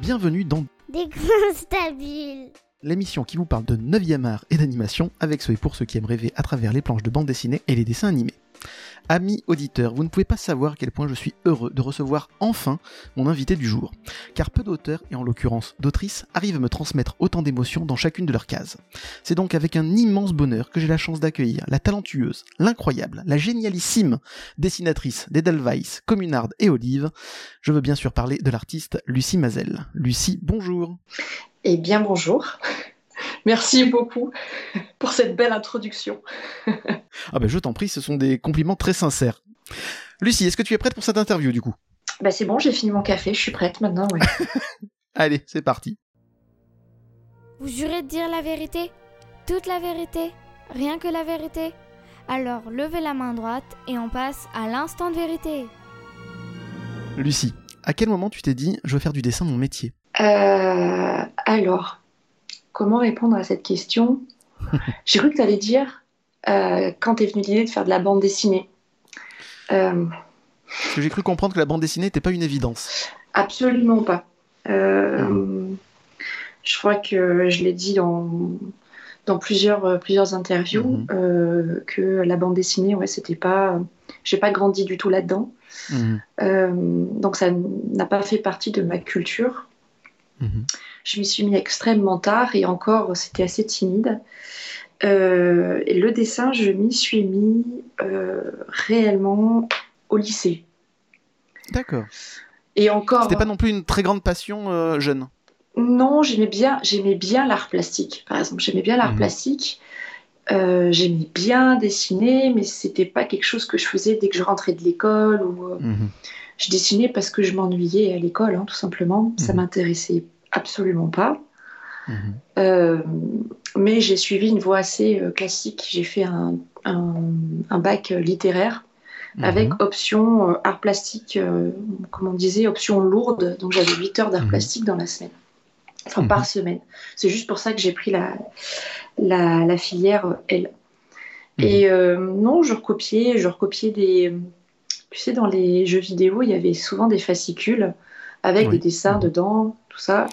Bienvenue dans Des grains stabiles. l'émission qui vous parle de 9e art et d'animation avec ceux et pour ceux qui aiment rêver à travers les planches de bande dessinée et les dessins animés. Amis auditeurs, vous ne pouvez pas savoir à quel point je suis heureux de recevoir enfin mon invité du jour. Car peu d'auteurs, et en l'occurrence d'autrices, arrivent à me transmettre autant d'émotions dans chacune de leurs cases. C'est donc avec un immense bonheur que j'ai la chance d'accueillir la talentueuse, l'incroyable, la génialissime dessinatrice d'Edelweiss, Communard et Olive. Je veux bien sûr parler de l'artiste Lucie Mazel. Lucie, bonjour. Eh bien, bonjour. Merci beaucoup pour cette belle introduction. Ah ben je t'en prie, ce sont des compliments très sincères. Lucie, est-ce que tu es prête pour cette interview du coup? Bah, c'est bon, j'ai fini mon café, je suis prête maintenant. ouais. Allez, c'est parti. Vous jurez de dire la vérité Toute la vérité Rien que la vérité Alors levez la main droite et on passe à l'instant de vérité. Lucie, à quel moment tu t'es dit je veux faire du dessin mon métier? Euh, alors, comment répondre à cette question J'ai cru que tu allais dire euh, quand t'es venue l'idée de faire de la bande dessinée. Euh, Parce que j'ai cru comprendre que la bande dessinée n'était pas une évidence. absolument pas. Euh, Je crois que je l'ai dit dans, dans plusieurs, plusieurs interviews Mhm. que la bande dessinée, ouais, c'était pas. J'ai pas grandi du tout là-dedans. Mhm, donc ça n'a pas fait partie de ma culture. Je m'y suis mis extrêmement tard et encore c'était assez timide. Euh, et le dessin, je m'y suis mis euh, réellement au lycée. D'accord. Et encore, C'était pas non plus une très grande passion euh, jeune. non, j'aimais bien, j'aimais bien l'art plastique. Par exemple, j'aimais bien l'art Mhm. plastique. J'aimais bien dessiner, mais c'était pas quelque chose que je faisais dès que je rentrais de l'école ou Mhm. Je dessinais parce que je m'ennuyais à l'école, hein, tout simplement. Ça Mhm. m'intéressait absolument pas. Mhm. Euh, mais j'ai suivi une voie assez euh, classique. J'ai fait un, un- un bac euh, littéraire avec Mhm. option euh, art plastique, euh, comme on disait, option lourde. Donc j'avais 8 heures d'art Mhm. plastique dans la semaine. Enfin, par semaine. C'est juste pour ça que j'ai pris la, la, la filière L. Et non, je recopiais, je recopiais des. Tu sais, dans les jeux vidéo, il y avait souvent des fascicules avec Oui. des dessins dedans, tout ça.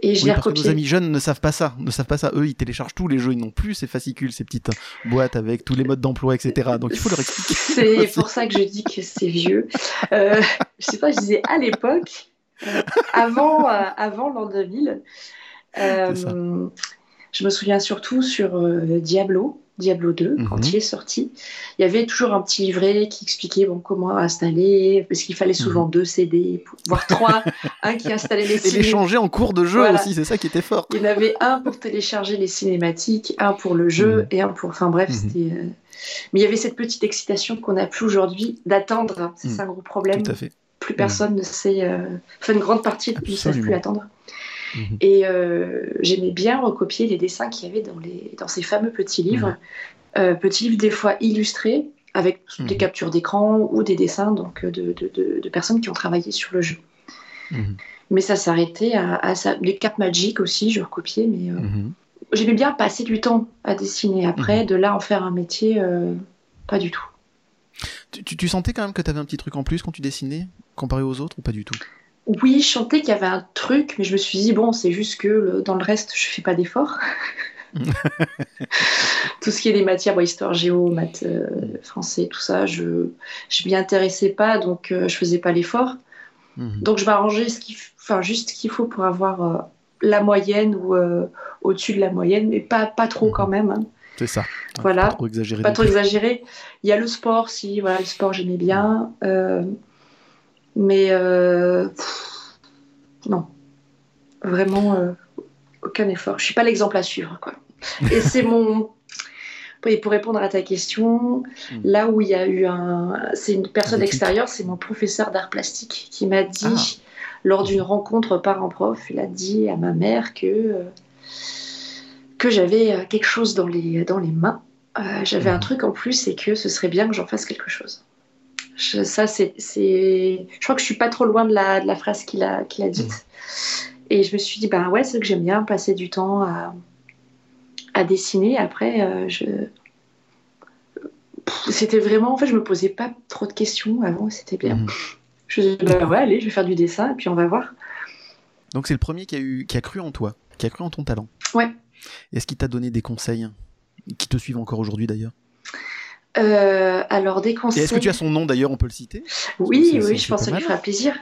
Et je Oui, parce que nos amis jeunes ne savent pas ça. Ne savent pas ça. Eux, ils téléchargent tous les jeux. Ils n'ont plus ces fascicules, ces petites boîtes avec tous les modes d'emploi, etc. Donc il faut leur expliquer. C'est pour ça que je dis que c'est vieux. Euh, je sais pas, je disais à l'époque, euh, avant, euh, avant l'an 2000, euh, je me souviens surtout sur euh, Diablo, Diablo 2, Mhm. quand il est sorti. Il y avait toujours un petit livret qui expliquait bon, comment installer, parce qu'il fallait souvent deux CD, voire trois, un qui installait les Mhm. Et les changer en cours de jeu Voilà. aussi. C'est ça qui était fort. Il y en avait un pour télécharger les cinématiques, un pour le jeu Mhm. et un pour. Enfin bref, Mhm. c'était. euh, Mais il y avait cette petite excitation qu'on n'a plus aujourd'hui d'attendre. C'est Mhm. ça un gros problème. Tout à fait. Plus personne ne sait. euh, Enfin, une grande partie ne savent plus attendre. Mhm. Et euh, j'aimais bien recopier les dessins qu'il y avait dans, les... dans ces fameux petits livres. Euh, petits livres, des fois illustrés, avec des Mhm. captures d'écran ou des dessins donc, de, de- de- de personnes qui ont travaillé sur le jeu. Mhm. Mais ça s'arrêtait à, à ça. Les cartes magiques aussi, je recopiais, mais. euh, Mhm. J'aimais bien passer du temps à dessiner. Après, de là en faire un métier, euh, pas du tout. Tu, tu- tu sentais quand même que tu avais un petit truc en plus quand tu dessinais, comparé aux autres, ou pas du tout? Oui, je sentais qu'il y avait un truc, mais je me suis dit, bon, c'est juste que le- dans le reste, je fais pas d'efforts. tout ce qui est des matières, bon, histoire, géo, maths, euh, français, tout ça, je je m'y intéressais pas, donc euh, je faisais pas l'effort. Mhm. Donc je m'arrangeais enfin, juste ce qu'il faut pour avoir euh, la moyenne ou euh, au-dessus de la moyenne, mais pas, pas trop Mhm. quand même. hein. C'est ça. Voilà. Pas trop exagéré. pas non trop plus. exagéré. Il y a le sport, si, voilà, le sport j'aimais bien. Mais euh, pff, non, vraiment euh, aucun effort. Je suis pas l'exemple à suivre, quoi. Et c'est mon. Et pour répondre à ta question, Mm. là où il y a eu un. C'est une personne Un extérieure, c'est mon professeur d'art plastique qui m'a dit, Ah. lors d'une rencontre parent-prof, il a dit à ma mère que, euh, que j'avais quelque chose dans les, dans les mains. Euh, j'avais un Mhm. truc en plus et que ce serait bien que j'en fasse quelque chose. Je, ça, c'est, c'est- Je crois que je suis pas trop loin de la, de la phrase qu'il a, qu'il a dite. Et je me suis dit, ben ouais, c'est que j'aime bien passer du temps à, à dessiner. Après, je c'était vraiment, en fait, je me posais pas trop de questions avant, c'était bien. Mhm. Je me disais, bah ouais, allez, je vais faire du dessin et puis on va voir. Donc c'est le premier qui a, eu, qui a cru en toi, qui a cru en ton talent. Ouais. Est-ce qu'il t'a donné des conseils qui te suivent encore aujourd'hui d'ailleurs? Euh, alors des conseils. Est-ce que tu as son nom d'ailleurs On peut le citer? Oui, oui, je pense que ça lui fera plaisir.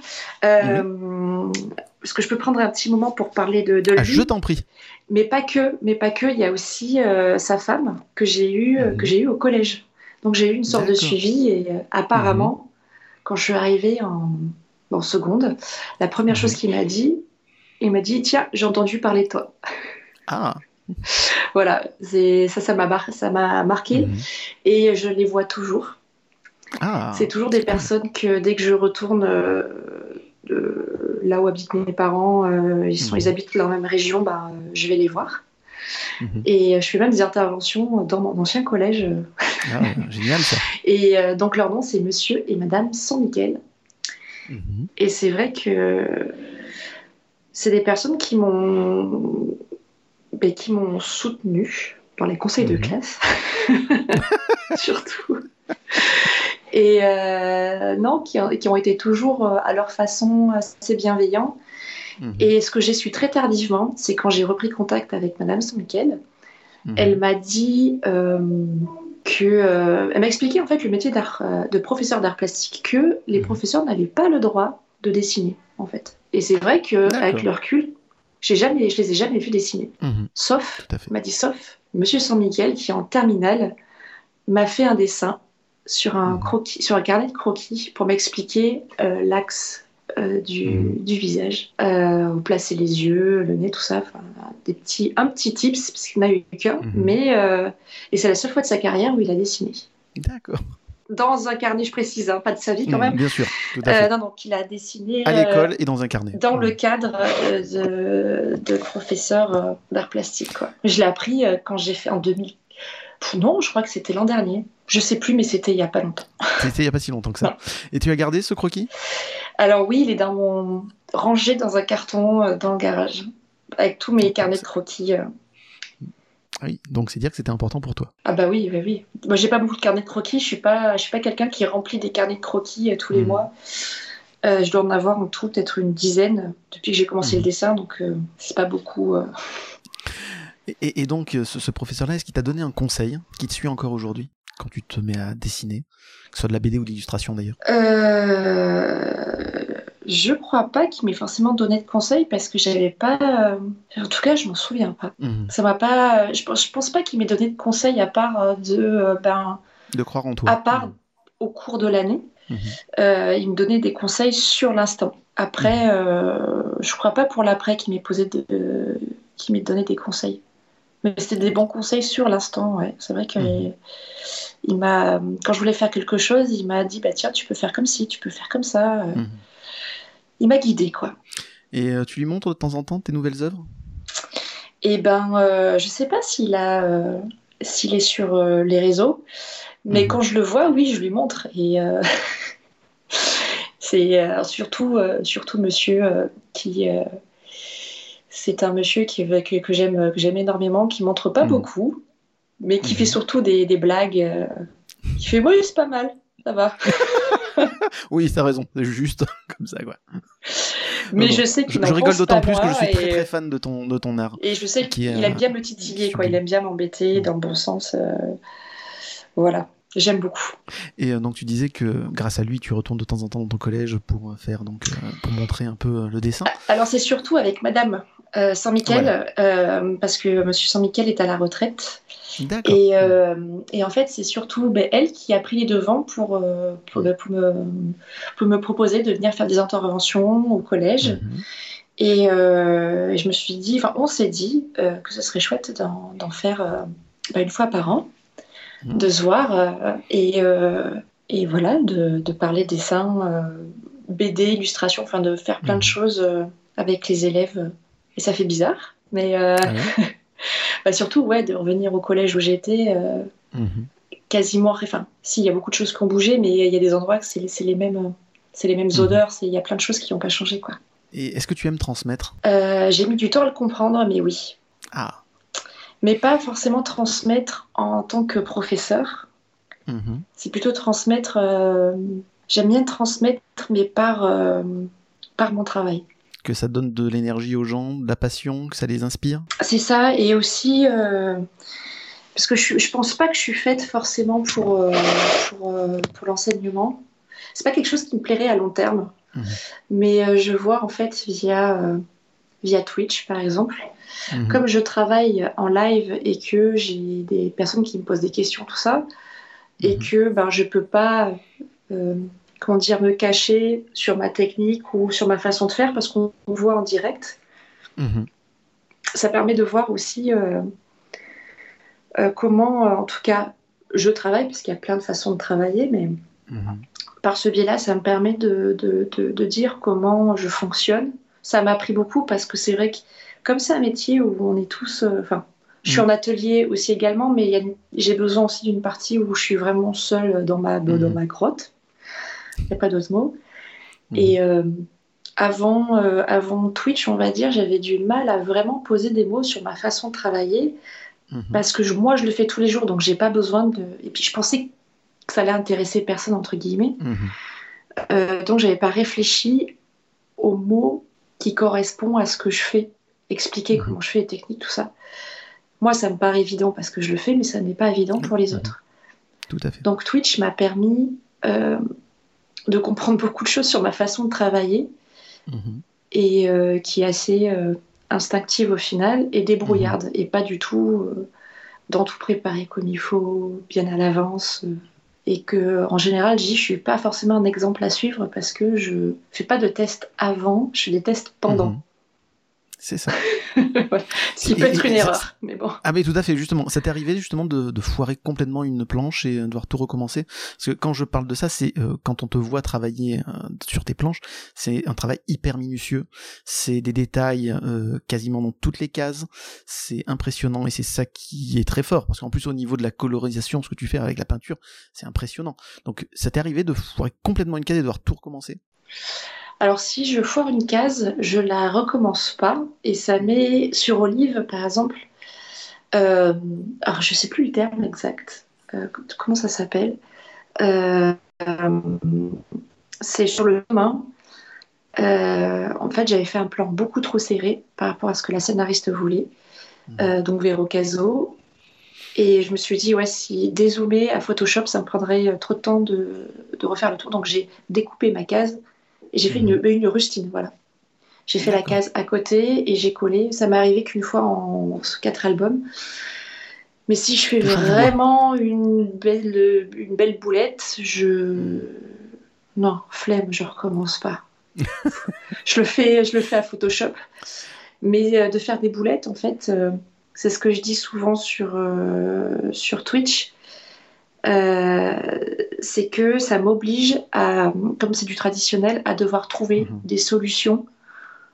Euh, Est-ce que je peux prendre un petit moment pour parler de, de ah, Je t'en prie. Mais pas que, mais pas que. Il y a aussi euh, sa femme que j'ai eu, mhm. que j'ai eu au collège. Donc j'ai eu une sorte de suivi et euh, apparemment, mhm. quand je suis arrivée en, seconde, la première chose mhm. qu'il m'a dit, il m'a dit tiens, j'ai entendu parler de toi. Ah. voilà, ça, ça m'a marqué mhm. et je les vois toujours. Ah. C'est toujours des personnes que dès que je retourne euh, là où habitent mes parents, euh, ils, sont, ils habitent dans la même région, bah, je vais les voir. Mhm. Et euh, je fais même des interventions dans mon ancien collège. Ah, génial ça. Et euh, donc leur nom c'est Monsieur et Madame San Miguel. Mhm. Et c'est vrai que c'est des personnes qui m'ont ben, qui m'ont soutenu dans les conseils de mhm. classe, surtout. Et euh, non, qui, qui, ont été toujours à leur façon assez bienveillants Mhm. Et ce que j'ai su très tardivement, c'est quand j'ai repris contact avec Madame Saint-Michel, mhm. elle m'a dit euh, que. Euh, elle m'a expliqué en fait le métier euh, de professeur d'art plastique, que les mhm. professeurs n'avaient pas le droit de dessiner en fait. Et c'est vrai qu'avec le recul, jamais, je les ai jamais vus dessiner. Sauf, m'a dit sauf, Monsieur Saint-Michel qui en terminale m'a fait un dessin sur un croquis, sur un carnet de croquis pour m'expliquer l'axe euh, du, mm. du, visage. Euh, vous placez les yeux, le nez, tout ça. Des petits, un petit tips, parce qu'il n'a eu qu'un. Mais, euh, et c'est la seule fois de sa carrière où il a dessiné. D'accord. Dans un carnet, je précise, hein, pas de sa vie quand mm, même. bien sûr. Tout à fait. non, donc il a dessiné. À l'école et dans un carnet. Dans le mm. cadre de, de professeur d'art plastique. Quoi. Je l'ai appris quand j'ai fait en 2000. Non, je crois que c'était l'an dernier. Je sais plus, mais c'était il y a pas longtemps. C'était il y a pas si longtemps que ça. Et tu as gardé ce croquis? Alors oui, il est dans mon rangé dans un carton euh, dans le garage avec tous mes carnets de croquis. Euh. Oui, donc c'est dire que c'était important pour toi. Ah bah oui, oui, oui. Moi j'ai pas beaucoup de carnets de croquis. Je suis pas, je suis pas quelqu'un qui remplit des carnets de croquis euh, tous les hmm. mois. je dois en avoir en tout peut-être une dizaine depuis que j'ai commencé le hmm. dessin, donc c'est pas beaucoup. Et, donc, ce professeur-là, est-ce qu'il t'a donné un conseil qui te suit encore aujourd'hui quand tu te mets à dessiner? Que ce soit de la BD ou de l'illustration d'ailleurs? Euh... Je crois pas qu'il m'ait forcément donné de conseils parce que j'avais pas. Euh, en tout cas, je m'en souviens pas. Mhm. Ça m'a pas. Je, je pense pas qu'il m'ait donné de conseils à part euh, de. Euh, ben... De croire en toi. À part mhm. au cours de l'année. Mhm. il me donnait des conseils sur l'instant. Après, je crois pas pour l'après qu'il m'ait posé de, qui m'ait donné des conseils. Mais c'était des bons conseils sur l'instant, ouais. C'est vrai que il m'a, quand je voulais faire quelque chose, il m'a dit bah tiens, tu peux faire comme ci, tu peux faire comme ça. Il m'a guidé quoi. Et euh, tu lui montres de temps en temps tes nouvelles œuvres? Eh ben, euh, je sais pas s'il a, s'il est sur les réseaux, mais mhm. quand je le vois, oui, je lui montre. Et c'est surtout, surtout Monsieur qui c'est un monsieur qui, que, que j'aime énormément, qui montre pas mhm. beaucoup, mais qui fait mhm. surtout des, des blagues. Euh, qui fait, oui, c'est pas mal, ça va. oui, t'as raison, c'est juste comme ça, quoi. Mais je sais qu'il Je, je rigole d'autant plus que je suis très très fan de ton, de ton art. Et je sais qu'il aime bien me titiller, quoi. Il aime bien m'embêter dans le bon sens. Euh, voilà. J'aime beaucoup. Et euh, donc tu disais que grâce à lui, tu retournes de temps en temps dans ton collège pour faire donc pour montrer un peu le dessin. Alors c'est surtout avec Madame Saint-Michel parce que Monsieur Saint-Michel est à la retraite et, euh, et, en fait, c'est surtout ben, elle qui a pris les devants pour, euh, pour, me, pour, me, proposer de venir faire des interventions au collège. Mhm. Euh, et, je me suis dit, enfin, on s'est dit que ce serait chouette d'en faire ben, une fois par an, mhm. de se voir et, et voilà, de, de parler dessin, BD, illustration, enfin de faire plein de mhm. choses avec les élèves. Et ça fait bizarre, mais. Ah Bah, surtout, ouais, de revenir au collège où j'étais, euh, mhm. quasiment. Enfin, si, il y a beaucoup de choses qui ont bougé, mais il y a des endroits que c'est les mêmes, c'est les mêmes mhm. odeurs, il y a plein de choses qui n'ont pas changé, quoi. Et est-ce que tu aimes transmettre? Euh, J'ai mis du temps à le comprendre, mais oui. Ah. mais pas forcément transmettre en tant que professeur. Mhm. C'est plutôt transmettre. euh, J'aime bien transmettre, mais par, euh, par mon travail. Que ça donne de l'énergie aux gens, de la passion, que ça les inspire. C'est ça, et aussi euh, parce que je, je pense pas que je suis faite forcément pour, euh, pour, euh, pour l'enseignement. C'est pas quelque chose qui me plairait à long terme, Mhm. mais euh, je vois en fait via, euh, via Twitch par exemple, Mhm. comme je travaille en live et que j'ai des personnes qui me posent des questions, tout ça, et Mhm. que ben, je peux pas comment dire, me cacher sur ma technique ou sur ma façon de faire parce qu'on on voit en direct. Mhm. Ça permet de voir aussi euh, euh, comment, euh, en tout cas, je travaille, parce qu'il y a plein de façons de travailler, mais Mhm. par ce biais-là, ça me permet de, de- de- de dire comment je fonctionne. Ça m'a appris beaucoup parce que c'est vrai que comme c'est un métier où on est tous... Enfin, je suis Mm. en atelier aussi également, mais j'ai besoin aussi d'une partie où je suis vraiment seule dans ma, dans Mhm. ma grotte. Il n'y a pas d'autre mot. Mhm. Et euh, avant, euh, avant Twitch, on va dire, j'avais du mal à vraiment poser des mots sur ma façon de travailler Mhm. parce que je- moi, je le fais tous les jours, donc j'ai pas besoin de. Et puis je pensais que ça allait intéresser personne entre guillemets, Mhm. Euh, donc j'avais pas réfléchi aux mots qui correspondent à ce que je fais, expliquer Mhm. comment je fais les techniques, tout ça. Moi, ça me paraît évident parce que je le fais, mais ça n'est pas évident pour les autres. Tout à fait. Donc Twitch m'a permis euh, de comprendre beaucoup de choses sur ma façon de travailler Mhm. et euh, qui est assez euh, instinctive au final et débrouillarde et pas du tout euh, dans tout préparer comme il faut, bien à l'avance. et que en général, je dis, je suis pas forcément un exemple à suivre parce que je fais pas de tests avant, je fais des tests pendant. Mhm. C'est ça. Ce qui peut être une et erreur, mais bon. Ah mais tout à fait, justement. Ça t'est arrivé justement de, de foirer complètement une planche et euh, devoir tout recommencer? Parce que quand je parle de ça, c'est euh, quand on te voit travailler euh, sur tes planches, c'est un travail hyper minutieux. C'est des détails euh, quasiment dans toutes les cases. C'est impressionnant et c'est ça qui est très fort. Parce qu'en plus au niveau de la colorisation, ce que tu fais avec la peinture, c'est impressionnant. Donc ça t'est arrivé de foirer complètement une case et de devoir tout recommencer? Alors si je foire une case, je la recommence pas et ça met sur Olive par exemple. euh, alors je sais plus le terme exact. Euh, comment ça s'appelle Euh, C'est sur le chemin. En fait, j'avais fait un plan beaucoup trop serré par rapport à ce que la scénariste voulait, euh, donc vers Ocaso. Et je me suis dit, ouais, si dézoomer à Photoshop, ça me prendrait trop de temps de, de refaire le tour. Donc j'ai découpé ma case et j'ai fait une, une rustine, voilà. J'ai fait la case à côté et j'ai collé. Ça m'est arrivé qu'une fois en quatre albums. Mais si je fais vraiment une belle, une belle boulette, je. Non, flemme, je recommence pas. je, le fais, je le fais à Photoshop. Mais euh, de faire des boulettes, en fait, euh, c'est ce que je dis souvent sur, euh, sur Twitch. Euh, c'est que ça m'oblige à, comme c'est du traditionnel, à devoir trouver Mhm. des solutions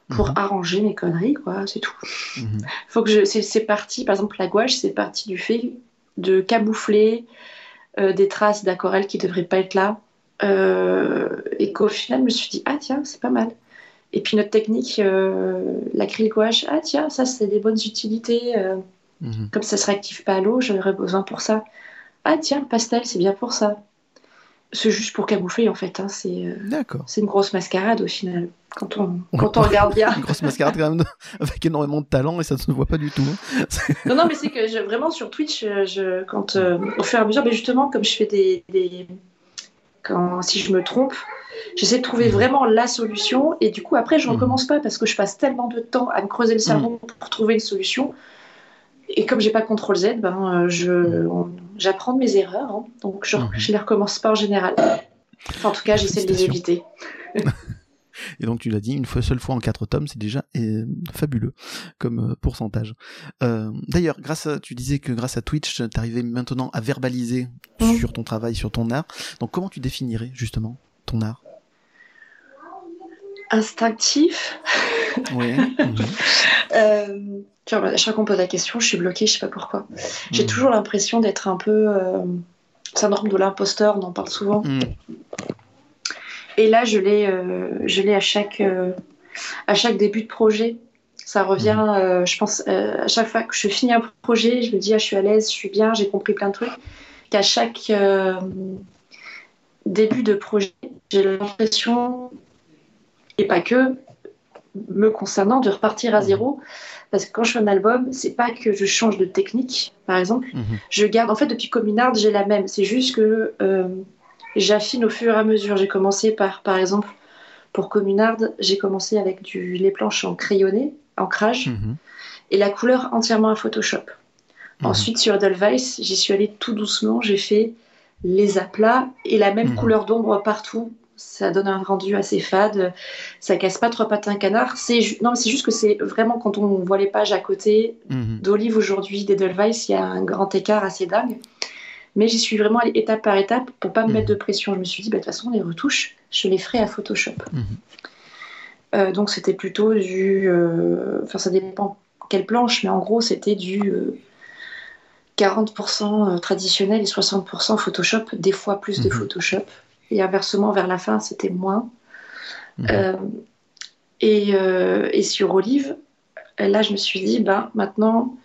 pour Mhm. arranger mes conneries, quoi, c'est tout. Mhm. Faut que je, c'est, parti, par exemple, la gouache, c'est parti du fait de camoufler euh, des traces d'aquarelle qui devraient pas être là. Euh, et qu'au final, je me suis dit, ah tiens, c'est pas mal. Et puis notre technique, euh, l'acryl gouache, ah tiens, ça c'est des bonnes utilités. comme ça se réactive pas à l'eau, j'en aurais besoin pour ça. Ah tiens, le pastel, c'est bien pour ça. C'est juste pour camoufler en fait. hein, c'est, euh, D'accord. c'est une grosse mascarade au final. Quand on, quand on regarde bien. Une grosse mascarade quand même avec énormément de talent et ça ne se voit pas du tout. hein. Non, non, mais c'est que je- vraiment sur Twitch, euh, je, quand, euh, au fur et à mesure, mais justement, comme je fais des. des- quand, si je me trompe, j'essaie de trouver Mhm. vraiment la solution et du coup, après, je Mhm. recommence pas parce que je passe tellement de temps à me creuser le cerveau pour trouver une solution. Et comme j'ai pas CTRL Z, ben, je, on- j'apprends de mes erreurs, hein. donc je, Mhm. je les recommence pas en général. Enfin, en tout cas, j'essaie de les éviter. Et donc tu l'as dit, une fois, seule fois en quatre tomes, c'est déjà euh, fabuleux comme euh, pourcentage. Euh, D'ailleurs, grâce à, tu disais que grâce à Twitch, tu arrivais maintenant à verbaliser Mhm. sur ton travail, sur ton art. Donc comment tu définirais justement ton art? Instinctif. Oui. Euh, tu vois, à chaque fois qu'on pose la question, je suis bloquée, je sais pas pourquoi. J'ai Mhm. toujours l'impression d'être un peu euh, syndrome de l'imposteur, on en parle souvent. Mhm. Et là, je l'ai, euh, je l'ai à chaque, euh, à chaque début de projet. Ça revient, euh, je pense, euh, à chaque fois que je finis un projet, je me dis, ah, je suis à l'aise, je suis bien, j'ai compris plein de trucs. Qu'à chaque euh, début de projet, j'ai l'impression, et pas que, me concernant, de repartir à zéro. Parce que quand je fais un album, c'est pas que je change de technique, par exemple. Mhm. Je garde, en fait, depuis Communard, j'ai la même. C'est juste que euh, j'affine au fur et à mesure. J'ai commencé par, par exemple, pour Communard, j'ai commencé avec du, les planches en crayonné, ancrage, Mhm. et la couleur entièrement à Photoshop. Mhm. Ensuite, sur Edelweiss, j'y suis allée tout doucement. J'ai fait les aplats et la même couleur d'ombre partout. Ça donne un rendu assez fade. Ça casse pas trois pattes un canard. C'est ju- non, mais c'est juste que c'est vraiment quand on voit les pages à côté Mhm. d'Olive aujourd'hui, d'Edelweiss, il y a un grand écart assez dingue. Mais j'y suis vraiment allée étape par étape pour pas me Mhm. mettre de pression. Je me suis dit, bah, de toute façon, les retouches, je les ferai à Photoshop. Mhm. Euh, donc c'était plutôt du. euh, Enfin, ça dépend quelle planche, mais en gros, c'était du euh, 40% traditionnel et 60% Photoshop, des fois plus de Mhm. Photoshop. Et inversement, vers la fin, c'était moins. Mhm. Euh, et, euh, et sur Olive, là, je me suis dit, ben, maintenant,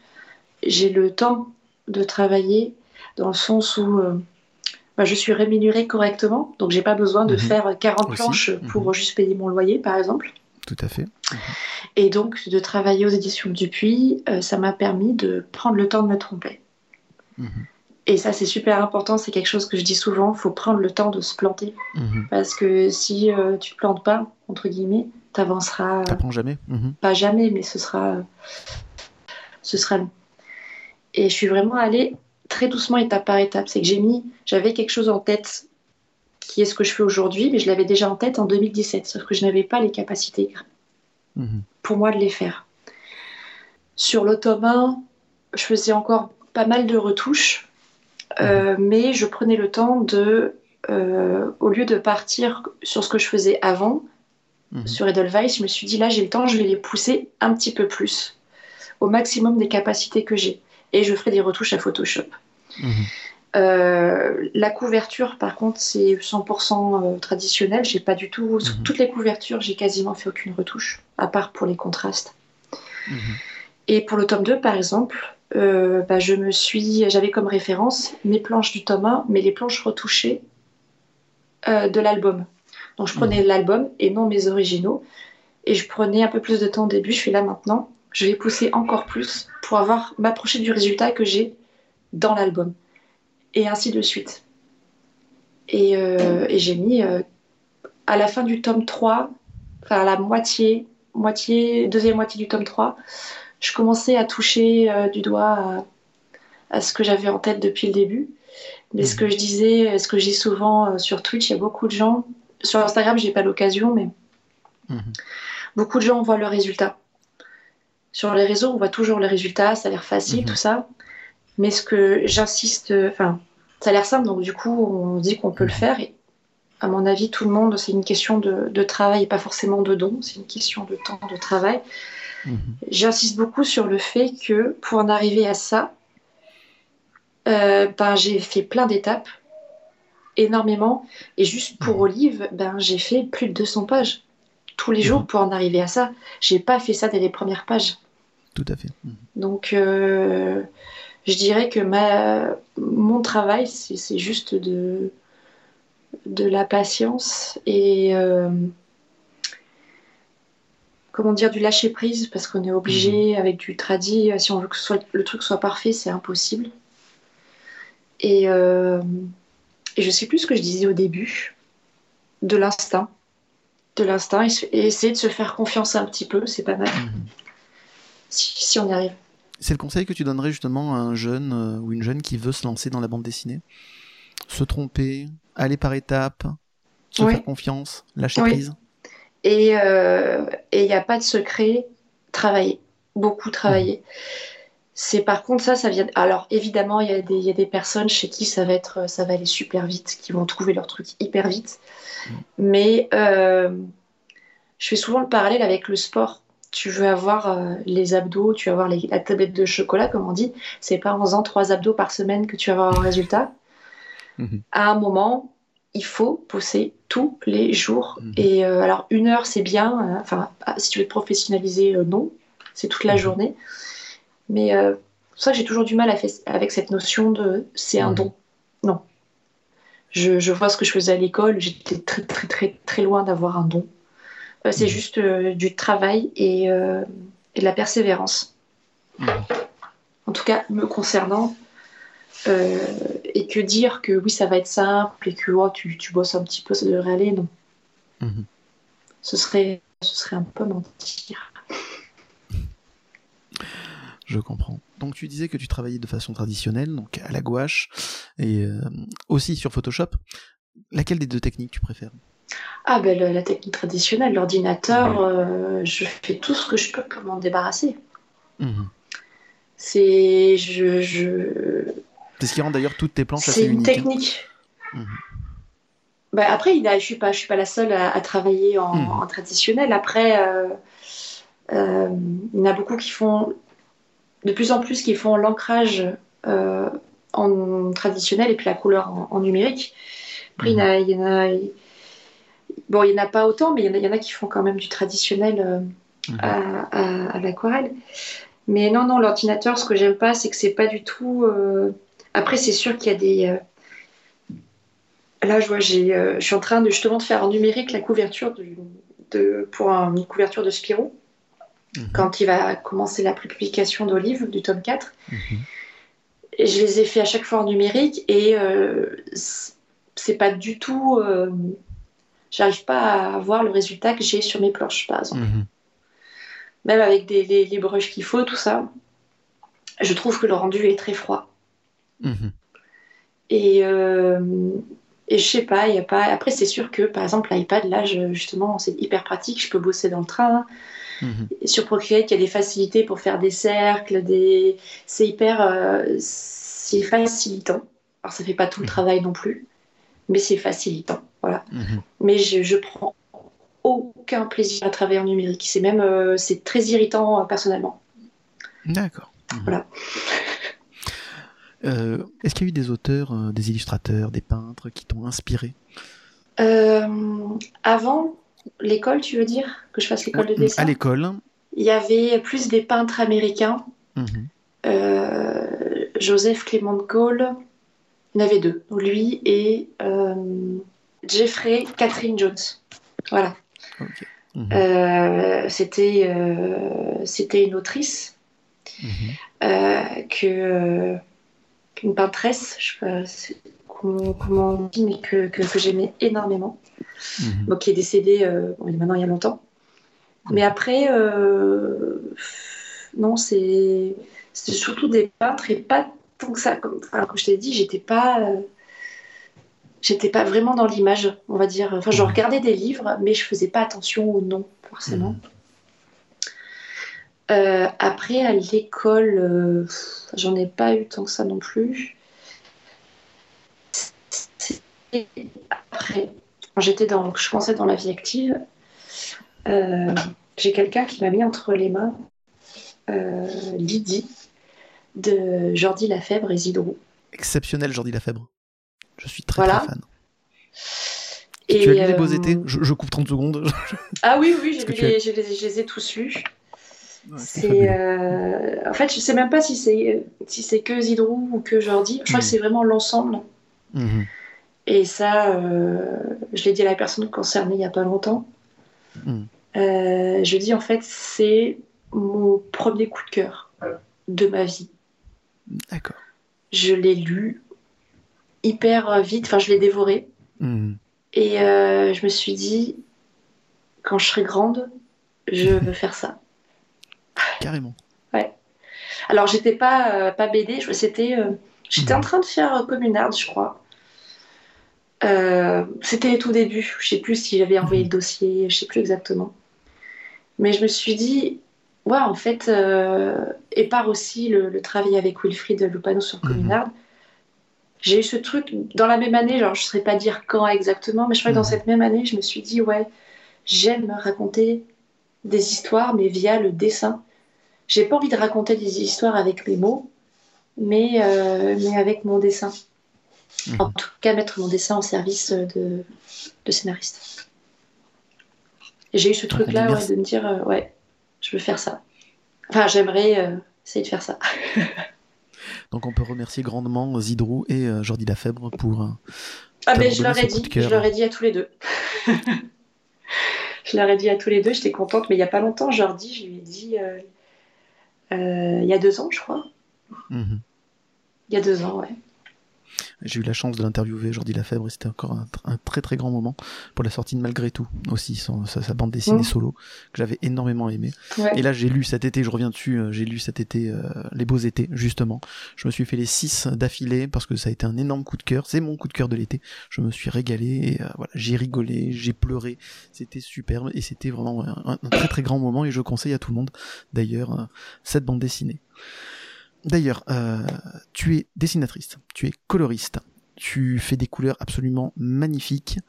j'ai le temps de travailler dans le sens où euh, ben, je suis rémunérée correctement, donc j'ai pas besoin de Mhm. faire 40 Aussi. planches pour Mhm. juste payer mon loyer, par exemple. Tout à fait. Et donc, de travailler aux éditions Dupuis, ça m'a permis de prendre le temps de me tromper. Et ça, c'est super important, c'est quelque chose que je dis souvent, il faut prendre le temps de se planter. Mhm. Parce que si euh, tu te plantes pas, entre guillemets, t'avanceras T'apprends jamais. Mhm. pas jamais, mais ce sera, ce sera long. Et je suis vraiment allée très doucement, étape par étape. C'est que j'ai mis, j'avais quelque chose en tête qui est ce que je fais aujourd'hui, mais je l'avais déjà en tête en 2017, sauf que je n'avais pas les capacités Mhm. pour moi de les faire. Sur l'autome 1, je faisais encore pas mal de retouches, euh, mais je prenais le temps de, euh, au lieu de partir sur ce que je faisais avant, Mhm. sur Edelweiss, je me suis dit là j'ai le temps, je vais les pousser un petit peu plus, au maximum des capacités que j'ai, et je ferai des retouches à Photoshop. Mhm. Euh, la couverture, par contre, c'est 100% euh, traditionnel. J'ai pas du tout. Sur Mhm. toutes les couvertures, j'ai quasiment fait aucune retouche, à part pour les contrastes. Et pour le tome 2, par exemple, euh, bah, je me suis, j'avais comme référence mes planches du tome 1, mais les planches retouchées euh, de l'album. Donc je prenais l'album et non mes originaux. Et je prenais un peu plus de temps au début. Je fais là maintenant, je vais pousser encore plus pour avoir m'approcher du résultat que j'ai dans l'album. Et ainsi de suite. Et, euh, et j'ai mis à la fin du tome 3, enfin à la moitié, moitié, deuxième moitié du tome 3, je commençais à toucher euh, du doigt à, à ce que j'avais en tête depuis le début. Mais ce Mhm. que je disais, ce que je dis souvent euh, sur Twitch, il y a beaucoup de gens, sur Instagram, j'ai pas l'occasion, mais Mhm. beaucoup de gens voient le résultat. Sur les réseaux, on voit toujours le résultat, ça a l'air facile, Mhm. tout ça. Mais ce que j'insiste, enfin, ça a l'air simple, donc du coup, on dit qu'on peut le faire. Et à mon avis, tout le monde, c'est une question de, de travail et pas forcément de don, c'est une question de temps, de travail. Mhm. J'insiste beaucoup sur le fait que pour en arriver à ça, euh, ben, j'ai fait plein d'étapes, énormément. Et juste pour Mhm. Olive, ben, j'ai fait plus de 200 pages tous les jours Mhm. pour en arriver à ça. J'ai pas fait ça dès les premières pages. Tout à fait. Donc, euh, je dirais que ma, mon travail, c'est c'est juste de, de la patience et euh, comment dire du lâcher prise parce qu'on est obligé avec du tradi, si on veut que ce soit, le truc soit parfait, c'est impossible. Et, euh, et je sais plus ce que je disais au début, de l'instinct, de l'instinct et, essayer de se faire confiance un petit peu, c'est pas mal Mhm. si, si on y arrive. C'est le conseil que tu donnerais justement à un jeune euh, ou une jeune qui veut se lancer dans la bande dessinée? Se tromper, aller par étapes, se faire confiance, lâcher prise? Et il n'y a pas de secret, travailler, beaucoup travailler. C'est par contre ça, ça vient. Alors évidemment, il y, a des- il y a des personnes chez qui ça va être, ça va aller super vite, qui vont trouver leur truc hyper vite. Mais euh, je fais souvent le parallèle avec le sport. Tu veux avoir euh, les abdos, tu veux avoir les- la tablette de chocolat, comme on dit. C'est pas en faisant trois abdos par semaine que tu vas avoir un résultat. À un moment, il faut pousser tous les jours. Mhm. Et euh, alors, une heure, c'est bien. euh, Enfin, ah, si tu veux te professionnaliser, euh, non. c'est toute la Mhm. journée. Mais euh, ça, j'ai toujours du mal avec cette notion de c'est un Mhm. don. Non. Je, je vois ce que je faisais à l'école, j'étais très, très, très, très loin d'avoir un don. C'est juste du travail et, et de la persévérance. En tout cas, me concernant. Euh, et que dire que oui, ça va être simple et que oh, tu, tu bosses un petit peu, ça devrait aller, non. Mhm. Ce serait, ce serait un peu mentir. Je comprends. Donc tu disais que tu travaillais de façon traditionnelle, donc à la gouache, et euh, aussi sur Photoshop. Laquelle des deux techniques tu préfères? Ah ben le- la technique traditionnelle, l'ordinateur, euh, je fais tout ce que je peux pour m'en débarrasser. Mhm. C'est je, je... C'est ce qui rend d'ailleurs toutes tes planches assez c'est une hein. technique. Mhm. Ben, après, il a- je suis pas, je suis pas la seule à, à travailler en, Mhm. en traditionnel. Après, euh, euh, il y en a beaucoup qui font de plus en plus qui font l'ancrage euh, en traditionnel et puis la couleur en, en numérique. Après, il y en a- il y en a, bon, il y en a pas autant, mais il y en a, il y en a qui font quand même du traditionnel. Mhm. à, à- à l'aquarelle. Mais non, non, l'ordinateur, ce que j'aime pas, c'est que c'est pas du tout. euh, Après, c'est sûr qu'il y a des. euh, Là, je vois, j'ai, euh, je suis en train de justement de faire en numérique la couverture de, pour un- une couverture de Spirou, Mhm. quand il va commencer la publication d'Olive, du tome 4. Mhm. Et je les ai fait à chaque fois en numérique et euh, c'est pas du tout. J'arrive pas à voir le résultat que j'ai sur mes planches, par exemple Mhm. même avec des, les, les brushes qu'il faut, tout ça, je trouve que le rendu est très froid. Mhm. Et, euh, et je sais pas, il y a pas. Après, c'est sûr que par exemple, l'iPad, là, je- justement, c'est hyper pratique. Je peux bosser dans le train. Mhm. Et sur Procreate, il y a des facilités pour faire des cercles, des. C'est hyper. euh, c'est facilitant. Alors, ça fait pas tout le Mhm. travail non plus, mais c'est facilitant. Voilà. Mais je, je prends aucun plaisir à travailler en numérique. C'est même. euh, c'est très irritant euh, personnellement. D'accord. Voilà. Euh, Est-ce qu'il y a eu des auteurs, euh, des illustrateurs, des peintres qui t'ont inspiré? Euh, avant l'école, tu veux dire? Que je fasse l'école de dessin? À l'école. Il y avait plus des peintres américains. Mhm. Joseph Clement Cole. Il y en avait deux. Lui et Jeffrey Catherine Jones. Voilà. Mhm. Euh, C'était euh, une autrice Mhm. euh, que qu'une peintresse, je sais pas comment, comment on dit, mais que, que, que j'aimais énormément. Mhm. bon, qui est décédé euh, bon, maintenant il y a longtemps. Mais après, euh, non, c'est surtout des peintres et pas tant que ça. Comme, enfin, comme je t'ai dit, j'étais pas, euh, j'étais pas vraiment dans l'image, on va dire. Enfin, je Mhm. regardais des livres, mais je faisais pas attention au nom, forcément. Mhm. Euh, après, à l'école, euh, j'en ai pas eu tant que ça non plus. Après, quand j'étais dans, je commençais dans la vie active, euh, j'ai quelqu'un qui m'a mis entre les mains Lydie de Jordi Lafèvre et Zidrou. Exceptionnel Jordi Lafèvre. Je suis très Voilà. très fan. Et, tu as lu Les Beaux Étés? Je, je coupe 30 secondes. Ah oui, oui, as- les- je les, je les ai tous lus. Ouais, C'est, euh, En fait, je sais même pas si c'est si c'est que Zidrou ou que Jordi. Je crois que c'est vraiment l'ensemble. Mhm. Et ça, euh, je l'ai dit à la personne concernée il y a pas longtemps. Mhm. Euh, je dis en fait, c'est mon premier coup de cœur de ma vie. D'accord. Je l'ai lu hyper vite, enfin je l'ai dévoré. Mhm. Et je me suis dit, quand je serai grande, je veux faire ça. Carrément. Alors j'étais pas, euh, pas BD, c'était, euh, j'étais Mhm. en train de faire euh, Communard, je crois. Euh, c'était tout début, je sais plus si j'avais envoyé le dossier, je sais plus exactement. Mais je me suis dit, ouais, en fait, et par aussi le, le travail avec Wilfried Lupano sur Mhm. Communard, j'ai eu ce truc dans la même année, genre je ne saurais pas dire quand exactement, mais je crois que dans cette même année, je me suis dit, ouais, j'aime raconter des histoires, mais via le dessin. J'ai pas envie de raconter des histoires avec mes mots, mais, euh, mais avec mon dessin. Mhm. En tout cas, mettre mon dessin au service de, de scénariste. J'ai eu ce truc-là ouais, de me dire, euh, ouais, je veux faire ça. Enfin, j'aimerais essayer de faire ça. Donc on peut remercier grandement Zidrou et Jordi Lafèbre pour. ah ben je leur ai dit, je leur ai dit à tous les deux. je leur ai dit à tous les deux, j'étais contente, mais il n'y a pas longtemps, Jordi, je lui ai dit, il y a deux ans, je crois. Mhm. Il y a deux ans, ouais. J'ai eu la chance de l'interviewer, Jordi Lafèvre, et c'était encore un, très très grand moment pour la sortie de Malgré tout, aussi, sa, bande dessinée mmh. solo, que j'avais énormément aimé. Et là, j'ai lu cet été, je reviens dessus, euh, j'ai lu cet été euh, Les Beaux Étés, justement. Je me suis fait les six d'affilée parce que ça a été un énorme coup de cœur. C'est mon coup de cœur de l'été. Je me suis régalé, et euh, voilà, j'ai rigolé, j'ai pleuré. C'était superbe, et c'était vraiment un, un, très très grand moment, et je conseille à tout le monde, d'ailleurs, cette bande dessinée. D'ailleurs, euh, tu es dessinatrice, tu es coloriste, tu fais des couleurs absolument magnifiques.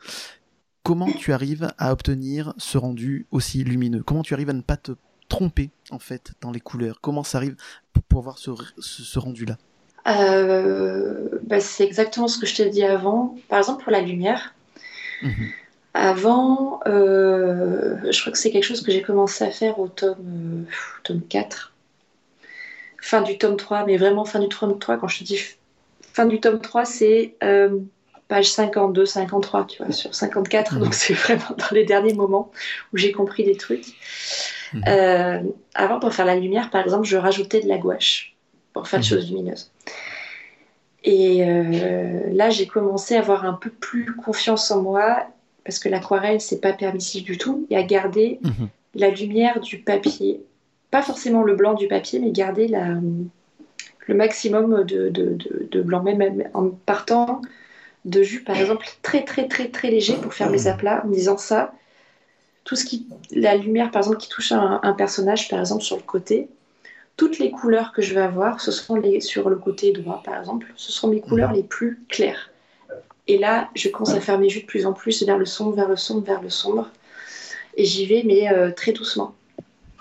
Comment tu arrives à obtenir ce rendu aussi lumineux? Comment tu arrives à ne pas te tromper en fait dans les couleurs? Comment ça arrive pour avoir ce, rendu-là? Euh, bah, C'est exactement ce que je t'ai dit avant. Par exemple pour la lumière. Mhm. Avant, euh, je crois que c'est quelque chose que j'ai commencé à faire au tome, tome 4 fin du tome 3, mais vraiment fin du tome 3, quand je te dis fin du tome 3, c'est euh, page 52, 53, tu vois, sur 54, donc c'est vraiment dans les derniers moments où j'ai compris des trucs. Mhm. Euh, avant, pour faire la lumière, par exemple, je rajoutais de la gouache pour faire des mhm. choses lumineuses. Et euh, là, j'ai commencé à avoir un peu plus confiance en moi parce que l'aquarelle, c'est pas permissif du tout, et à garder mhm. la lumière du papier pas forcément le blanc du papier, mais garder le maximum de, blanc, même en partant de jus, par exemple, très très très très léger pour faire mes aplats, en disant ça, tout ce qui, la lumière par exemple qui touche un, un personnage, par exemple sur le côté, toutes les couleurs que je vais avoir, ce seront les sur le côté droit par exemple, ce seront mes couleurs les plus claires. Et là, je commence à faire mes jus de plus en plus vers le sombre, vers le sombre, vers le sombre, et j'y vais mais euh, très doucement.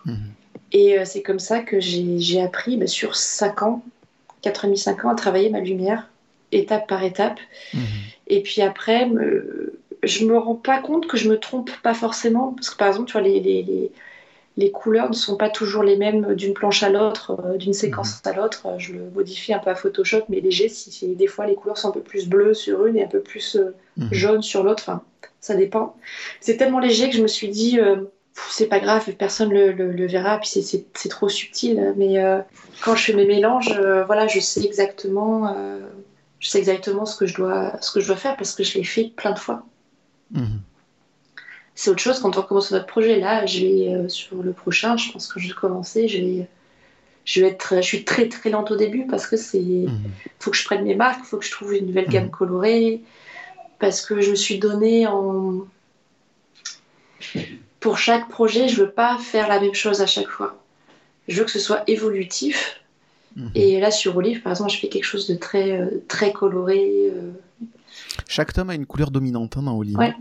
Mhm. Et euh, c'est comme ça que j'ai appris bah, sur 5 ans, 4 ans et 5 ans, à travailler ma lumière, étape par étape. Mhm. Et puis après, je me rends pas compte que je me trompe pas forcément. Parce que par exemple, tu vois, les, les, les, couleurs ne sont pas toujours les mêmes d'une planche à l'autre, euh, d'une séquence mhm. à l'autre. Je le modifie un peu à Photoshop, mais léger. Si, des fois, les couleurs sont un peu plus bleues sur une et un peu plus euh, mhm. jaunes sur l'autre. Enfin, ça dépend. C'est tellement léger que je me suis dit c'est pas grave, personne le, le, verra, puis c'est trop subtil. Mais euh, quand je fais mes mélanges, euh, voilà, je sais exactement, euh, je sais exactement ce que je dois, ce que je dois faire parce que je l'ai fait plein de fois. Mhm. C'est autre chose quand on commence notre projet. Là, je vais sur le prochain, je pense que je vais commencer, je vais, je vais être, je suis très très lente au début parce que c'est, mhm. faut que je prenne mes marques, faut que je trouve une nouvelle gamme mhm. colorée, parce que je me suis donné en pour chaque projet, je veux pas faire la même chose à chaque fois. Je veux que ce soit évolutif. Mhm. Et là, sur Olive, par exemple, je fais quelque chose de très, euh, très coloré. Euh. Chaque tome a une couleur dominante hein, dans Olive. Ouais.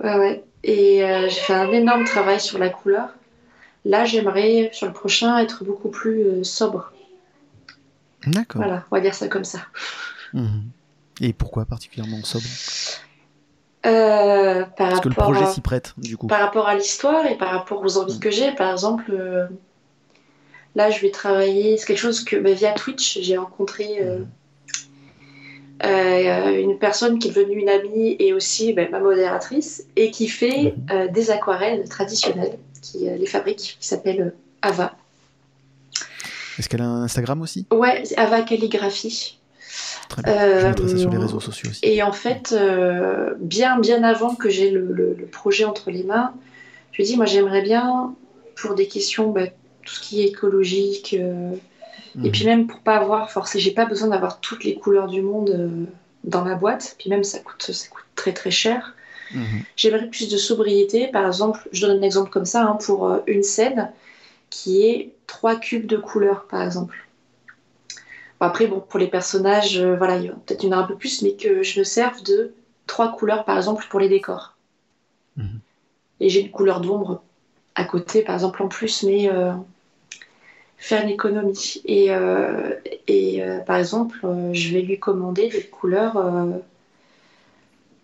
Ouais, ouais. Et euh, j'ai fait un énorme travail sur la couleur. Là, j'aimerais, sur le prochain, être beaucoup plus sobre. D'accord. Voilà, on va dire ça comme ça. Mhm. Et pourquoi particulièrement sobre? Euh, par Parce que le projet s'y prête, du coup. Par rapport à l'histoire et par rapport aux envies que j'ai. Par exemple, euh, là, je vais travailler. C'est quelque chose que bah, via Twitch, j'ai rencontré euh, mhm. une personne qui est devenue une amie et aussi bah, ma modératrice et qui fait mhm. des aquarelles traditionnelles, qui les fabrique, qui s'appelle Ava. Est-ce qu'elle a un Instagram aussi? Ouais, Ava Calligraphie. Euh, ça sur les réseaux sociaux aussi. Et en fait, euh, bien, bien avant que j'ai le, projet entre les mains, je me dis, moi j'aimerais bien, pour des questions, bah, tout ce qui est écologique, euh, et puis mhm. même pour pas avoir, forcément, j'ai pas besoin d'avoir toutes les couleurs du monde dans ma boîte, puis même ça coûte, ça coûte très très cher. Mhm. J'aimerais plus de sobriété. Par exemple, je donne un exemple comme ça, hein, pour une scène qui est trois cubes de couleurs, par exemple après, bon, pour les personnages, euh, voilà, il y a peut-être une un peu plus, mais que je me serve de trois couleurs, par exemple, pour les décors. Mhm. Et j'ai une couleur d'ombre à côté, par exemple, en plus, mais euh, faire une économie. Et, euh, et par exemple, je vais lui commander des couleurs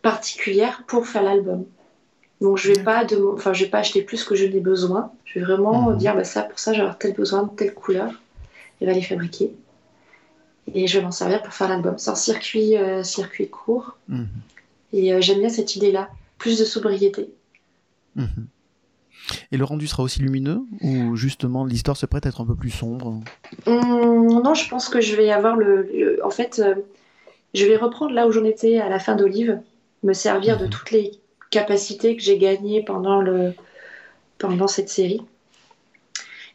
particulières pour faire l'album. Donc je vais pas de, enfin je vais pas acheter plus que je n'ai besoin. Je vais vraiment Mhm. dire bah ça pour ça j'ai tel besoin, telle couleur, et va les fabriquer. Et je vais m'en servir pour faire l'album. C'est un circuit euh, circuit court. Mhm. Et euh, j'aime bien cette idée-là, plus de sobriété. Mhm. Et le rendu sera aussi lumineux ou justement l'histoire se prête à être un peu plus sombre? Hum, non, je pense que je vais avoir le. le- en fait, euh, je vais reprendre là où j'en étais à la fin d'Olive, me servir de Mhm. toutes les capacités que j'ai gagnées pendant, le, pendant cette série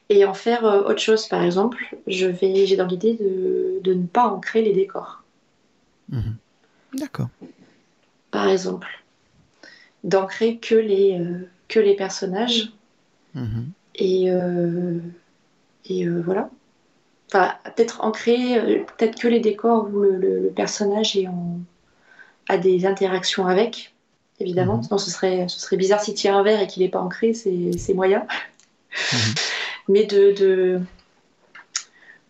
et en faire euh, autre chose. Par exemple, je vais, j'ai dans l'idée de, de ne pas ancrer les décors. Mhm. D'accord. Par exemple, d'ancrer que les, euh, que les personnages Mhm. et, euh, et euh, voilà. Enfin, peut-être ancrer, peut-être que les décors où le, le- le personnage est en- a des interactions avec, évidemment. Mhm. Sinon, ce serait, ce serait bizarre s'il tire un verre et qu'il n'est pas ancré, c'est c'est moyen. Mais de, de.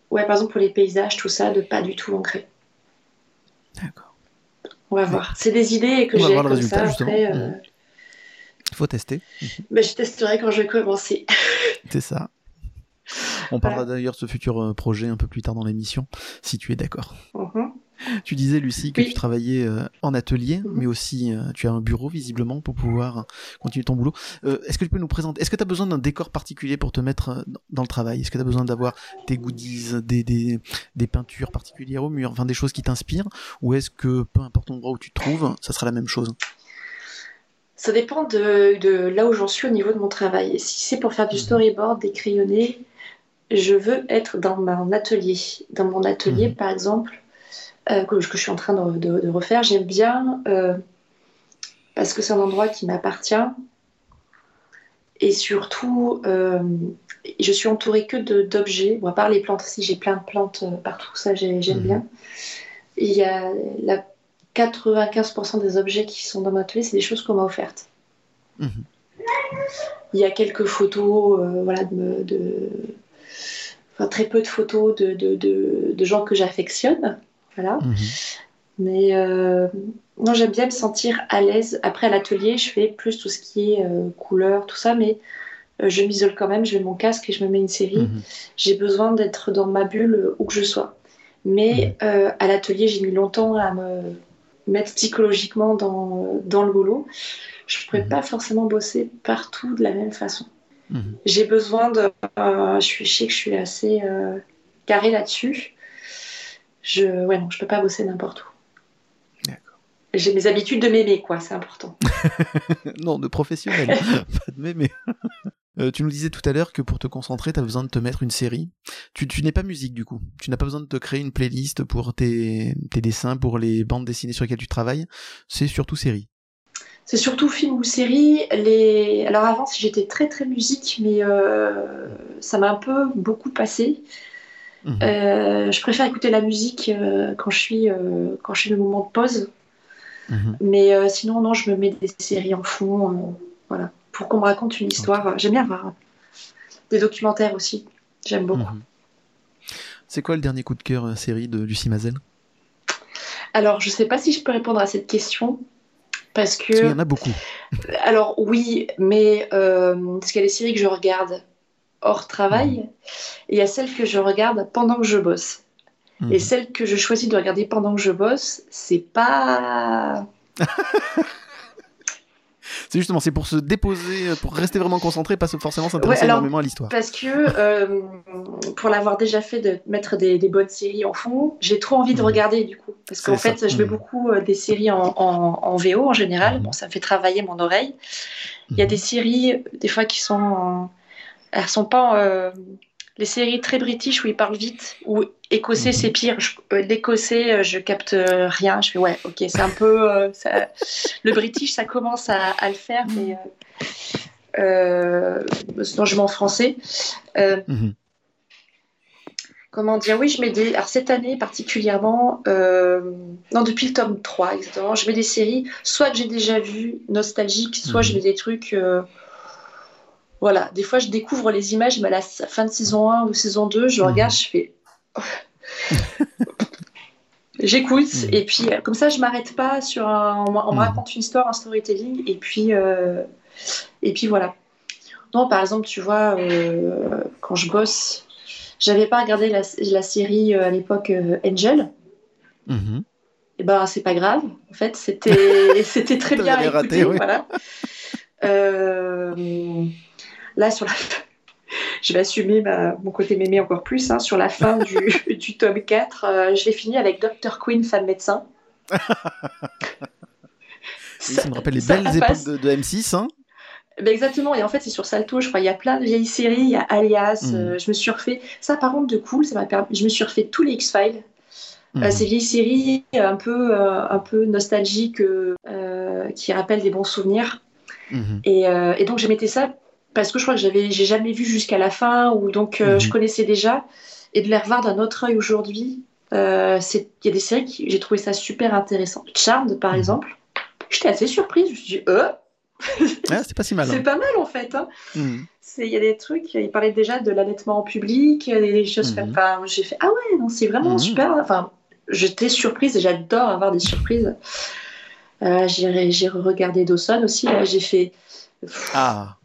Ouais, par exemple, pour les paysages, tout ça, de pas du tout ancrer. D'accord. On va Ouais. voir. C'est des idées que On va j'ai voir le comme résultat, ça. justement. Après, euh. Il faut tester. bah, je testerai quand je vais commencer. C'est ça. On parlera d'ailleurs de ce futur euh, projet un peu plus tard dans l'émission, si tu es d'accord. Mhm. Tu disais, Lucie, que Oui. tu travaillais euh, en atelier, Mhm. mais aussi euh, tu as un bureau visiblement pour pouvoir continuer ton boulot. Euh, est-ce que tu peux nous présenter Est-ce que tu as besoin d'un décor particulier pour te mettre dans- le travail? Est-ce que tu as besoin d'avoir des goodies, des, des, des peintures particulières au mur, enfin des choses qui t'inspirent? Ou est-ce que peu importe l'endroit où tu te trouves, ça sera la même chose? Ça dépend de, de là où j'en suis au niveau de mon travail. Et si c'est pour faire du Mhm. storyboard, des crayonnés, je veux être dans mon atelier. Dans mon atelier, Mhm. par exemple, euh, que, que je suis en train de, de- de refaire, j'aime bien euh, parce que c'est un endroit qui m'appartient. Et surtout, euh, je suis entourée que d'objets. Bon, à part les plantes, si j'ai plein de plantes partout, ça j'ai- j'aime Mhm. bien. Il y a la 95% des objets qui sont dans mon atelier, c'est des choses qu'on m'a offertes. Mhm. Il y a quelques photos, voilà, de, de- enfin, très peu de photos de, de, de- de gens que j'affectionne, voilà. Mhm. Mais euh, non, j'aime bien me sentir à l'aise. Après, à l'atelier, je fais plus tout ce qui est euh, couleur, tout ça, mais euh, je m'isole quand même. Je mets mon casque et je me mets une série. Mhm. J'ai besoin d'être dans ma bulle euh, où que je sois. Mais euh, à l'atelier, j'ai mis longtemps à me mettre psychologiquement dans, dans le boulot. Je ne pourrais Mhm. pas forcément bosser partout de la même façon. Mhm. J'ai besoin de. je sais que je suis assez carrée là-dessus. Je, ouais, je peux pas bosser n'importe où. J'ai mes habitudes de m'aimer, quoi, c'est important. non, de professionnel, pas de mémé. Euh, tu nous disais tout à l'heure que pour te concentrer, tu as besoin de te mettre une série. Tu, tu n'es pas musique du coup. Tu n'as pas besoin de te créer une playlist pour tes, tes dessins, pour les bandes dessinées sur lesquelles tu travailles. C'est surtout série. C'est surtout film ou série. Les... Alors avant, j'étais très très musique, mais euh, ça m'a un peu beaucoup passé. Mhm. Euh, je préfère écouter la musique euh, quand je suis euh, quand je suis le moment de pause. Mhm. Mais sinon, non, je me mets des séries en fond, voilà, pour qu'on me raconte une histoire. J'aime bien voir des documentaires aussi. J'aime beaucoup. Mhm. C'est quoi le dernier coup de cœur série de Lucie Mazel? Alors, je sais pas si je peux répondre à cette question parce que Parce qu'il y en a beaucoup. Alors oui, mais euh, parce qu'il y a des séries que je regarde hors travail, et il y a celles que je regarde pendant que je bosse. Et celles que je choisis de regarder pendant que je bosse, c'est pas... C'est justement, c'est pour se déposer, euh, pour rester vraiment concentré, pas forcément s'intéresser énormément à l'histoire. Parce que euh, pour l'avoir déjà fait de mettre des, des bonnes séries en fond, j'ai trop envie de Mhm. regarder du coup. Parce qu'en fait, ça. je mets Mhm. beaucoup euh, des séries en, en- en VO en général. Bon, ça me fait travailler mon oreille. Il y a des séries, des fois, qui sont. en- Elles sont pas. euh, Les séries très british où ils parlent vite, ou écossais Mhm. c'est pire. Euh, L'écossais, euh, je capte rien. Je fais ouais, ok, c'est un peu. euh, ça- Le british, ça commence à, à le faire, mais. euh, euh, Sinon, je mets en français. Mhm. comment dire? Oui, je mets des. Alors, cette année particulièrement, non, depuis le tome 3, exactement, je mets des séries, soit que j'ai déjà vues, nostalgiques, soit Mhm. je mets des trucs. Voilà, des fois je découvre les images, mais à la fin de saison 1 ou saison 2, je Mhm. regarde, je fais. J'écoute, Mhm. et puis euh, comme ça, je m'arrête pas sur un. On, me Mhm. raconte une histoire, un storytelling, et puis. euh, Et puis voilà. Non, par exemple, tu vois, euh, quand je bosse, j'avais pas regardé la, la série euh, à l'époque Angel. Mhm. Et ben, c'est pas grave. En fait, c'était très bien écouté. raté, oui. Voilà. Euh, là, sur la je vais assumer ma- mon côté mémé encore plus. hein. Sur la fin du, du tome 4, euh, je l'ai fini avec Dr. Queen, femme médecin. Oui, ça me rappelle les belles époques de, de M6. Hein. Ben exactement, et en fait c'est sur Salto, je crois, il y a plein de vieilles séries, il y a Alias, Mhm. euh, je me suis refait, ça par contre de cool, ça m'a permis, je me suis refait tous les X-Files. Euh, ces vieilles séries un peu, euh, un peu nostalgiques, euh, euh, qui rappellent des bons souvenirs, Mhm. et, euh, et donc j'ai metté ça parce que je crois que j'avais, j'ai jamais vu jusqu'à la fin, ou donc euh, Mhm. je connaissais déjà, et de les revoir d'un autre œil aujourd'hui, euh, c'est, il y a des séries qui, j'ai trouvé ça super intéressant. Charmed par Mhm. exemple, j'étais assez surprise, je me suis dit, euh, Ah, c'est pas si mal. c'est hein. pas mal en fait, hein. Mhm. Il y a des trucs, il parlait déjà de l'allaitement en public, a des choses Mhm. comme Enfin, j'ai fait Ah ouais, non, c'est vraiment Mhm. super. Enfin, j'étais surprise et j'adore avoir des surprises. Euh, j'ai regardé Dawson aussi, j'ai fait. Ah.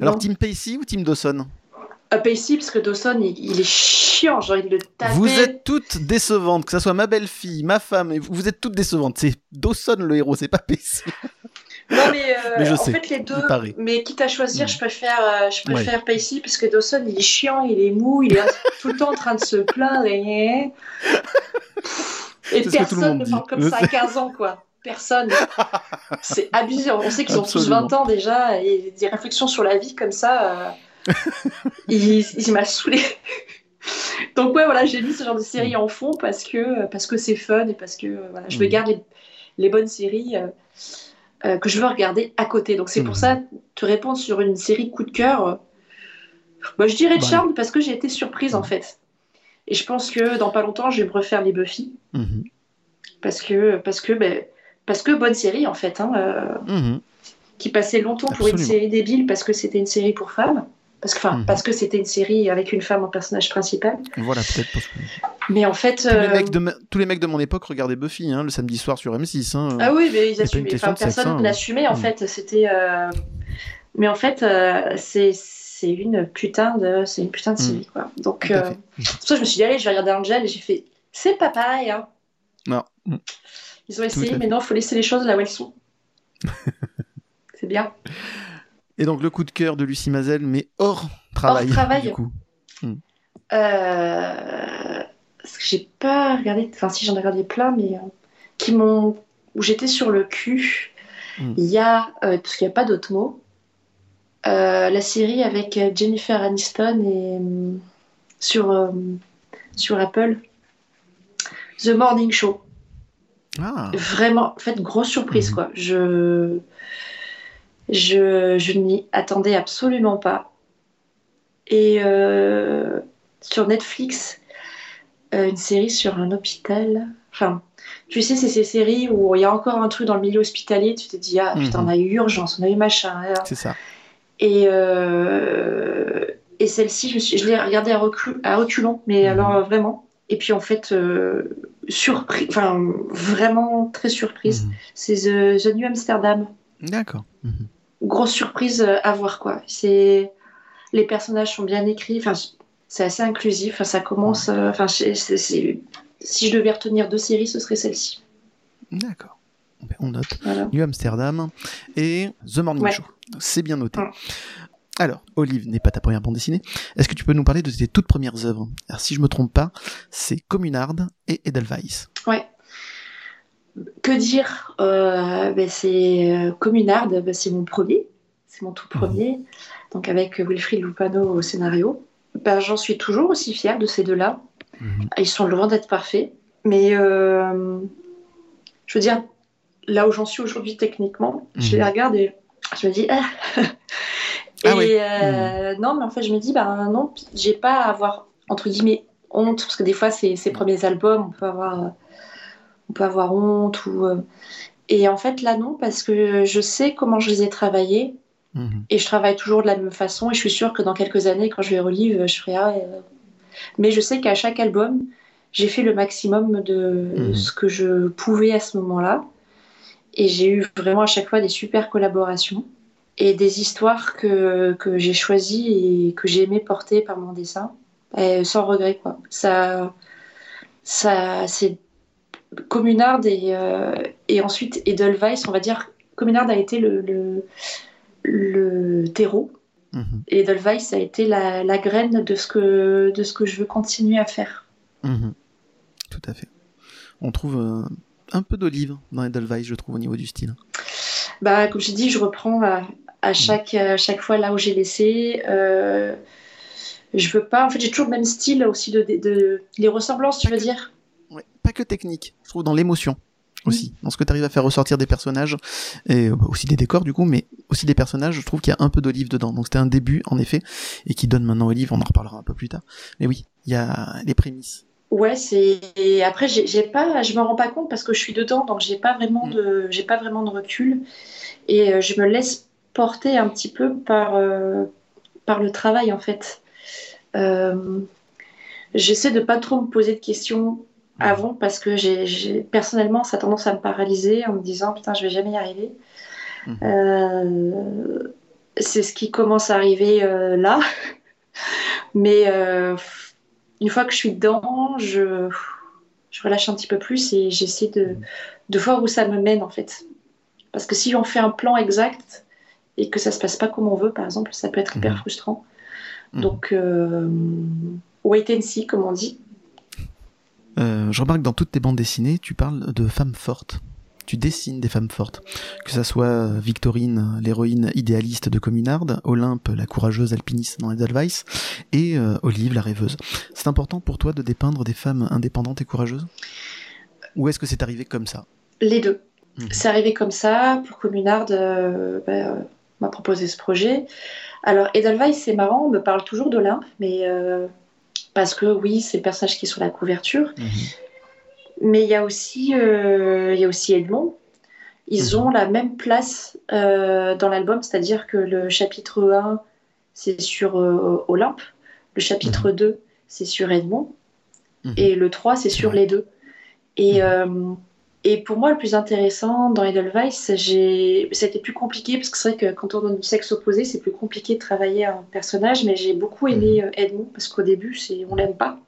Alors. Team Pacey ou Team Dawson Up ici, parce que Dawson, il, il est chiant, genre il le tapait. Vous êtes toutes décevantes, que ça soit ma belle-fille, ma femme, vous êtes toutes décevantes. C'est Dawson le héros, c'est pas Pacey. Non, mais, euh, Mais je en sais, fait, les deux. Mais quitte à choisir, Mhm. je préfère, euh, je préfère Pacey, parce que Dawson, il est chiant, il est mou, il est tout le temps en train de se plaindre. Et, et ce personne ne parle comme ça à sais. 15 ans, quoi. Personne. C'est abusé. On sait qu'ils ont tous Absolument. 20 ans déjà, et des réflexions sur la vie comme ça, euh, il, il m'a saoulé. Donc ouais, voilà, j'ai mis ce genre de série en fond parce que parce que c'est fun et parce que voilà, je Mhm. regarde les, les bonnes séries euh, euh, que je veux regarder à côté. Donc c'est pour Mhm. ça te répondre sur une série coup de cœur. bah, je dirais Bah, Charmed parce que j'ai été surprise en fait. Et je pense que dans pas longtemps, je vais me refaire les Buffy Mhm. parce que parce que ben, parce que bonne série en fait, hein, euh, Mhm. qui passait longtemps pour une série débile parce que c'était une série pour femmes. Parce que, enfin, Mhm. parce que c'était une série avec une femme en personnage principal. Voilà, peut-être parce que Mais en fait. tous, les euh, mecs de ma- tous les mecs de mon époque regardaient Buffy hein, le samedi soir sur M6. Hein. Ah oui, mais ils assumaient. Enfin, personne hein. n'assumait en Mm. fait. C'était. euh, Mais en fait, euh, c'est une putain de c'est une putain de Mm. série quoi. Donc euh, c'est pour ça que je me suis dit allez, je vais regarder Angel et j'ai fait c'est pas pareil. Hein. Non. Ils ont essayé, mais non, faut laisser les choses là où elles sont. c'est bien. Et donc le coup de cœur de Lucie Mazel, mais hors travail. travail. Du coup. Euh... Parce que j'ai pas regardé, enfin si j'en ai regardé plein, mais euh, qui m'ont, où j'étais sur le cul. Mm. Il y a, euh, parce qu'il n'y a pas d'autres mots, la série avec Jennifer Aniston et euh, sur sur Apple, The Morning Show. Ah. Vraiment, en fait, grosse surprise Mhm. quoi. Je je je n'y attendais absolument pas. Et euh, sur Netflix, euh, une série sur un hôpital. Enfin, tu sais, c'est ces séries où il y a encore un truc dans le milieu hospitalier, tu te dis, ah putain, Mhm. on a eu urgence, on a eu machin. hein. C'est ça. Et, euh, et celle-ci, je, l'ai regardée à, recul, à reculons, mais Mhm. alors vraiment. Et puis en fait, euh, surpris, enfin vraiment très surprise. Mhm. C'est The, The New Amsterdam. D'accord. Mhm. Grosse surprise à voir quoi. C'est les personnages sont bien écrits. Enfin, c'est assez inclusif. Enfin, ça commence. euh, Enfin, c'est- c'est- c'est- si je devais retenir deux séries, ce serait celle-ci. D'accord. On note. Voilà. New Amsterdam et The Morning Ouais. Show. C'est bien noté. Alors, Olive n'est pas ta première bande dessinée. Est-ce que tu peux nous parler de tes toutes premières œuvres? Alors, si je me trompe pas, c'est Communard et Edelweiss. Ouais. Que dire? Euh, ben, C'est euh, Communard, ben, c'est mon premier. C'est mon tout premier. Donc avec Wilfried Lupano au scénario. Ben, J'en suis toujours aussi fière de ces deux-là. Mhm. Ils sont loin d'être parfaits. Mais euh, je veux dire, là où j'en suis aujourd'hui techniquement, je Mhm. les regarde et je me dis ah. et Ah oui. euh, non, mais en fait, je me dis bah non, j'ai pas à avoir entre guillemets honte parce que des fois, ces, ces premiers albums, on peut avoir, euh, on peut avoir honte ou euh, et en fait là non parce que je sais comment je les ai travaillés Mhm. et je travaille toujours de la même façon et je suis sûre que dans quelques années, quand je vais relire, je ferai ah, euh, mais je sais qu'à chaque album, j'ai fait le maximum de ce que je pouvais à ce moment-là. Et j'ai eu vraiment à chaque fois des super collaborations. Et des histoires que, que j'ai choisies et que j'ai aimé porter par mon dessin, sans regret quoi. Ça, ça, c'est Communard et, euh, et ensuite Edelweiss, on va dire, Communard a été le, le, le terreau Mhm. et Edelweiss a été la, la graine de ce, que, de ce que je veux continuer à faire. Mhm. Tout à fait. On trouve euh, un peu d'olive dans Edelweiss, je trouve, au niveau du style. Bah, comme j'ai dit, je reprends à, à chaque, à chaque fois là où j'ai laissé. Euh, je veux pas. En fait, j'ai toujours le même style aussi de, de, de- les ressemblances, tu veux dire. Ouais. Pas que technique, je trouve dans l'émotion aussi, dans ce que tu arrives à faire ressortir des personnages, et euh, aussi des décors du coup, mais aussi des personnages, je trouve qu'il y a un peu d'olive dedans. Donc c'était un début, en effet, et qui donne maintenant olive, on en reparlera un peu plus tard. Mais oui, il y a les prémices. Ouais, c'est. et Après, j'ai pas, je me rends pas compte parce que je suis dedans, donc j'ai pas vraiment Mm. de, j'ai pas vraiment de recul, et euh, je me laisse porter un petit peu par, euh, par le travail en fait. Euh, J'essaie de pas trop me poser de questions avant parce que j'ai, personnellement, ça a tendance à me paralyser en me disant putain, je vais jamais y arriver. Mhm. Euh, c'est ce qui commence à arriver là, mais une fois que je suis dedans, je, je relâche un petit peu plus et j'essaie de, de voir où ça me mène en fait. Parce que si on fait un plan exact et que ça se passe pas comme on veut, par exemple, ça peut être hyper Mhm. frustrant. Mhm. Donc, euh, wait and see, comme on dit. Euh, je remarque que dans toutes tes bandes dessinées, tu parles de femmes fortes. Tu dessines des femmes fortes. Que ça soit euh, Victorine, l'héroïne idéaliste de Communard, Olympe, la courageuse alpiniste dans Edelweiss, et euh, Olive, la rêveuse. C'est important pour toi de dépeindre des femmes indépendantes et courageuses? Ou est-ce que c'est arrivé comme ça? Les deux. Mhm. C'est arrivé comme ça. Pour Communard, euh, ben, euh, m'a proposé ce projet. Alors, Edelweiss, c'est marrant, on me parle toujours d'Olympe, mais euh, parce que oui, c'est le personnage qui est sur la couverture. Mhm. Mais il y a aussi, euh, il y a aussi Edmond. Ils Mhm. ont la même place euh, dans l'album, c'est-à-dire que le chapitre 1, c'est sur euh, Olympe, le chapitre 2, c'est sur Edmond, Mhm. et le 3, c'est sur les deux. Et, Mhm. et pour moi, le plus intéressant dans Edelweiss, été plus compliqué, parce que c'est vrai que quand on est du sexe opposé, c'est plus compliqué de travailler un personnage, mais j'ai beaucoup aimé Edmond, parce qu'au début, on l'aime pas.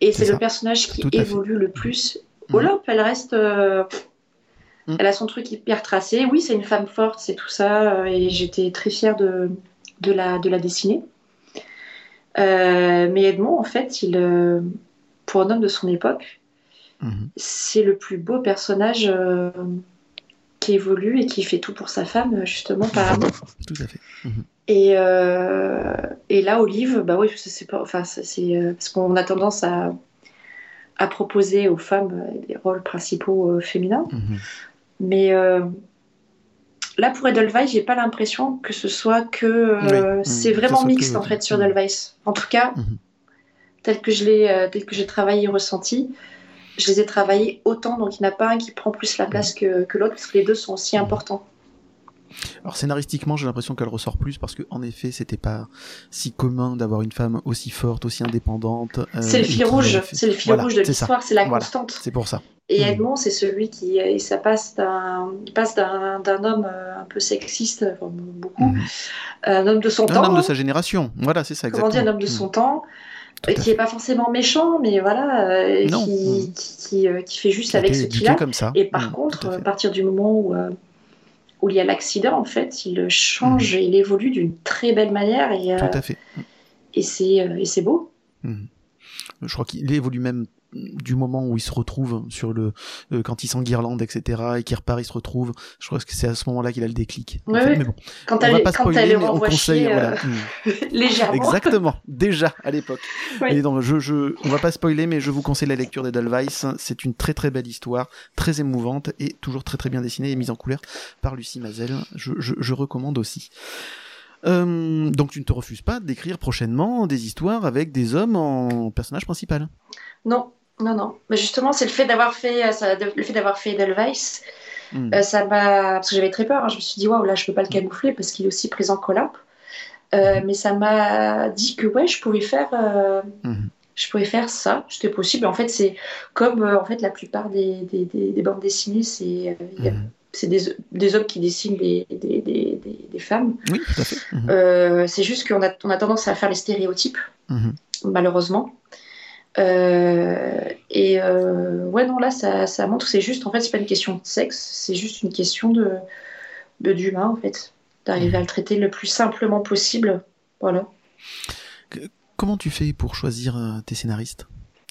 Et C'est le personnage qui Tout évolue le plus. Mhm. Olympe, elle reste. euh, Mhm. Elle a son truc hyper tracé. Oui, c'est une femme forte, c'est tout ça. euh, Et j'étais très fière de, de, la, de la dessiner. Euh, mais Edmond, en fait, il, euh, pour un homme de son époque, Mhm. c'est le plus beau personnage qui évolue et qui fait tout pour sa femme, justement, par amour. Tout à fait. Et, euh, et là, Olive, bah oui, c'est pas, enfin, c'est euh, parce qu'on a tendance à, à proposer aux femmes euh, des rôles principaux euh, féminins. Mhm. Mais euh, là, pour Edelweiss, j'ai pas l'impression que ce soit que. Oui, c'est vraiment mixte que- en fait sur. Edelweiss. En tout cas, Mhm. tel que je l'ai, tel que j'ai travaillé et ressenti, je les ai travaillés autant. Donc il n'y en a pas un qui prend plus la place que, que l'autre parce que les deux sont aussi Mm. importants. Alors scénaristiquement, j'ai l'impression qu'elle ressort plus parce que en effet, c'était pas si commun d'avoir une femme aussi forte, aussi indépendante. euh, c'est le fil rouge, c'est le fil Voilà, rouge de l'histoire, c'est la Voilà. constante. C'est pour ça. Et Mm. Edmond, c'est celui qui, et ça passe d'un, passe d'un, homme euh, un peu sexiste, enfin, beaucoup, Mhm. un homme de son Un temps, homme de sa génération. Voilà, c'est ça comment exactement. dire, un homme de son temps, qui fait. est pas forcément méchant, mais voilà, euh, Non. qui, Mm. qui, qui, euh, qui fait juste avec ce qu'il a. comme ça. Et par Mhm, contre, à partir du moment où, euh, où il y a l'accident, en fait, il change et il évolue d'une très belle manière et, Tout à fait. et c'est, beau. Mhm. Je crois qu'il évolue même du moment où il se retrouve sur le euh, quand il s'enguirlande etc et qu'il repart il se retrouve je crois que c'est à ce moment-là qu'il a le déclic en Ouais, fait. ouais. mais bon Quand on va pas spoiler elle mais on conseille voilà euh, Mhm. légèrement. exactement déjà à l'époque Oui. je je on va pas spoiler mais je vous conseille la lecture d'Edelweiss c'est une très très belle histoire très émouvante et toujours très très bien dessinée et mise en couleur par Lucie Mazel je, je, je recommande aussi Euh, donc tu ne te refuses pas d'écrire prochainement des histoires avec des hommes en personnage principal? Non, non, non. Mais justement, c'est le fait d'avoir fait, euh, ça- le fait d'avoir fait Edelweiss, Mhm. euh, ça m'a, parce que j'avais très peur. hein. Je me suis dit waouh, là, je peux pas le camoufler parce qu'il est aussi présent qu'Olympe. Euh, mais ça m'a dit que ouais, je pouvais faire, euh, je pouvais faire ça. C'était possible. En fait, c'est comme en fait la plupart des, des, des- des bandes dessinées, c'est c'est des, des hommes qui dessinent des, des, des, des- des femmes. Oui, tout à fait. C'est juste qu'on a, on a tendance à faire les stéréotypes, malheureusement. Euh, et euh, ouais, non, là, ça, ça montre que c'est juste, en fait, c'est pas une question de sexe, c'est juste une question de de- d'humain, en fait. D'arriver à le traiter le plus simplement possible. Voilà. Comment tu fais pour choisir euh, tes scénaristes?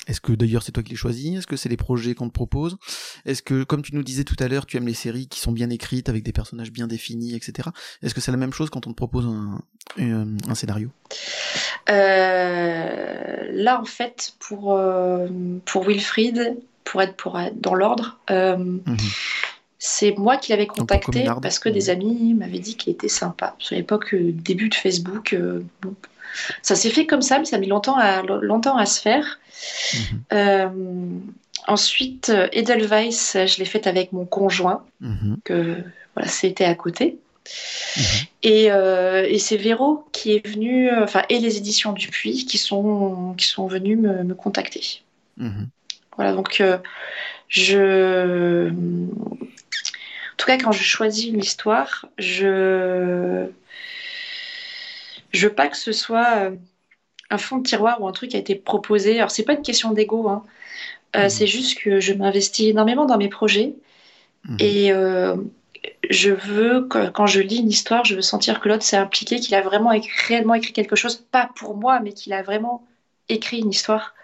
Est-ce que d'ailleurs c'est toi qui les choisis? Est-ce que c'est les projets qu'on te propose? Est-ce que, comme tu nous disais tout à l'heure, tu aimes les séries qui sont bien écrites, avec des personnages bien définis, etc. Est-ce que c'est la même chose quand on te propose un, un, un scénario? Euh, là, en fait, pour, euh, pour Wilfried, pour être, pour être dans l'ordre, euh, Mhm. c'est moi qui l'avais contacté parce que des amis m'avaient dit qu'il était sympa. Sur l'époque, euh, début de Facebook, bon. ça s'est fait comme ça, mais ça a mis longtemps à, longtemps à se faire. Mhm. Euh, ensuite, euh, Edelweiss, je l'ai faite avec mon conjoint, Mhm. que voilà, c'était à côté. Mhm. Et, euh, et c'est Véro qui est venu, enfin, et les éditions Dupuis qui sont, qui sont venus me, me contacter. Voilà, donc euh, je. En tout cas, quand je choisis une histoire, je. Je veux pas que ce soit un fond de tiroir ou un truc a été proposé. Alors, c'est pas une question d'ego, hein. Euh, Mhm. c'est juste que je m'investis énormément dans mes projets Mhm. et euh, je veux, que, quand je lis une histoire, je veux sentir que l'autre s'est impliqué, qu'il a vraiment écrit- réellement écrit quelque chose, pas pour moi, mais qu'il a vraiment écrit une histoire.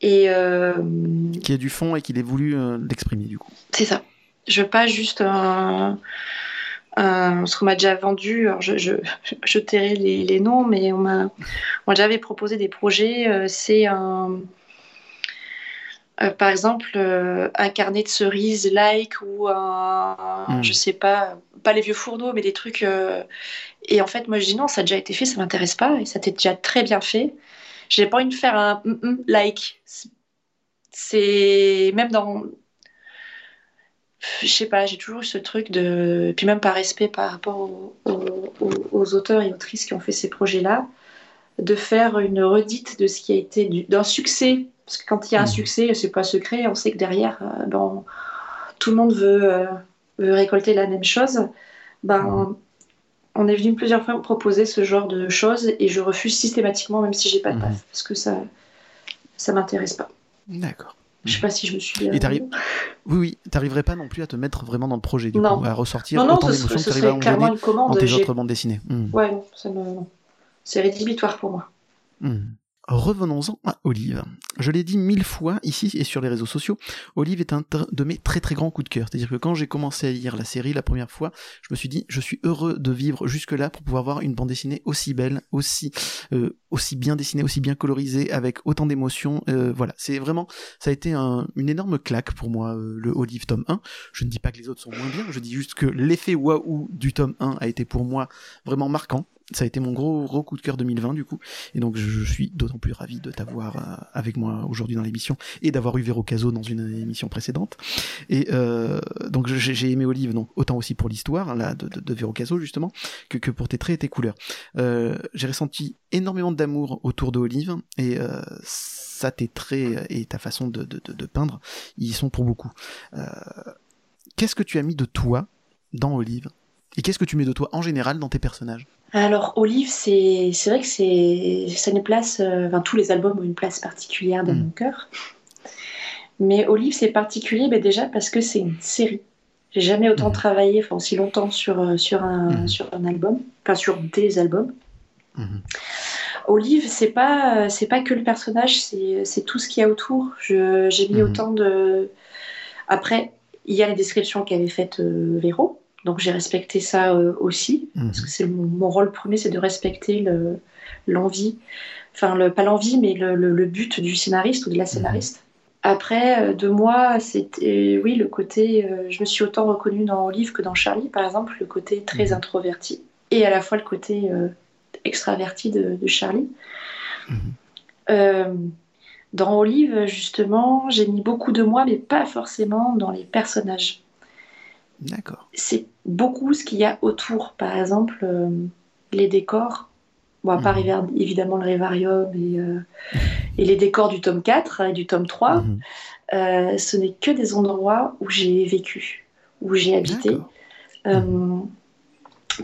Et euh, Qui a du fond et qu'il ait voulu l'exprimer du coup. c'est ça. Je veux pas juste un, un- ce qu'on m'a déjà vendu. Alors je, je, je tairai les, les noms, mais on m'a on j'avais proposé des projets. euh, c'est un euh, par exemple, euh, un carnet de cerises like ou un, Mm. je sais pas, pas les vieux fourneaux, mais des trucs. euh, Et en fait, moi, je dis non, ça a déjà été fait, ça m'intéresse pas, et ça t'est déjà très bien fait. J'ai pas envie de faire un mm, mm, like. C'est même dans. Je sais pas, j'ai toujours eu ce truc de. Puis même par respect par rapport aux, aux- aux- aux auteurs et autrices qui ont fait ces projets-là, de faire une redite de ce qui a été du- d'un succès. Parce que quand il y a un Mhm. succès, c'est pas secret, on sait que derrière, euh, ben, tout le monde veut, euh, veut récolter la même chose. Ben, on est venu plusieurs fois me proposer ce genre de choses et je refuse systématiquement, même si j'ai pas de Mhm. paf, parce que ça, ça m'intéresse pas. D'accord. Je sais pas si je me suis bien. Et t'arrives- Oui, oui, t'arriverais pas non plus à te mettre vraiment dans le projet du Non. coup, à ressortir Non, non, autant d'émotions que t'arrives à clairement une commande. dans tes autres bandes dessinées. Mhm. Ouais, non, ça me... non. c'est rédhibitoire pour moi. Hmm. Revenons-en à Olive. Je l'ai dit mille fois ici et sur les réseaux sociaux, Olive est un de mes très très grands coups de cœur. C'est-à-dire que quand j'ai commencé à lire la série la première fois, je me suis dit, je suis heureux de vivre jusque-là pour pouvoir voir une bande dessinée aussi belle, aussi euh, aussi bien dessinée, aussi bien colorisée, avec autant d'émotions. Euh, voilà, c'est vraiment, ça a été un- une énorme claque pour moi, euh, le Olive tome 1. Je ne dis pas que les autres sont moins bien, je dis juste que l'effet waouh du tome 1 a été pour moi vraiment Ça a été mon gros, gros coup de cœur 2020 du coup. Et donc je, suis d'autant plus ravi de t'avoir euh, avec moi aujourd'hui dans l'émission et d'avoir eu Véro Caso dans une émission précédente. Et euh, donc j'ai aimé Olive, donc autant aussi pour l'histoire là de, de, Véro Caso justement que, pour tes traits et tes couleurs. Euh, j'ai ressenti énormément d'amour autour de Olive et ça tes traits et ta façon de, peindre, ils sont pour beaucoup. Qu'est-ce que tu as mis de toi dans Olive? Et qu'est-ce que tu mets de toi en général dans tes personnages? Alors, Olive, c'est vrai que c'est ça a une place. euh, Enfin, tous les albums ont une place particulière dans Mm. mon cœur. Mais Olive, c'est particulier ben, déjà parce que c'est une série. J'ai jamais autant Mhm. travaillé, enfin aussi longtemps sur, euh, sur, un, Mhm. sur un album, enfin sur des albums. Olive, c'est pas, c'est pas que le personnage, c'est tout ce qu'il y a autour. J'ai mis Mhm. autant de. Après, il y a les descriptions qu'avait faites euh, Véro, donc j'ai respecté ça euh, aussi. Mhm. Parce que c'est mon, mon rôle premier, c'est de respecter le- l'envie, enfin le, pas l'envie, mais le, but du scénariste ou de la scénariste. Après, euh, de moi, c'était oui le côté. euh, je me suis autant reconnue dans Olive que dans Charlie, par exemple, le côté très Mhm. introverti et à la fois le côté euh, extraverti de, de Charlie. Mhm. Euh, dans Olive, justement, j'ai mis beaucoup de moi, mais pas forcément dans les personnages D'accord. c'est beaucoup ce qu'il y a autour. Par exemple, euh, les décors. Bon, à part Mhm. évi- évidemment le Révarium et, euh, et les décors du tome 4 et du tome 3, Mhm. euh, ce n'est que des endroits où j'ai vécu, où j'ai habité.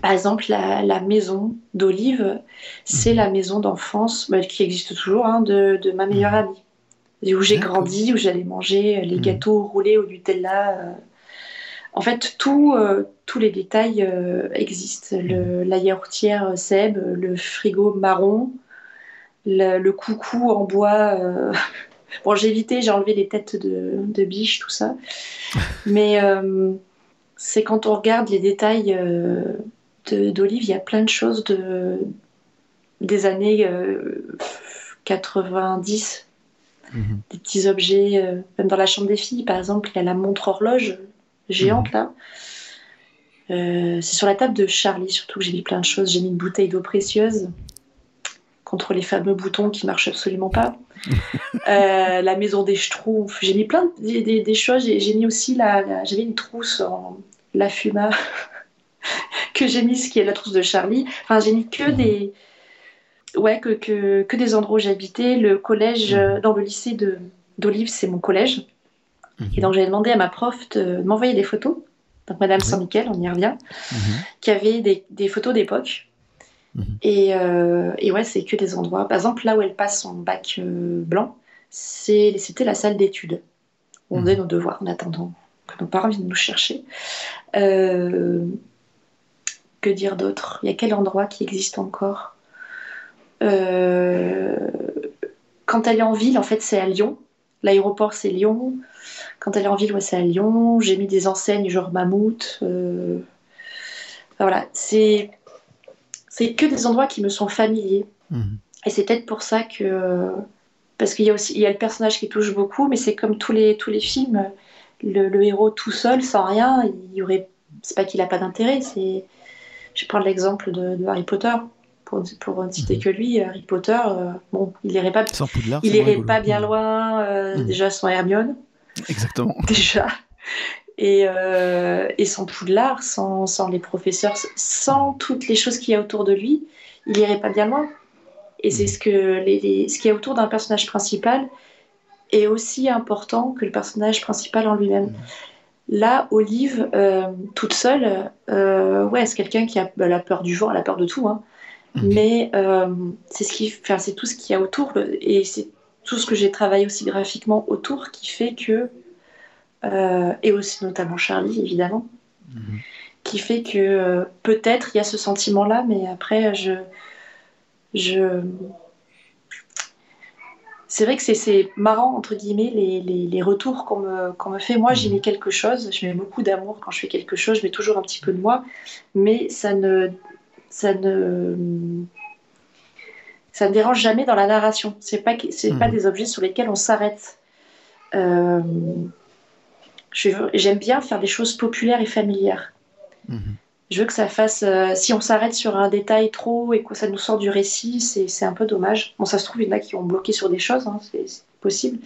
Par exemple, la, maison d'Olive, c'est la maison d'enfance bah, qui existe toujours hein, de, ma meilleure amie. Où j'ai grandi, où j'allais manger les gâteaux roulés au Nutella. En fait, tout, tous les détails existent. Le, la yaourtière Seb, le frigo marron, le, coucou en bois. Bon, j'ai évité, j'ai enlevé les têtes de, de biches, tout ça. Mais c'est quand on regarde les détails euh, d'Olive, il y a plein de choses de, des années 90, euh, mhm. des petits objets, euh, même dans la chambre des filles, par exemple, il y a la montre horloge géante mhm. là. c'est sur la table de Charlie, surtout que j'ai mis plein de choses. J'ai mis une bouteille d'eau précieuse contre les fameux boutons qui marchent absolument pas. la maison des Schtroumpfs. J'ai mis plein de, des, choses. J'ai mis aussi la, j'avais une trousse en, la Fuma que j'ai mis, ce qui est la trousse de Charlie. Enfin, j'ai mis que mhm. des. Ouais, que, que, des endroits où j'habitais. Le collège, mhm. euh, dans le lycée de, d'Olive, c'est mon collège. Mhm. Et donc, j'avais demandé à ma prof de, m'envoyer des photos. Donc, Madame Saint-Michel, on y revient, qui avait des, photos d'époque. Et, euh, et, ouais, c'est que des endroits. Par exemple, là où elle passe son bac euh, blanc, c'était la salle d'études. On faisait nos devoirs en attendant que nos parents viennent nous chercher. Euh, que dire d'autre? Il y a quel endroit qui existe encore? Euh, Quand elle est en ville, en fait, c'est à Lyon. L'aéroport, c'est Lyon. Quand elle est en ville, ouais, c'est à Lyon. J'ai mis des enseignes genre mammouth. Euh, voilà, c'est c'est que des endroits qui me sont familiers. Mhm. Et c'est peut-être pour ça que parce qu'il y a aussi il y a le personnage qui touche beaucoup, mais c'est comme tous les tous les films le, héros tout seul, sans rien, il y aurait. C'est pas qu'il a pas d'intérêt, c'est. Je vais prendre l'exemple de, Harry Potter. Pour, pour ne citer mhm. que lui, Harry Potter, euh, bon, il irait pas, il irait pas bien loin, euh, mhm. déjà sans Hermione. Exactement. Déjà. Et, euh, et sans Poudlard, sans, sans les professeurs, sans toutes les choses qu'il y a autour de lui, il irait pas bien loin. Et c'est mhm. ce que les, ce qu'il y a autour d'un personnage principal est aussi important que le personnage principal en lui-même. Mhm. Là, Olive, euh, toute seule, euh, ouais, c'est quelqu'un qui a bah, la peur du vent, la peur de tout, hein. mhm. mais c'est ce qui, c'est tout ce qu'il y a autour, et c'est tout ce que j'ai travaillé aussi graphiquement autour qui fait que, et aussi notamment Charlie, évidemment, mhm. qui fait que peut-être il y a ce sentiment-là, mais après, je, je, c'est vrai que c'est marrant, entre guillemets, les, les, retours qu'on me, me, fait. Moi, j'y mets quelque chose, je mets beaucoup d'amour quand je fais quelque chose, je mets toujours un petit peu de moi, mais ça ne, ça ne, ça ne dérange jamais dans la narration. C'est pas, c'est pas mmh. des objets sur lesquels on s'arrête. Euh, j'aime bien faire des choses populaires et familières. Mmh je veux que ça fasse. Euh, si on s'arrête sur un détail trop et que ça nous sort du récit, c'est un peu dommage. Bon, ça se trouve, il y en a qui ont bloqué sur des choses, hein, c'est possible.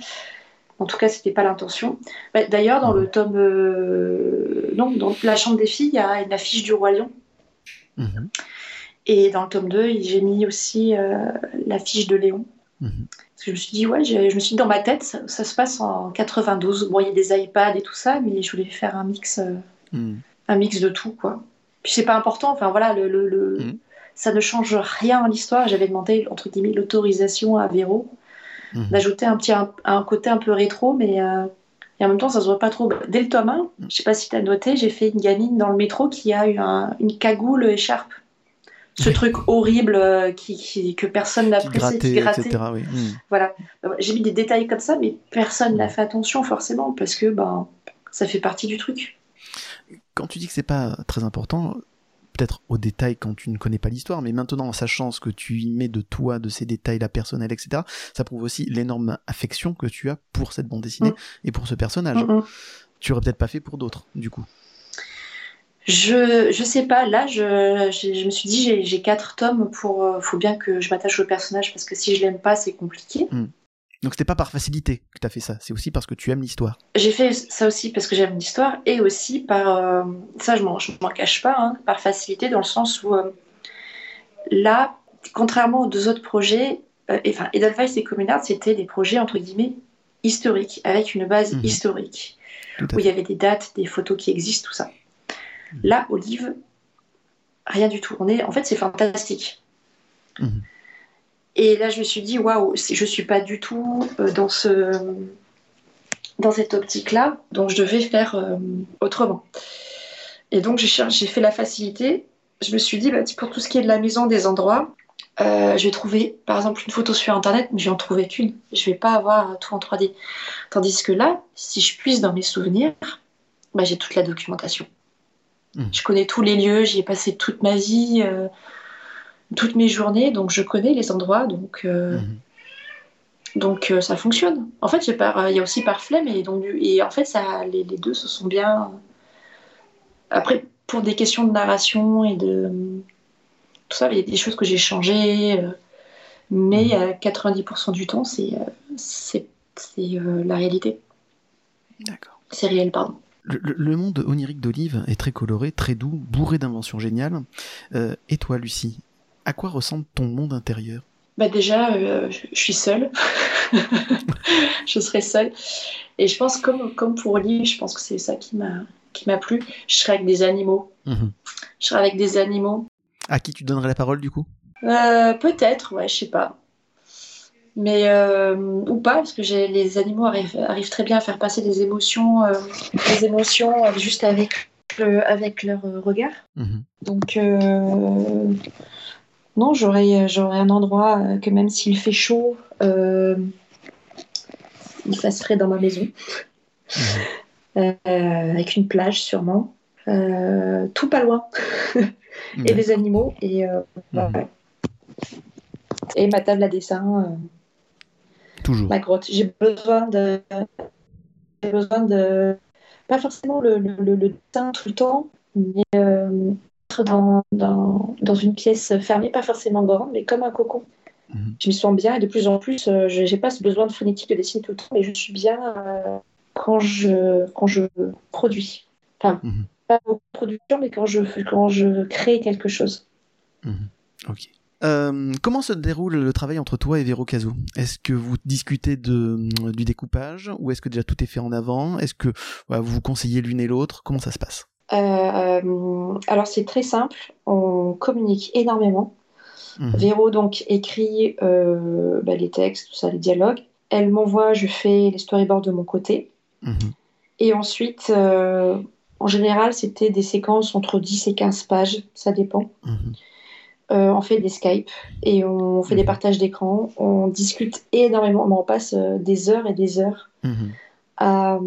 En tout cas, c'était pas l'intention. Bah, d'ailleurs, dans le tome. Euh, non, dans La Chambre des filles, il y a une affiche du Roi Lion. Mhm. Et dans le tome 2, j'ai mis aussi euh, l'affiche de Léon. Mhm. Parce que je me suis dit, ouais, je me suis dit dans ma tête, ça, se passe en 92. Bon, il y a des iPads et tout ça, mais je voulais faire un mix, mhm. un mix de tout, quoi. Puis c'est pas important, enfin voilà, le, le, mm. ça ne change rien à l'histoire. J'avais demandé, entre guillemets, l'autorisation à Véro d'ajouter un petit un, côté un peu rétro, mais euh, et en même temps, ça se voit pas trop. Dès le tome 1, je sais pas si tu as noté, j'ai fait une gamine dans le métro qui a eu une cagoule écharpe. Ce truc horrible euh, qui, que personne n'a qui grattait. Etc., oui. Mm. Voilà. J'ai mis des détails comme ça, mais personne n'a fait attention forcément parce que ben, ça fait partie du truc quand tu dis que c'est pas très important, peut-être au détail quand tu ne connais pas l'histoire, mais maintenant en sachant ce que tu y mets de toi, de ces détails-là personnels, etc., ça prouve aussi l'énorme affection que tu as pour cette bande dessinée mm. et pour ce personnage. Tu aurais peut-être pas fait pour d'autres, du coup. Je, je sais pas, là je, je, me suis dit j'ai quatre tomes pour. Euh, faut bien que je m'attache au personnage parce que si je l'aime pas c'est compliqué. Donc c'était pas par facilité que tu as fait ça, c'est aussi parce que tu aimes l'histoire. J'ai fait ça aussi parce que j'aime l'histoire et aussi par, euh, ça je m'en cache pas, hein, par facilité dans le sens où euh, là, contrairement aux deux autres projets, euh, enfin Edelweiss et Communard, c'était des projets entre guillemets historiques, avec une base mhm. historique, où il y avait des dates, des photos qui existent, tout ça. Là, Olive, Rien du tout. On est, en fait, c'est fantastique. Mhm. Et là, je me suis dit, waouh, je suis pas du tout euh, dans ce dans cette optique-là, donc je devais faire euh, autrement. Et donc j'ai fait la facilité. Je me suis dit, bah, pour tout ce qui est de la maison, des endroits, euh, je vais trouver, par exemple, une photo sur Internet, mais je vais en trouver qu'une. Je vais pas avoir tout en 3D. Tandis que là, si je puise dans mes souvenirs, bah, j'ai toute la documentation. Mhm. Je connais tous les lieux, j'y ai passé toute ma vie, euh, toutes mes journées, donc je connais les endroits, donc, euh, Mhm. donc euh, ça fonctionne. En fait, il y a aussi par flemme, et, donc, et en fait, ça, les, les deux se sont bien. Après, pour des questions de narration et de tout ça, il y a des choses que j'ai changées, euh, mais à 90% du temps, c'est euh, c'est c'est, euh, la réalité. D'accord. C'est réel, pardon. Le, monde onirique d'Olive est très coloré, très doux, bourré d'inventions géniales. Euh, et toi, Lucie, à quoi ressemble ton monde intérieur? Bah déjà, euh, je suis seule. je serai seule. Et je pense, comme, comme pour Olive, je pense que c'est ça qui m'a qui m'a plu. Je serai avec des animaux. Mhm. Je serai avec des animaux. À qui tu donnerais la parole du coup? Euh, Peut-être, ouais, je sais pas. Mais euh, ou pas, parce que les animaux arrivent, arrivent très bien à faire passer des émotions, euh, des émotions juste avec, le- avec leur regard. Mhm. Donc, euh, non, j'aurais, j'aurais un endroit que même s'il fait chaud, il fasse frais dans ma maison, Mhm. Avec une plage sûrement, tout pas loin, et Ouais. des animaux, et, Mhm. ouais. et ma table à dessin, Toujours. ma grotte. J'ai besoin de, j'ai besoin de, pas forcément le, le, le- tout le temps, mais euh, être dans, dans, dans une pièce fermée, pas forcément grande, mais comme un cocon. Mhm. Je me sens bien et de plus en plus, euh, je j'ai pas ce besoin de frénétique de dessiner tout le temps, mais je suis bien euh, quand, je, quand je produis. Enfin, Mhm. pas beaucoup de production, mais quand je, quand je crée quelque chose. Mhm. Ok. Euh, comment se déroule le travail entre toi et Véro Cazou Est-ce que vous discutez de, du découpage ou est-ce que déjà tout est fait en avant? Est-ce que vous vous conseillez l'une et l'autre? Comment ça se passe? Euh, euh, alors c'est très simple, on communique énormément. Mhm. Véro donc écrit euh, bah, les textes, tout ça, les dialogues. Elle m'envoie, je fais les storyboards de mon côté. Mhm. Et ensuite, euh, en général, c'était des séquences entre 10 et 15 pages, ça dépend. Mhm. Euh, on fait des Skype et on fait des Mhm. partages d'écran. On discute énormément, mais on passe euh, des heures et des heures Mhm. à.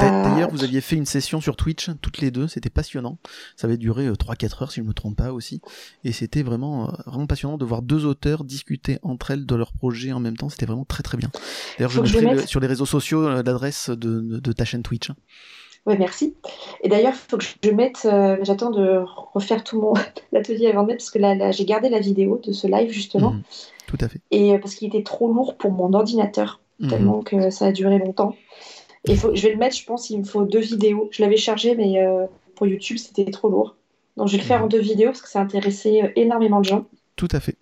D'a- à- D'ailleurs, vous aviez fait une session sur Twitch, toutes les deux, c'était passionnant. Ça avait duré euh, 3-4 heures, si je me trompe pas aussi. Et c'était vraiment, euh, vraiment passionnant de voir deux auteurs discuter entre elles de leur projet en même temps. C'était vraiment très très bien. D'ailleurs, je mettrai le- sur les réseaux sociaux euh, l'adresse de, de- de ta chaîne Twitch. Ouais, merci. Et d'ailleurs, il faut que je mette. euh, J'attends de refaire tout mon atelier avant de mettre, parce que là, là, j'ai gardé la vidéo de ce live justement, Mhm. Tout à fait. et euh, parce qu'il était trop lourd pour mon ordinateur, Mhm. tellement que ça a duré longtemps. Et faut, je vais le mettre, je pense, il me faut deux vidéos. Je l'avais chargé, mais euh, pour YouTube, c'était trop lourd. Donc, je vais le faire Mhm. en deux vidéos parce que ça a intéressé énormément de gens. Tout à fait.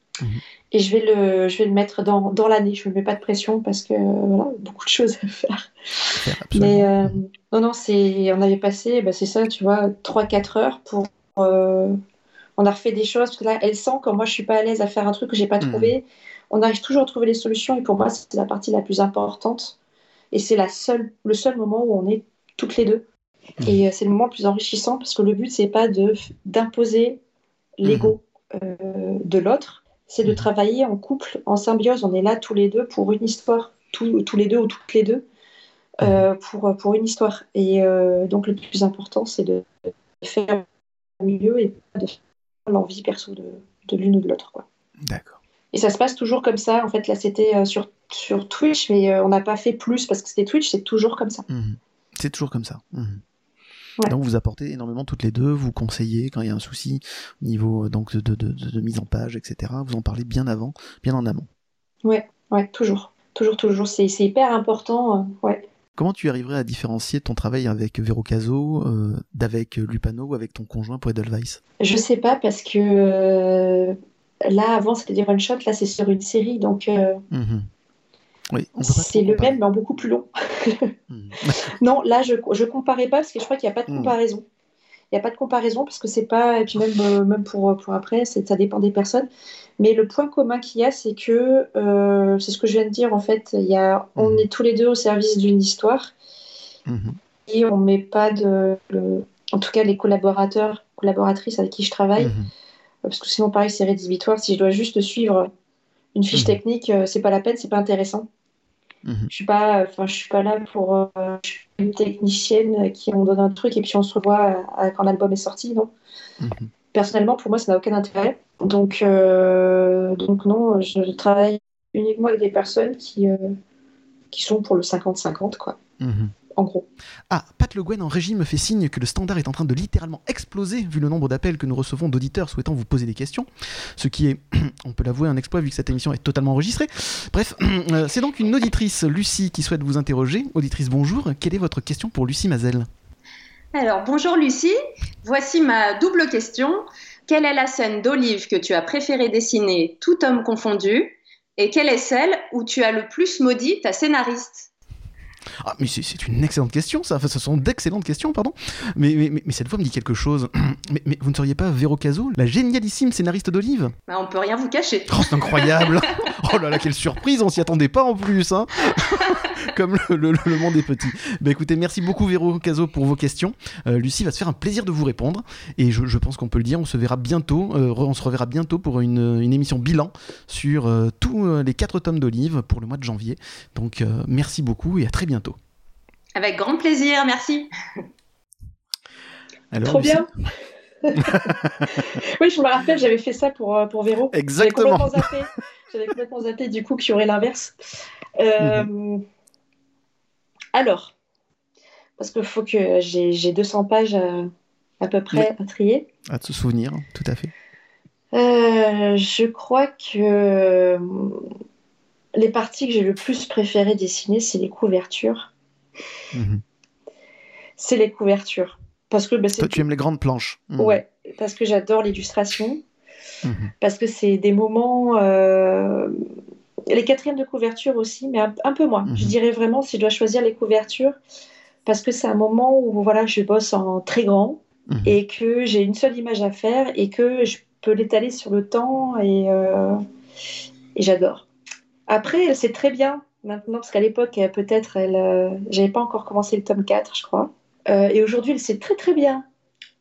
Et je vais le, je vais le mettre dans, dans l'année. Je ne me mets pas de pression parce que voilà, beaucoup de choses à faire. Mais euh, non, non, c'est, on avait passé, bah, c'est ça, tu vois, 3-4 heures pour. euh, on a refait des choses parce que là, elle sent quand moi je suis pas à l'aise à faire un truc que j'ai pas Mhm. trouvé. On arrive toujours à trouver les solutions et pour moi, c'est la partie la plus importante. Et c'est la seule, le seul moment où on est toutes les deux. Mhm. Et euh, c'est le moment le plus enrichissant parce que le but, c'est pas de, d'imposer l'ego euh, de l'autre, c'est de Mhm. travailler en couple, en symbiose. On est là tous les deux pour une histoire, tous, tous les deux ou toutes les deux, euh, pour, pour une histoire. Et euh, donc le plus important, c'est de faire mieux et pas de faire l'envie perso de, de l'une ou de l'autre. quoi. D'accord. Et ça se passe toujours comme ça. En fait, là, c'était euh, sur, sur Twitch, mais on n'a pas fait plus parce que c'était Twitch, c'est toujours comme ça. Mhm. C'est toujours comme ça. Mhm. Ouais. Donc vous apportez énormément toutes les deux, vous conseillez quand il y a un souci au niveau euh, donc de, de, de- de mise en page, etc. Vous en parlez bien avant, bien en amont. Ouais, toujours. Toujours, toujours. C'est hyper important. euh, ouais. Comment tu arriverais à différencier ton travail avec Vero Caso, euh, d'avec Lupano ou avec ton conjoint pour Edelweiss? Je sais pas parce que euh, là, avant, c'était des one-shots. Là, c'est sur une série. Donc, Mhm. Oui, c'est le même, mais en beaucoup plus long. Mhm. Non, là, je je comparais pas parce que je crois qu'il n'y a pas de Mm. comparaison. Il n'y a pas de comparaison parce que c'est pas. Et puis même, euh, même pour, pour après, ça dépend des personnes. Mais le point commun qu'il y a, c'est que. Euh, c'est ce que je viens de dire en fait. Il y a, on mhm. est tous les deux au service d'une histoire. Et on met pas de. en tout cas, les collaborateurs, collaboratrices avec qui je travaille. Parce que sinon, pareil, c'est rédhibitoire. Si je dois juste suivre une fiche technique, c'est pas la peine, c'est pas intéressant. Mhm. Je suis pas, enfin, je suis pas là pour euh, une technicienne qui on donne un truc et puis on se revoit quand l'album est sorti, non. Mhm. Personnellement, pour moi, ça n'a aucun intérêt. Donc, euh, donc non, je travaille uniquement avec des personnes qui, euh, qui sont pour le 50-50, quoi. En gros. Ah, Pat Le Guen en régime me fait signe que le standard est en train de littéralement exploser vu le nombre d'appels que nous recevons d'auditeurs souhaitant vous poser des questions. Ce qui est, on peut l'avouer, un exploit vu que cette émission est totalement enregistrée. Bref, euh, c'est donc une auditrice, Lucie, qui souhaite vous interroger. Auditrice, bonjour. Quelle est votre question pour Lucie Mazel Alors, bonjour Lucie. Voici ma double question. Quelle est la scène d'Olive que tu as préféré dessiner, tout homme confondu? Et quelle est celle où tu as le plus maudit ta scénariste? Ah, mais c'est une excellente question, ça. Enfin, ce sont d'excellentes questions, pardon. Mais, mais, mais, cette fois me dit quelque chose. Mais, mais vous ne seriez pas Véro Caso, la génialissime scénariste d'Olive? Bah, On peut rien vous cacher. Oh, c'est incroyable Oh là là, quelle surprise On s'y attendait pas en plus, hein Comme le, monde est petit. Bah écoutez, merci beaucoup Véro Caso pour vos questions. Euh, Lucie va se faire un plaisir de vous répondre. Et je, je pense qu'on peut le dire, on se verra bientôt, euh, on se reverra bientôt pour une, une émission bilan sur euh, tous les quatre tomes d'Olive pour le mois de janvier. Donc merci beaucoup et à très bientôt. Avec grand plaisir, merci. Trop bien. oui, je me rappelle, j'avais fait ça pour, euh, pour Véro. Exactement. J'avais complètement, zappé, du coup qu'il y aurait l'inverse. Euh, mhm. Alors, parce qu'il faut que j'ai 200 pages à, peu près à trier. À se souvenir, tout à fait. Euh, je crois que les parties que j'ai le plus préféré dessiner, c'est les couvertures. Mhm. C'est les couvertures. Parce que, bah, Toi, tu aimes les grandes planches. Mhm. Ouais, parce que j'adore l'illustration. Mhm. Parce que c'est des moments. Euh, les quatrièmes de couverture aussi, mais un, peu moins. Je dirais vraiment si je dois choisir les couvertures, parce que c'est un moment où voilà, je bosse en très grand et que j'ai une seule image à faire et que je peux l'étaler sur le temps et, euh, et j'adore. Après, c'est très bien maintenant, parce qu'à l'époque, peut-être, elle, euh, j'avais pas encore commencé le tome 4, je crois. Euh, et aujourd'hui, elle sait très très bien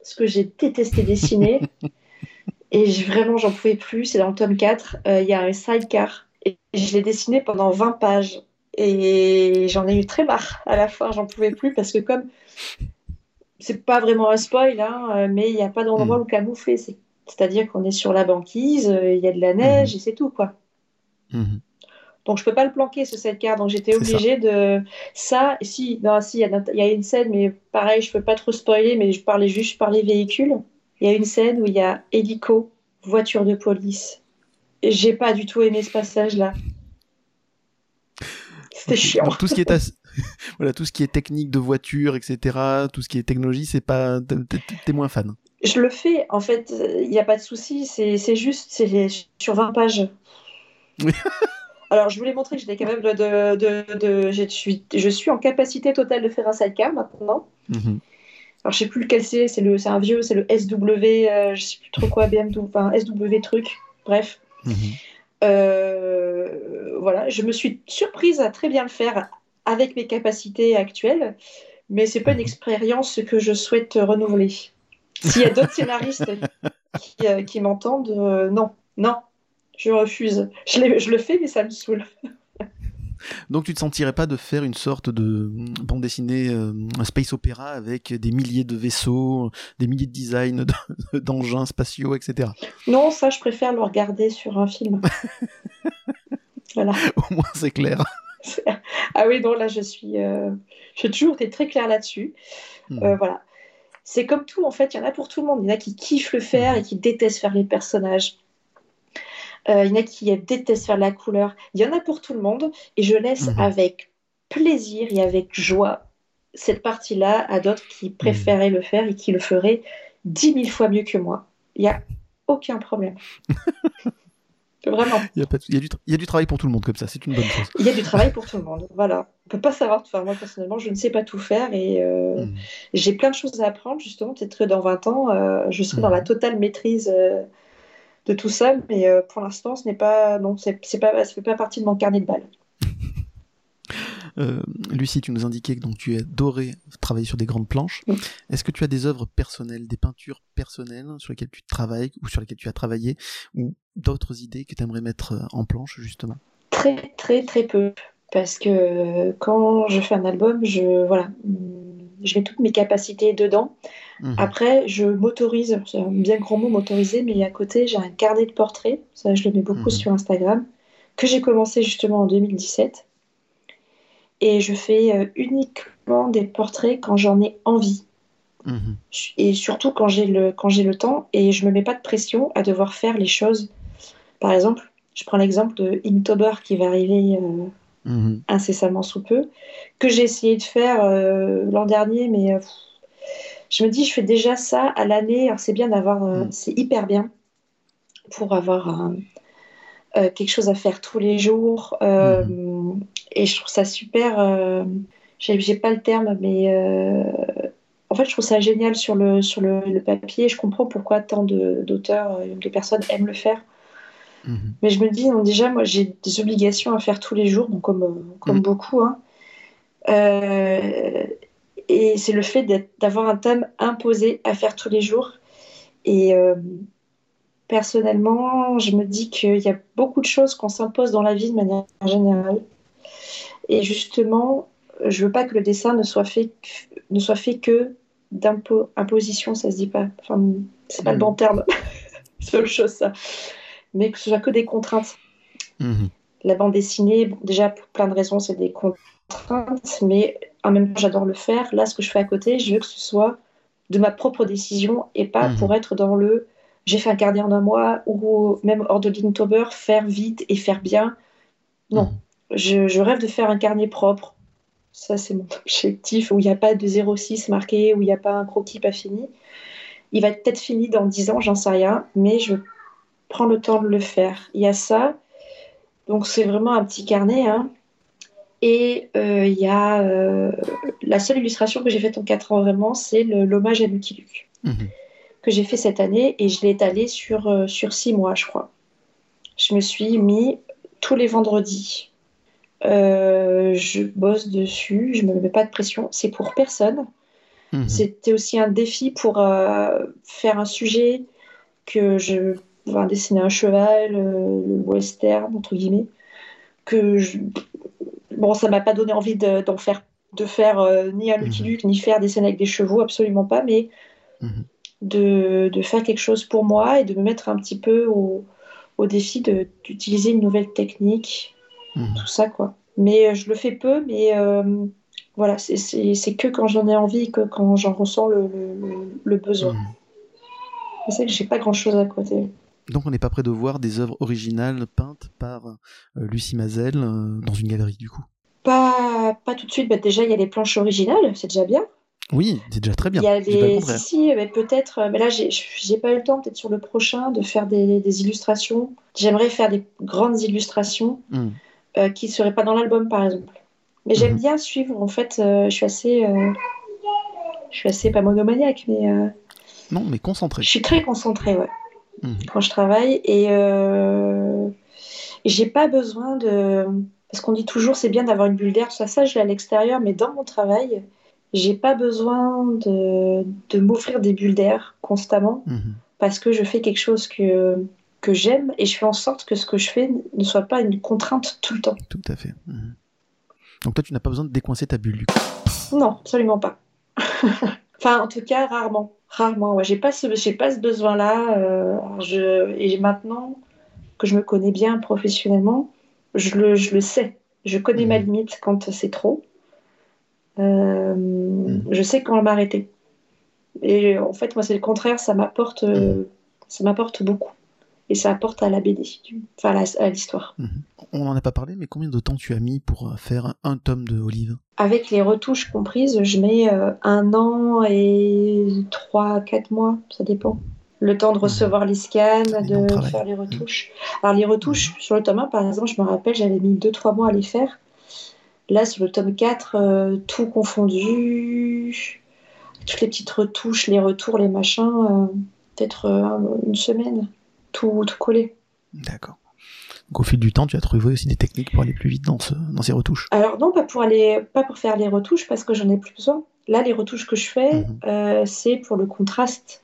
ce que j'ai détesté dessiner. et vraiment, j'en pouvais plus. C'est dans le tome 4, euh, il y a un sidecar. Et je l'ai dessiné pendant 20 pages. Et j'en ai eu très marre à la fin, j'en pouvais plus parce que comme c'est pas vraiment un spoil, hein, mais il n'y a pas d'endroit mm. où camoufler. C'est-à-dire qu'on est sur la banquise, il y a de la neige mm. et c'est tout quoi. Mm-hmm. Donc je peux pas le planquer ce sidecar. Donc j'étais obligée de ça. Si, non, si, il y, a une scène, mais pareil, je peux pas trop spoiler, mais je parlais juste par les véhicules. Il y a une scène où il y a hélico, voiture de police. J'ai pas du tout aimé ce passage-là. C'était chiant. tout ce qui est voilà, tout ce qui est technique de voiture, etc., tout ce qui est technologie, c'est pas, t'es moins fan. Je le fais, en fait, il n'y a pas de souci, c'est juste, c'est sur 20 pages. Alors, je voulais montrer que j'étais capable de. de, de, je, suis, je suis en capacité totale de faire un sidecar maintenant. Mhm. Alors, je sais plus lequel c'est. C'est un vieux, c'est le SW, euh, je sais plus trop quoi, BMW, enfin SW truc. Bref. Mhm. Euh, voilà, je me suis surprise à très bien le faire avec mes capacités actuelles, mais c'est pas une mhm. expérience que je souhaite renouveler. S'il y a d'autres scénaristes qui, euh, qui m'entendent, non, non, je refuse. Je, le fais, mais ça me saoule. Donc tu te sentirais pas de faire une sorte de bande dessinée, euh, un space opéra avec des milliers de vaisseaux, des milliers de designs d'engins spatiaux, etc. Non, ça je préfère le regarder sur un film. voilà. Au moins c'est clair. ah oui, non, là je suis, euh... j'ai toujours été très claire là-dessus. Hmm. Euh, voilà. C'est comme tout, en fait, il y en a pour tout le monde. Il y en a qui kiffent le faire et qui détestent faire les personnages. Euh, il y en a qui détestent faire la couleur. Il y en a pour tout le monde. Et je laisse mhm. avec plaisir et avec joie cette partie-là à d'autres qui mhm. préféraient le faire et qui le feraient dix mille fois mieux que moi. Il n'y a aucun problème. Vraiment. Il y, a pas de- il y a du tra- il y a du travail pour tout le monde comme ça, c'est une bonne chose. Il y a du travail pour tout le monde. Voilà. On peut pas savoir. Enfin, moi, personnellement, je ne sais pas tout faire et euh, Mhm. j'ai plein de choses à apprendre, justement. Peut-être que dans 20 ans, euh, je serai dans la totale maîtrise euh, de tout ça. Mais euh, pour l'instant, ce n'est pas. Non, c'est c'est pas, ça fait pas partie de mon carnet de balles. Euh, Lucie, tu nous indiquais que donc tu adorais travailler sur des grandes planches. Oui. Est-ce que tu as des œuvres personnelles, des peintures personnelles sur lesquelles tu travailles ou sur lesquelles tu as travaillé ou d'autres idées que tu aimerais mettre euh, en planche justement? Très, très, très peu. Parce que quand je fais un album, je, voilà, je mets toutes mes capacités dedans. Mhm. Après, je m'autorise, c'est un bien grand mot m'autoriser, mais à côté, j'ai un carnet de portraits, ça je le mets beaucoup Mhm. sur Instagram, que j'ai commencé justement en 2017. Et je fais euh, uniquement des portraits quand j'en ai envie. Mhm. Et surtout quand j'ai le, quand le temps et je me mets pas de pression à devoir faire les choses. Par exemple, je prends l'exemple de Inktober qui va arriver euh, Mhm. incessamment sous peu, que j'ai essayé de faire euh, l'an dernier, mais euh, je me dis, je fais déjà ça à l'année, alors c'est bien d'avoir, euh, Mm. c'est hyper bien pour avoir quelque chose à faire tous les jours, euh, et je trouve ça super, j'ai pas le terme, mais en fait, je trouve ça génial sur le, sur le, le papier, je comprends pourquoi tant d'auteurs, de personnes aiment le faire. Mhm. Mais je me dis, non, déjà, moi, j'ai des obligations à faire tous les jours, donc comme, comme Mm. beaucoup. hein. Euh, et c'est le fait d'avoir un thème imposé à faire tous les jours. Et euh, personnellement, je me dis qu'il y a beaucoup de choses qu'on s'impose dans la vie de manière générale. Et justement, je veux pas que le dessin ne soit fait, que- ne soit fait que d'imposition, ça se dit pas. Enfin, c'est pas le Mm. bon terme. c'est autre chose, ça. Mais que ce soit que des contraintes Mhm. la bande dessinée, bon, déjà pour plein de raisons, c'est des contraintes, mais en même temps, j'adore le faire. Là, ce que je fais à côté, je veux que ce soit de ma propre décision et pas Mhm. pour être dans le j'ai fait un carnet en un mois ou même hors de l'Inktober, faire vite et faire bien. Non, Mhm. je, je rêve de faire un carnet propre. Ça, c'est mon objectif, où il n'y a pas de 06 marqué, où il n'y a pas un croquis pas fini. Il va être peut-être fini dans 10 ans, j'en sais rien, mais je prends le temps de le faire. Il y a ça. Donc, c'est vraiment un petit carnet. hein. Et euh, il y a euh, la seule illustration que j'ai faite en 4 ans vraiment, c'est l'hommage à Lucky Luke Mhm. que j'ai fait cette année et je l'ai étalé sur, euh, sur six mois, je crois. Je me suis mis tous les vendredis. Euh, je bosse dessus, je me mets pas de pression. C'est pour personne. Mhm. C'était aussi un défi pour faire un sujet que je. Enfin, dessiner un cheval, euh, le western, entre guillemets. Que je... Bon, ça m'a pas donné envie de, d'en faire, de faire euh, ni un Lucky Mhm. Luke, ni faire des scènes avec des chevaux, absolument pas. Mais Mhm. de, de faire quelque chose pour moi et de me mettre un petit peu au, au défi de- d'utiliser une nouvelle technique, Mhm. tout ça quoi. Mais euh, je le fais peu, mais euh, voilà, c'est- c'est c'est que quand j'en ai envie, que quand j'en ressens le, le- le- besoin. Je sais que j'ai pas grand chose à côté. Donc on n'est pas prêt de voir des œuvres originales peintes par euh, Lucie Mazel euh, dans une galerie du coup. Pas, pas tout de suite, bah, déjà il y a les planches originales, c'est déjà bien. Oui, c'est déjà très bien. Il y a Je dis pas le des. contraire. Si, si, mais peut-être. euh, Mais là, j'ai pas eu le temps, peut-être sur le prochain, de faire des, des illustrations. J'aimerais faire des grandes illustrations euh, qui ne seraient pas dans l'album, par exemple. Mais j'aime Mhm. bien suivre, en fait, je suis assez. Je suis assez pas monomaniaque, mais Non, mais concentré. je suis très concentrée, ouais, Mhm. quand je travaille. Et euh, j'ai pas besoin de. Parce qu'on dit toujours, c'est bien d'avoir une bulle d'air, ça, ça, je l'ai à l'extérieur, mais dans mon travail, j'ai pas besoin de, de m'offrir des bulles d'air constamment Mhm. parce que je fais quelque chose que, que j'aime et je fais en sorte que ce que je fais ne soit pas une contrainte tout le temps. Tout à fait. Mhm. Donc toi, tu n'as pas besoin de décoincer ta bulle. du coup? Non, absolument pas. enfin, en tout cas, rarement. Rarement, ouais. J'ai pas ce, j'ai pas ce besoin-là. euh, je, et maintenant que je me connais bien professionnellement, je le, je le sais. Je connais ma Mhm. limite quand c'est trop. Euh, Mhm. Je sais quand m'arrêter. Et en fait, moi, c'est le contraire. Ça m'apporte, euh, ça m'apporte beaucoup. Et ça apporte à la BD, enfin à l'histoire. On n'en a pas parlé, mais combien de temps tu as mis pour faire un, tome de Olive? Avec les retouches comprises, je mets euh, un an et trois, quatre mois, ça dépend. Le temps de Mhm. recevoir les scans, de faire les retouches. Alors les retouches sur le tome 1, par exemple, je me rappelle, j'avais mis 2-3 mois à les faire. Là, sur le tome 4, euh, tout confondu, toutes les petites retouches, les retours, les machins, euh, peut-être une semaine, tout, tout collé. D'accord. Donc au fil du temps, tu as trouvé aussi des techniques pour aller plus vite dans, ce, dans ces retouches. Alors non, pas pour aller, pas pour faire les retouches parce que j'en ai plus besoin. Là, les retouches que je fais, Mhm. euh, c'est pour le contraste.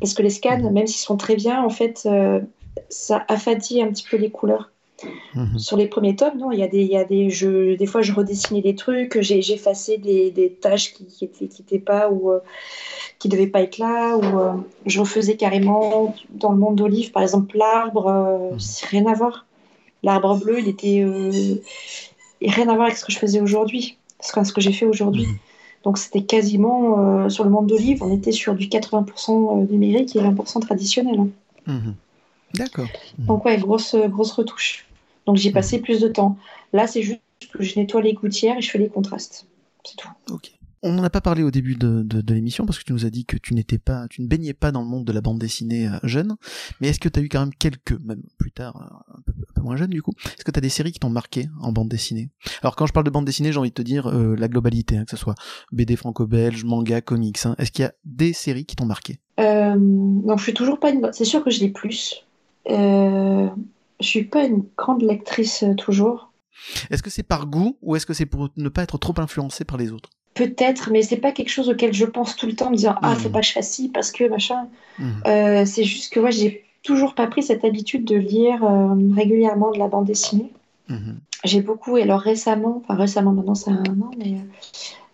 Parce que les scans, Mhm. même s'ils sont très bien, en fait, euh, ça affadit un petit peu les couleurs. Mhm. Sur les premiers tomes, non, il y a des, il y a des, des fois, je redessinais des trucs, effacé des, des tâches qui, qui étaient, qui étaient pas ou euh, qui devaient pas être là, ou euh, je refaisais carrément dans le monde d'Olive, par exemple, l'arbre, euh, Mhm. c'est rien à voir. L'arbre bleu, il était rien à voir avec ce que je faisais aujourd'hui, ce que, j'ai fait aujourd'hui. Mhm. Donc c'était quasiment sur le monde d'Olive, on était sur du 80% numérique et 20% traditionnel. hein. D'accord. Donc ouais, grosse, grosse retouche. Donc j'y ai passé plus de temps. Là, c'est juste que je nettoie les gouttières et je fais les contrastes. C'est tout. Ok. On n'en a pas parlé au début de, de, de l'émission parce que tu nous as dit que tu n'étais pas, tu ne baignais pas dans le monde de la bande dessinée euh, jeune. Mais est-ce que tu as eu quand même quelques, même plus tard, euh, un peu, un peu moins jeune du coup, est-ce que tu as des séries qui t'ont marqué en bande dessinée? Alors quand je parle de bande dessinée, j'ai envie de te dire euh, la globalité, hein, que ce soit BD franco-belge, manga, comics. hein. Est-ce qu'il y a des séries qui t'ont marqué? Euh, donc je suis toujours pas une... C'est sûr que je l'ai plus. Euh, je suis pas une grande lectrice euh, toujours. Est-ce que c'est par goût ou est-ce que c'est pour ne pas être trop influencé par les autres? Peut-être, mais c'est pas quelque chose auquel je pense tout le temps en me disant ah Mhm. faut pas que je fasse ci parce que machin. Mhm. Euh, c'est juste que moi j'ai toujours pas pris cette habitude de lire euh, régulièrement de la bande dessinée. Mhm. J'ai beaucoup, et alors récemment, enfin récemment maintenant c'est un an, mais euh,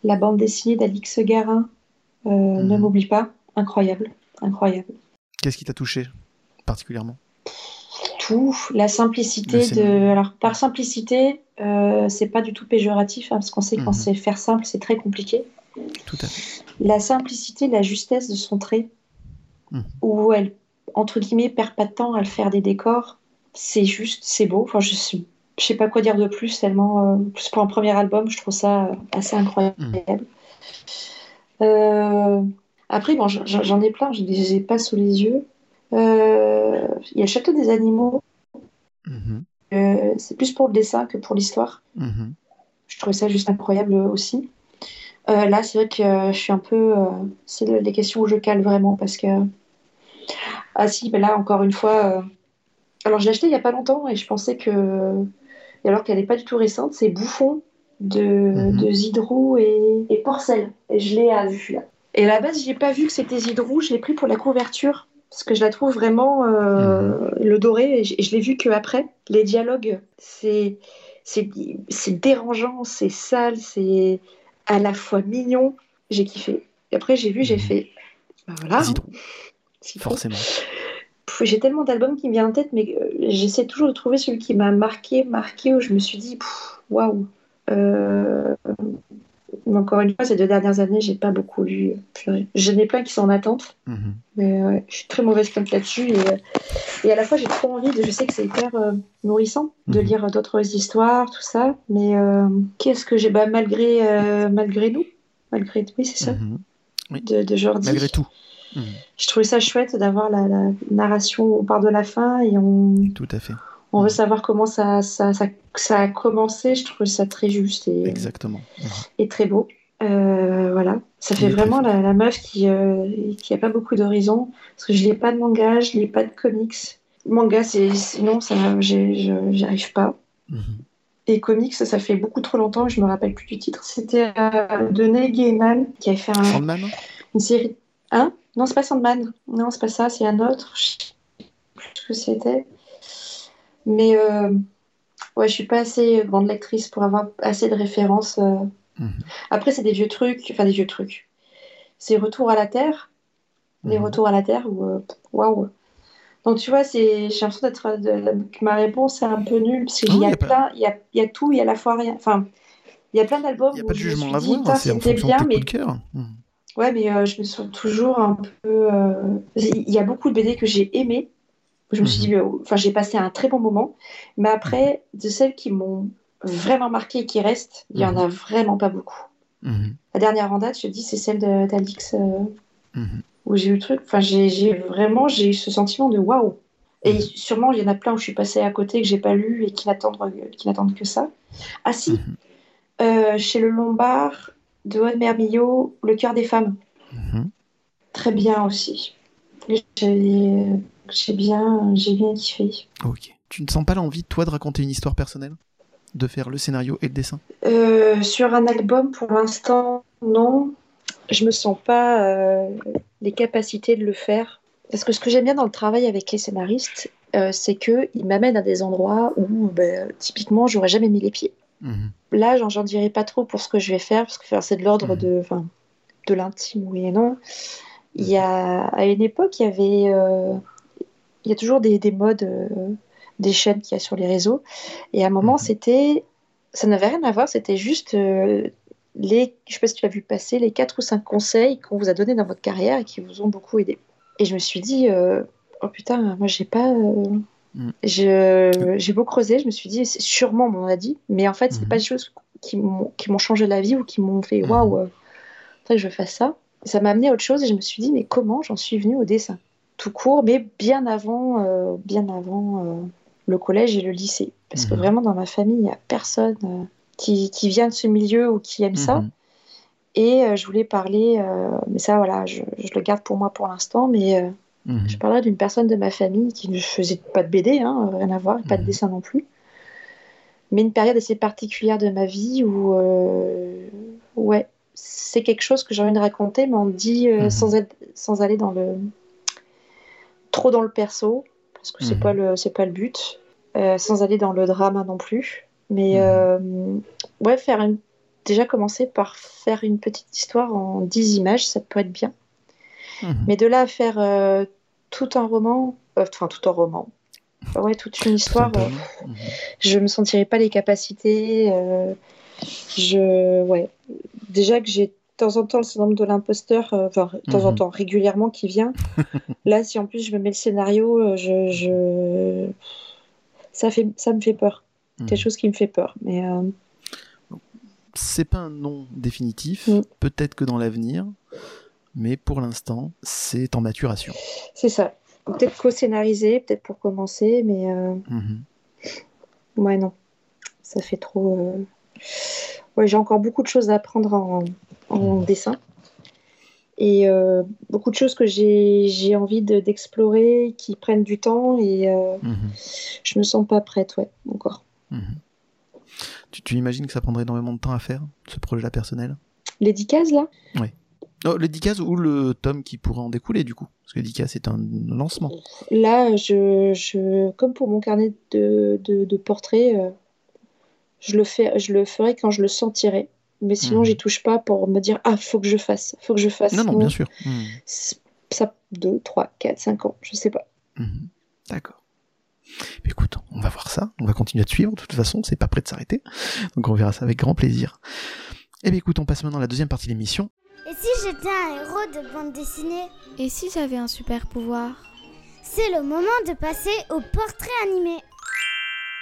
la bande dessinée d'Alix Garin, ne m'oublie pas, incroyable, incroyable. Qu'est-ce qui t'a touché particulièrement? Tout, la simplicité de. Alors par simplicité, euh, c'est pas du tout péjoratif, hein, parce qu'on sait que quand Mhm. c'est faire simple, c'est très compliqué. Tout à fait. La simplicité, la justesse de son trait, Mhm. où elle, entre guillemets, perd pas de temps à le faire des décors, c'est juste, c'est beau. Enfin, je sais, je sais pas quoi dire de plus, tellement. euh, plus pour un premier album, je trouve ça euh, assez incroyable. Mhm. Euh, après, bon, j'en j'en ai plein, je les ai pas sous les yeux. Euh, Il y a le Château des animaux, Mhm. euh, c'est plus pour le dessin que pour l'histoire. Mhm. Je trouvais ça juste incroyable aussi. Euh, là, c'est vrai que je suis un peu. c'est le- les questions où je cale vraiment parce que. Ah si, là, encore une fois. Alors, je l'ai acheté il y a pas longtemps et je pensais que. Et alors qu'elle n'est pas du tout récente, c'est Bouffon de, Mhm. de Zidrou et, et Porcel. Et je l'ai à vue là. Et à la base, j'ai pas vu que c'était Zidrou, je l'ai pris pour la couverture. Parce que je la trouve vraiment euh, le doré et je, l'ai vu qu'après. Les dialogues, c'est dérangeant, c'est sale, c'est à la fois mignon. J'ai kiffé. Et après, j'ai vu, j'ai Mhm. fait. bah voilà. Forcément. J'ai tellement d'albums qui me viennent en tête, mais euh, j'essaie toujours de trouver celui qui m'a marqué, marqué, où je me suis dit, waouh. Euh, mais encore une fois, ces deux dernières années, j'ai pas beaucoup lu. J'en ai plein qui sont en attente, Mhm. mais ouais, je suis très mauvaise comme là-dessus. Et, euh, et à la fois, j'ai trop envie, de, je sais que c'est hyper euh, nourrissant de Mhm. lire d'autres histoires, tout ça, mais euh, qu'est-ce que j'ai bah, malgré, euh, malgré nous, malgré oui, c'est ça, Mhm. de, de Jordi. Malgré tout. Je trouvais ça chouette d'avoir la, la narration, on part de la fin et on, Tout à fait. On veut savoir comment ça, ça, ça, ça a commencé. Je trouve ça très juste et, Exactement. Et très beau. Euh, voilà, ça fait vraiment la, la meuf qui euh, qui a pas beaucoup d'horizons parce que je lis pas de manga, je lis pas de comics. Manga, c'est ça, je- j'y arrive pas. Mhm. Et comics, ça fait beaucoup trop longtemps, je me rappelle plus du titre. C'était euh, de Neil Gaiman qui avait fait un, Sandman une série. Hein? Non, c'est pas Sandman. Non, c'est pas ça, c'est un autre. Je sais plus ce que c'était. Mais euh, ouais, je suis pas assez grande lectrice pour avoir assez de références. euh. Mhm. Après, c'est des vieux trucs, enfin des vieux trucs. C'est Retour à la Terre, les Mhm. Retours à la Terre, euh, waouh. Donc tu vois, j'ai l'impression d'être, ma réponse est un peu nulle parce qu'il Non, y y a pas- plein, il y a, y a tout, il y a à la fois rien. Enfin, il y a plein d'albums Il n'y a pas de jugement à avoir, Putain, c'est en fonction bien, de tes mais coups de cœur. Mhm. Ouais, mais euh, je me sens toujours un peu. euh, Il y a beaucoup de BD que j'ai aimées. Je me suis Mhm. dit, euh, enfin, j'ai passé un très bon moment. Mais après, de celles qui m'ont vraiment marqué et qui restent, il y en Mhm. a vraiment pas beaucoup. Mhm. La dernière en date, je dis, c'est celle d'Alix. euh, Mhm. où j'ai eu le truc. Enfin, j'ai vraiment j'ai eu ce sentiment de waouh. Et Mhm. sûrement, il y en a plein où je suis passée à côté, que j'ai pas lu et qui n'attendent qui que ça. Ah si, Mhm. euh, chez le Lombard de Aude Mermillot, Le cœur des femmes. Mhm. Très bien aussi. J'ai bien, j'ai bien kiffé. Ok. Tu ne sens pas l'envie, toi, de raconter une histoire personnelle? De faire le scénario et le dessin? Euh, sur un album, pour l'instant, non. Je me sens pas euh, les capacités de le faire. Parce que ce que j'aime bien dans le travail avec les scénaristes, euh, c'est qu'ils m'amènent à des endroits où, ben, typiquement, j'aurais jamais mis les pieds. Mhm. Là, j'en dirai pas trop pour ce que je vais faire, parce que enfin, c'est de l'ordre Mhm. de, de l'intime, oui et non. Il y a, à une époque, il y avait, euh, il y a toujours des, des modes, euh, des chaînes qu'il y a sur les réseaux. Et à un moment, Mhm. c'était, ça n'avait rien à voir, c'était juste euh, les, je sais pas si tu as vu passer, les quatre ou cinq conseils qu'on vous a donnés dans votre carrière et qui vous ont beaucoup aidé. Et je me suis dit, oh putain, moi j'ai pas, je- j'ai beau creuser, je me suis dit, sûrement on m'en a dit, mais en fait, c'est Mhm. pas des choses qui m'ont changé la vie ou qui m'ont fait Mhm. waouh, euh, faudrait que je fasse ça. Ça m'a amené à autre chose et je me suis dit, mais comment j'en suis venue au dessin? Tout court, mais bien avant, euh, bien avant euh, le collège et le lycée. Parce que Mhm. vraiment, dans ma famille, il n'y a personne euh, qui, qui vient de ce milieu ou qui aime ça. Mhm. Et je voulais parler, mais ça, voilà, je, je le garde pour moi pour l'instant, mais Mhm. je parlerai d'une personne de ma famille qui ne faisait pas de BD, hein, rien à voir, pas de Mhm. dessin non plus. Mais une période assez particulière de ma vie où, ouais, c'est quelque chose que j'ai envie de raconter, mais on dit euh, Mhm. sans, être, sans aller dans le trop dans le perso, parce que c'est Mhm. pas le c'est pas le but, euh, sans aller dans le drama non plus. Mais Mhm. euh, ouais, faire une, déjà commencer par faire une petite histoire en 10 images, ça peut être bien. Mhm. Mais de là à faire tout un roman, enfin tout un roman, ouais, toute une histoire, je me sentirais pas les capacités. Je, ouais, déjà que j'ai de temps en temps le syndrome de l'imposteur, euh, enfin de temps en Mhm. temps, régulièrement qui vient. Là, si en plus je me mets le scénario, euh, je, je... ça fait, ça me fait peur. Mhm. Quelque chose qui me fait peur. Mais euh, C'est pas un nom définitif, Mm. peut-être que dans l'avenir, mais pour l'instant, c'est en maturation. c'est ça. Peut-être co-scénarisé, peut-être pour commencer, mais euh, Mhm. ouais, non, ça fait trop. euh, Ouais, j'ai encore beaucoup de choses à apprendre en, en Mhm. dessin. Et euh, beaucoup de choses que j'ai envie de- d'explorer, qui prennent du temps, et euh, Mhm. je me sens pas prête, ouais, encore. Mhm. Tu, tu imagines que ça prendrait énormément de temps à faire, ce projet-là personnel? Les 10 cases, là oh, Le Dicas ou le tome qui pourrait en découler, du coup? Parce que Dicas, c'est un lancement. Là, je, je, comme pour mon carnet de, de, de portraits, euh, je, le fais, je le ferai quand je le sentirai. Mais sinon, Mhm. j'y touche pas pour me dire Ah, faut que je fasse, faut que je fasse. Non, non, bien sûr. C'est- Ça, 2, 3, 4, 5 ans, je sais pas. Mhm. D'accord. Écoute, on va voir ça, on va continuer à te suivre, de toute façon, c'est pas prêt de s'arrêter, donc on verra ça avec grand plaisir. Eh bien écoute, on passe maintenant à la deuxième partie de l'émission. Et si j'étais un héros de bande dessinée? Et si j'avais un super pouvoir? C'est le moment de passer au portrait animé.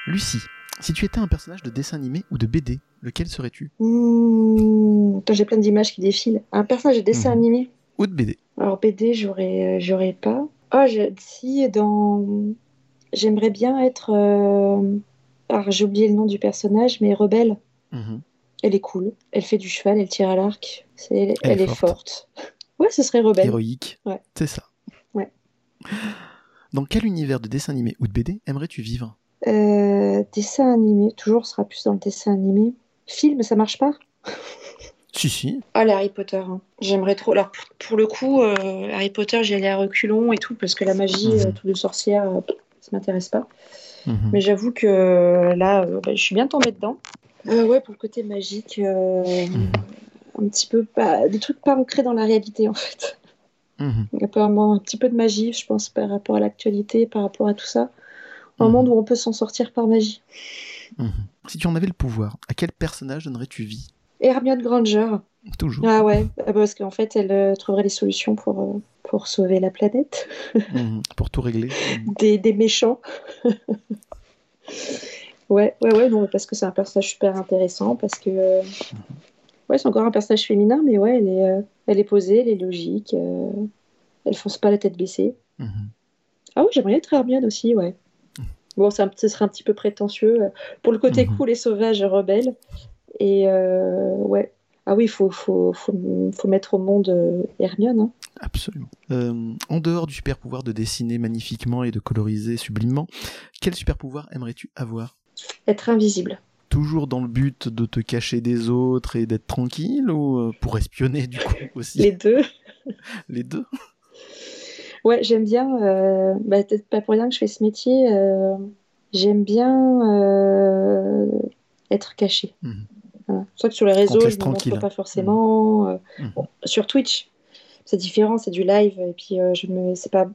Lucie, si tu étais un personnage de dessin animé ou de BD, lequel serais-tu? Mmh, J'ai plein d'images qui défilent. Un personnage de dessin Mhm. animé? Ou de BD Alors, BD, j'aurais euh, j'aurais pas. Ah, je, si, dans. J'aimerais bien être. euh, Alors, j'ai oublié le nom du personnage, mais Rebelle. Mhm. Elle est cool. Elle fait du cheval, elle tire à l'arc. C'est, elle, Elle est forte. Ouais, ce serait Rebelle. Héroïque. Ouais. C'est ça. Ouais. Dans quel univers de dessin animé ou de BD aimerais-tu vivre? Euh, dessin animé. Toujours, sera plus dans le dessin animé. Film, ça marche pas? Si, si. Ah, les Harry Potter. hein. J'aimerais trop. Alors, pour, pour le coup, euh, Harry Potter, j'y allais à reculons et tout, parce que la magie, euh, tout de sorcière, euh, ça m'intéresse pas. Mhm. Mais j'avoue que là, euh, bah, je suis bien tombée dedans. Euh, ouais, pour le côté magique, euh, Mhm. un petit peu pas, des trucs pas ancrés dans la réalité en fait. Mhm. Il y a apparemment un petit peu de magie, je pense, par rapport à l'actualité, par rapport à tout ça. Un Mhm. monde où on peut s'en sortir par magie. Mhm. Si tu en avais le pouvoir, à quel personnage donnerais-tu vie? Hermione Granger. Toujours. Ah ouais, ah, parce qu'en fait, elle euh, trouverait les solutions pour, euh, pour sauver la planète Mhm. Pour tout régler. Des, des méchants. ouais, ouais, ouais, non, parce que c'est un personnage super intéressant, parce que. euh, Ouais, c'est encore un personnage féminin, mais ouais, elle est, elle est posée, elle est logique. Elle fonce pas la tête baissée. Ah oui, j'aimerais être Hermione aussi, ouais. Bon, ça, ce serait un petit peu prétentieux. Pour le côté Mhm. cool et sauvage et rebelle. Et euh, ouais. Ah oui, il faut, faut, faut, faut mettre au monde euh, Hermione. hein. Absolument. Euh, en dehors du super pouvoir de dessiner magnifiquement et de coloriser sublimement, quel super pouvoir aimerais-tu avoir? Être invisible. Toujours dans le but de te cacher des autres et d'être tranquille ou pour espionner du coup aussi? Les deux. Les deux? Ouais, j'aime bien. euh, bah, peut-être pas pour rien que je fais ce métier. euh, j'aime bien euh, être caché. Mhm. Voilà. C'est vrai que sur les réseaux, je ne montre pas forcément. Mhm. bon, sur Twitch, c'est différent, c'est du live. Et puis, je me, c'est pas,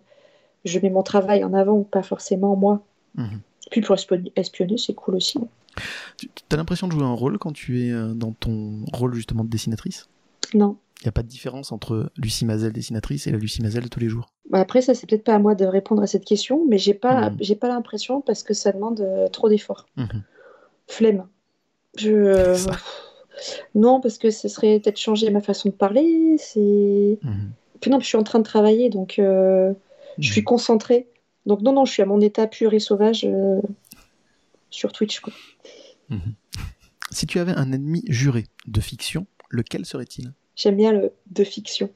je mets mon travail en avant, pas forcément moi. Mhm. Puis pour espionner, c'est cool aussi. Tu as l'impression de jouer un rôle quand tu es dans ton rôle justement de dessinatrice? Non. Il n'y a pas de différence entre Lucie Mazel dessinatrice et la Lucie Mazel de tous les jours Bah, Après, ça, c'est peut-être pas à moi de répondre à cette question, mais j'ai pas, j'ai pas l'impression parce que ça demande euh, trop d'efforts. Mhm. Flemme. Je. Ça. Non, parce que ce serait peut-être changer ma façon de parler. C'est. Mhm. Puis non, puis je suis en train de travailler, donc euh, je suis concentrée. Donc non, non, je suis à mon état pur et sauvage euh, sur Twitch. Quoi. Si tu avais un ennemi juré de fiction, lequel serait-il? J'aime bien le de fiction.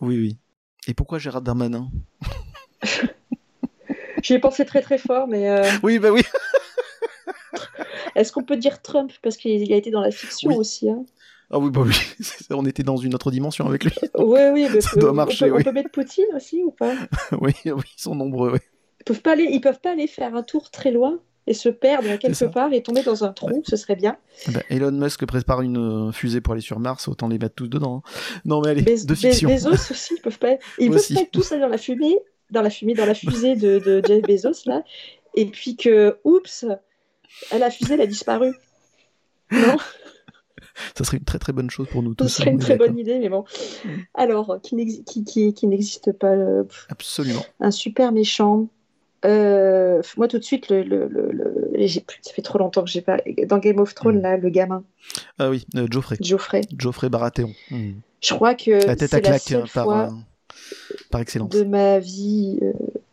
Oui, oui. Et pourquoi Gérard Darmanin? J'y ai pensé très très fort, mais euh, Oui, bah oui. est-ce qu'on peut dire Trump? Parce qu'il a été dans la fiction Oui. aussi. Hein. Ah oui, bah oui. On était dans une autre dimension avec lui. Oui, oui, mais Ça doit marcher, on peut, oui. on peut mettre Poutine aussi ou pas? Oui, oui, ils sont nombreux. oui. Ils peuvent pas aller, ils peuvent pas aller faire un tour très loin et se perdre quelque part et tomber dans un trou, ce serait bien. Eh ben, Elon Musk prépare une euh, fusée pour aller sur Mars, autant les mettre tous dedans. hein. Non, mais allez, Bez- de Bez- fiction. Bezos aussi, ils peuvent pas, ils peuvent pas tous aller dans la fumée, dans la fumée, dans la fusée de, de Jeff Bezos là, et puis que, oups, la fusée elle a disparu. Non, Ça serait une très très bonne chose pour nous tous. ce serait on une très bonne idée, mais bon. Alors, qui n'exi- qui, qui, qui n'existe pas, euh, Absolument. un super méchant. Euh, moi tout de suite, le, le, le, le- j'ai plus- ça fait trop longtemps que j'ai pas. Dans Game of Thrones, Mm. là, le gamin, Ah oui, euh, Geoffrey. Geoffrey. Geoffrey Baratheon. Hmm. Je crois que La tête à claque seule hein, par, euh, par excellence. de ma vie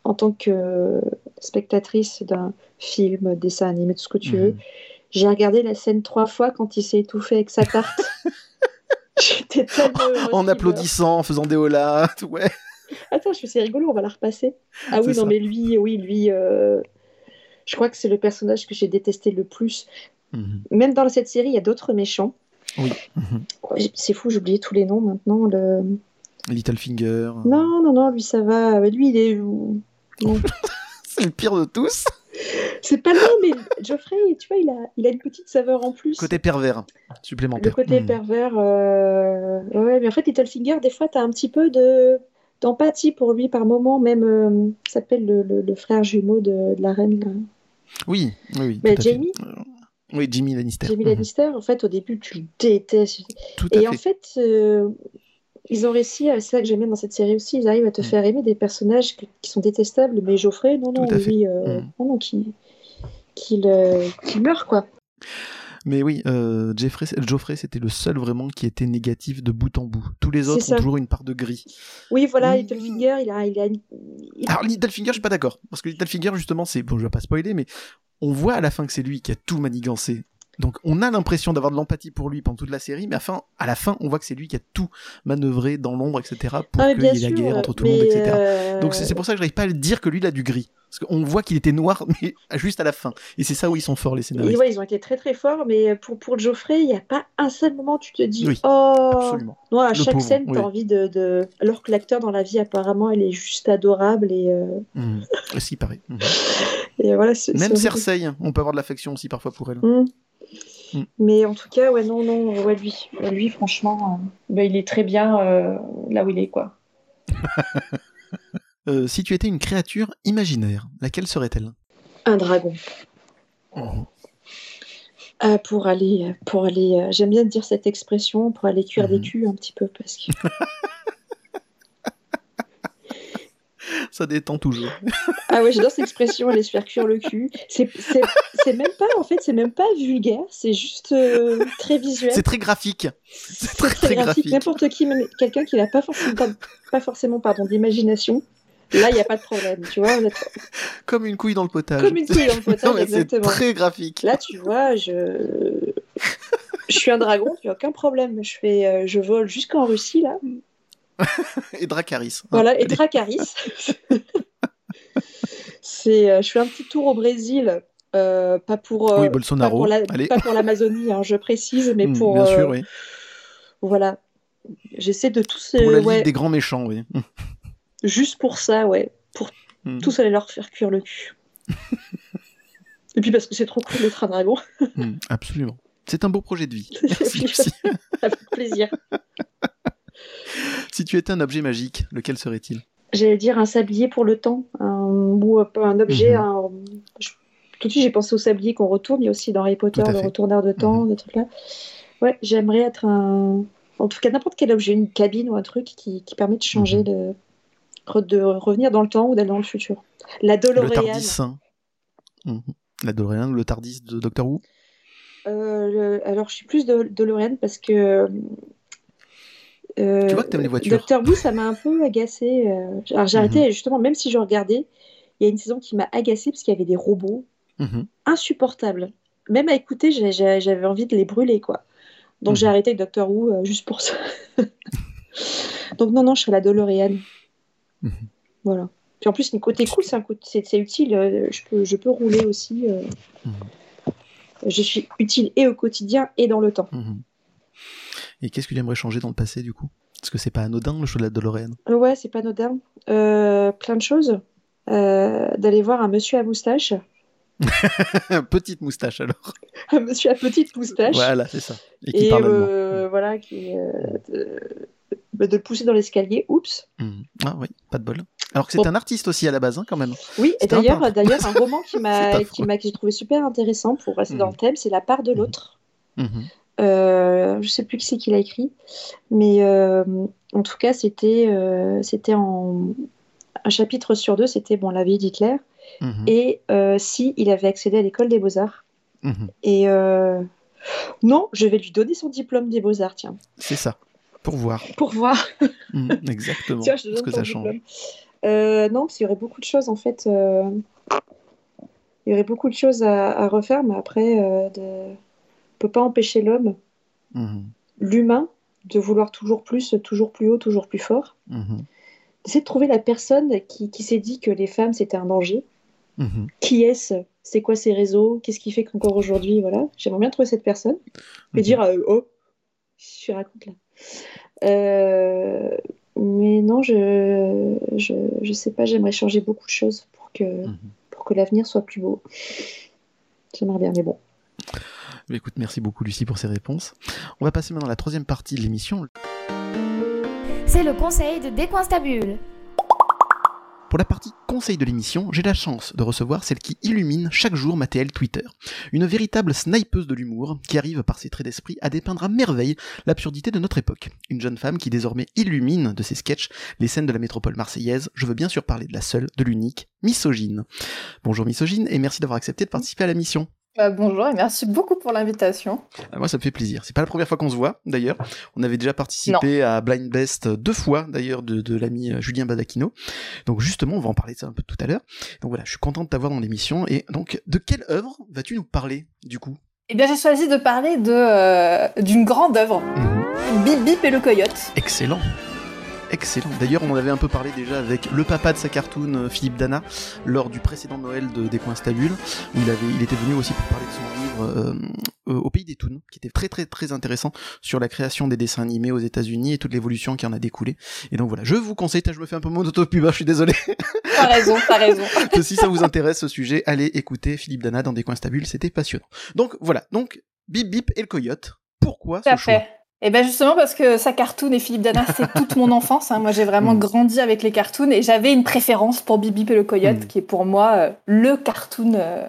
en tant que spectatrice d'un film, dessin animé, tout ce que tu veux. Mhm. J'ai regardé la scène trois fois quand il s'est étouffé avec sa tarte. J'étais tellement En applaudissant, en faisant des holas, ouais. Attends, je c'est rigolo, on va la repasser. Ah oui, non, ça. mais lui, oui, lui, euh, je crois que c'est le personnage que j'ai détesté le plus. Mhm. Même dans cette série, il y a d'autres méchants. Oui. Mhm. C'est fou, j'ai oublié tous les noms maintenant. Le... Littlefinger. Non, non, non, lui, ça va. Lui, il est. C'est le pire de tous. C'est pas non, mais Geoffrey, tu vois, il a, il a une petite saveur en plus. Côté pervers, Le supplémentaire. côté Mhm. pervers. euh, Ouais, mais en fait, Littlefinger, des fois, t'as un petit peu de d'empathie pour lui par moment. Même, euh, s'appelle le, le- le frère jumeau de, de la reine, là. Oui, oui. Mais. Jamie Euh, Oui, Jimmy Lannister. Jamie Mhm. Lannister. En fait, au début, tu le détestes. Tout à Et fait. en fait, euh, ils ont réussi, à- c'est ça que j'aime bien dans cette série aussi, ils arrivent à te Mm. faire aimer des personnages que- qui sont détestables. Mais Geoffrey, non, non, lui, euh, Mm. non, non, qui, euh, qu'il meurt, quoi. Mais oui, euh, Jeffrey, Geoffrey, c'était le seul vraiment qui était négatif de bout en bout. Tous les autres ont toujours une part de gris. Oui, voilà, Mm. Littlefinger, il a, il a, il- Alors Littlefinger, je suis pas d'accord. Parce que Littlefinger, justement, c'est... Bon, je vais pas spoiler, mais on voit à la fin que c'est lui qui a tout manigancé. Donc on a l'impression d'avoir de l'empathie pour lui pendant toute la série, mais à, fin, à la fin, on voit que c'est lui qui a tout manœuvré dans l'ombre, etc. pour Ah, qu'il y ait la guerre entre tout le monde, etc. euh, Donc c'est c'est pour ça que j'arrive pas à le dire que lui, il a du gris. Parce qu'on voit qu'il était noir, mais juste à la fin. Et c'est ça où ils sont forts, les scénaristes. ouais, ils ont été très très forts, mais pour, pour Geoffrey, il n'y a pas un seul moment où tu te dis Oui, Oh Absolument. Non, à Le chaque pauvre, scène, tu as oui. envie de, de- Alors que l'acteur dans la vie, apparemment, il est juste adorable. Et, euh, Mhm. Aussi, pareil. Mhm. et voilà, Même Cersei, on peut avoir de l'affection aussi parfois pour elle. Mm. Mm. Mais en tout cas, ouais, non, non, ouais, lui, Ouais, lui franchement, euh, bah, il est très bien euh, là où il est, quoi. Euh, si tu étais une créature imaginaire, laquelle serait-elle? Un dragon. Ah, pour aller, pour aller, euh, j'aime bien dire cette expression, pour aller cuire des Mhm. culs un petit peu, parce que Ça détend toujours. Ah ouais, j'adore cette expression, aller se faire cuire le cul. C'est même pas, en fait, c'est même pas vulgaire, c'est juste euh, très visuel. C'est très graphique. C'est très, très graphique. N'importe qui, même quelqu'un qui n'a pas forcément, pas, pas forcément pardon, d'imagination, là, il n'y a pas de problème, tu vois. êtes Comme une couille dans le potage. Comme une couille dans le Non, potage, c'est exactement. très graphique. Là, tu vois, je... je suis un dragon, il n'y a aucun problème. Je, fais, euh, je vole jusqu'en Russie, là. Et Dracaris. hein. Voilà, et Dracaris. C'est, euh, je fais un petit tour au Brésil, euh, pas pour, euh, Oui, Bolsonaro. pas pour l'Amazonie, hein, je précise, mais Mm, pour, Bien euh, sûr, oui. voilà. J'essaie de tous, Pour la ouais, des grands méchants, oui. Juste pour ça, ouais, pour Mm. tous aller leur faire cuire le cul. Et puis parce que c'est trop cool d'être un dragon, Mm, Absolument. C'est un beau projet de vie. Merci, Lucie. avec plaisir. si tu étais un objet magique, lequel serait-il? J'allais dire un sablier pour le temps, un, ou un, objet. Mhm. un- je- tout de suite, j'ai pensé au sablier qu'on retourne. Il y a aussi dans Harry Potter le retourneur de temps, des trucs là. Ouais, j'aimerais être un. En tout cas, n'importe quel objet, une cabine ou un truc qui, qui permet de changer, Mhm. de, de revenir dans le temps ou d'aller dans le futur. La Le DeLorean. Tardis. hein. Mhm. La DeLorean, le Tardis de Doctor Who Euh, le- alors, je suis plus de DeLorean parce que. euh, Tu vois que t'aimes les voitures. Doctor Who, ça m'a un peu agacé. euh, Alors, j'ai Mhm. arrêté, justement, même si je regardais, il y a une saison qui m'a agacée parce qu'il y avait des robots Mhm. insupportables. Même à écouter, j'avais envie de les brûler, quoi. Donc, j'ai Mhm. arrêté avec Doctor Who juste pour ça. Donc, non, non, je serais la DeLorean. Mhm. Voilà. Puis en plus, le côté cool, c'est utile. euh, Je peux, je peux rouler aussi. euh. Mhm. Je suis utile et au quotidien et dans le temps. Mhm. Et qu'est-ce que tu aimerais changer dans le passé, du coup? Parce que c'est pas anodin, le show de la DeLorean. Euh, Ouais, c'est pas anodin. Euh, plein de choses. Euh, D'aller voir un monsieur à moustache. Petite moustache, alors. Un monsieur à petite moustache. Voilà, c'est ça. Et qui et parle euh, voilà, qui, euh, de, le pousser dans l'escalier. Oups. Mhm. Ah oui, pas de bol. Alors que c'est Bon. un artiste aussi à la base, hein, quand même. Oui, et C'était un d'ailleurs, d'ailleurs, un roman qui m'a, qui m'a, que j'ai trouvé super intéressant pour rester Mhm. dans le thème, c'est La part de Mhm. l'autre. Mhm. Euh, je sais plus qui c'est qui l'a écrit, mais euh, en tout cas, c'était, euh, c'était en un chapitre sur deux, c'était bon la vie d'Hitler et euh, si il avait accédé à l'école des beaux arts. Et non, je vais lui donner son diplôme des beaux arts, tiens, C'est ça. Pour voir. pour voir. Mhm, Exactement. Tiens, je te ce donne que ça change. Euh, non, parce qu'il y aurait beaucoup de choses en fait. euh, Il y aurait beaucoup de choses à, à refaire, mais après, euh, de... on peut pas empêcher l'homme, Mhm. l'humain, de vouloir toujours plus, toujours plus haut, toujours plus fort. Mhm. D'essayer de trouver la personne qui, qui s'est dit que les femmes c'était un danger. Mhm. Qui est-ce? C'est quoi ses réseaux? Qu'est-ce qui fait qu'encore aujourd'hui, voilà. J'aimerais bien trouver cette personne et dire euh, oh, je raconte là. Euh, mais non, je, je, je sais pas. J'aimerais changer beaucoup de choses pour que Mhm. pour que l'avenir soit plus beau. J'aimerais bien, mais bon. Mais Écoute, merci beaucoup Lucie pour ces réponses. On va passer maintenant à la troisième partie de l'émission. C'est le conseil de Décoinstabule. Pour la partie conseil de l'émission, j'ai la chance de recevoir celle qui illumine chaque jour ma Twitter. Une véritable snipeuse de l'humour qui arrive par ses traits d'esprit à dépeindre à merveille l'absurdité de notre époque. Une jeune femme qui désormais illumine de ses sketchs les scènes de la métropole marseillaise. Je veux bien sûr parler de la seule, de l'unique, Misogyne. Bonjour Misogyne et merci d'avoir accepté de participer à la mission. Bah, bonjour et merci beaucoup pour l'invitation. Ah, Moi, ça me fait plaisir. C'est pas la première fois qu'on se voit, d'ailleurs. On avait déjà participé à Blind Best deux fois, d'ailleurs, de, de l'ami euh, Julien Badacchino. Donc, justement, on va en parler de ça un peu tout à l'heure. Donc voilà, je suis content de t'avoir dans l'émission. Et donc, de quelle œuvre vas-tu nous parler, du coup? Eh bien, j'ai choisi de parler de euh, d'une grande œuvre, Bip Bip et le Coyote. Excellent. Excellent. D'ailleurs, on en avait un peu parlé déjà avec le papa de sa cartoon, euh, Philippe Dana, lors du précédent Noël de Des Coins Stables, où il, avait, il était venu aussi pour parler de son livre euh, euh, Au pays des toons, qui était très très très intéressant sur la création des dessins animés aux États-Unis et toute l'évolution qui en a découlé. Et donc voilà, je vous conseille, je me fais un peu mon autopub, je suis désolé. T'as raison, t'as raison. que si ça vous intéresse ce sujet, allez écouter Philippe Dana dans Des Coins Stables, c'était passionnant. Donc voilà, donc Bip Bip et le Coyote. Pourquoi ce à choix? Et ben justement parce que sa cartoon et Philippe Dana, c'est toute mon enfance. hein. Moi, j'ai vraiment Mm. grandi avec les cartoons et j'avais une préférence pour Bip et le Coyote, Mm. qui est pour moi euh, le cartoon. euh,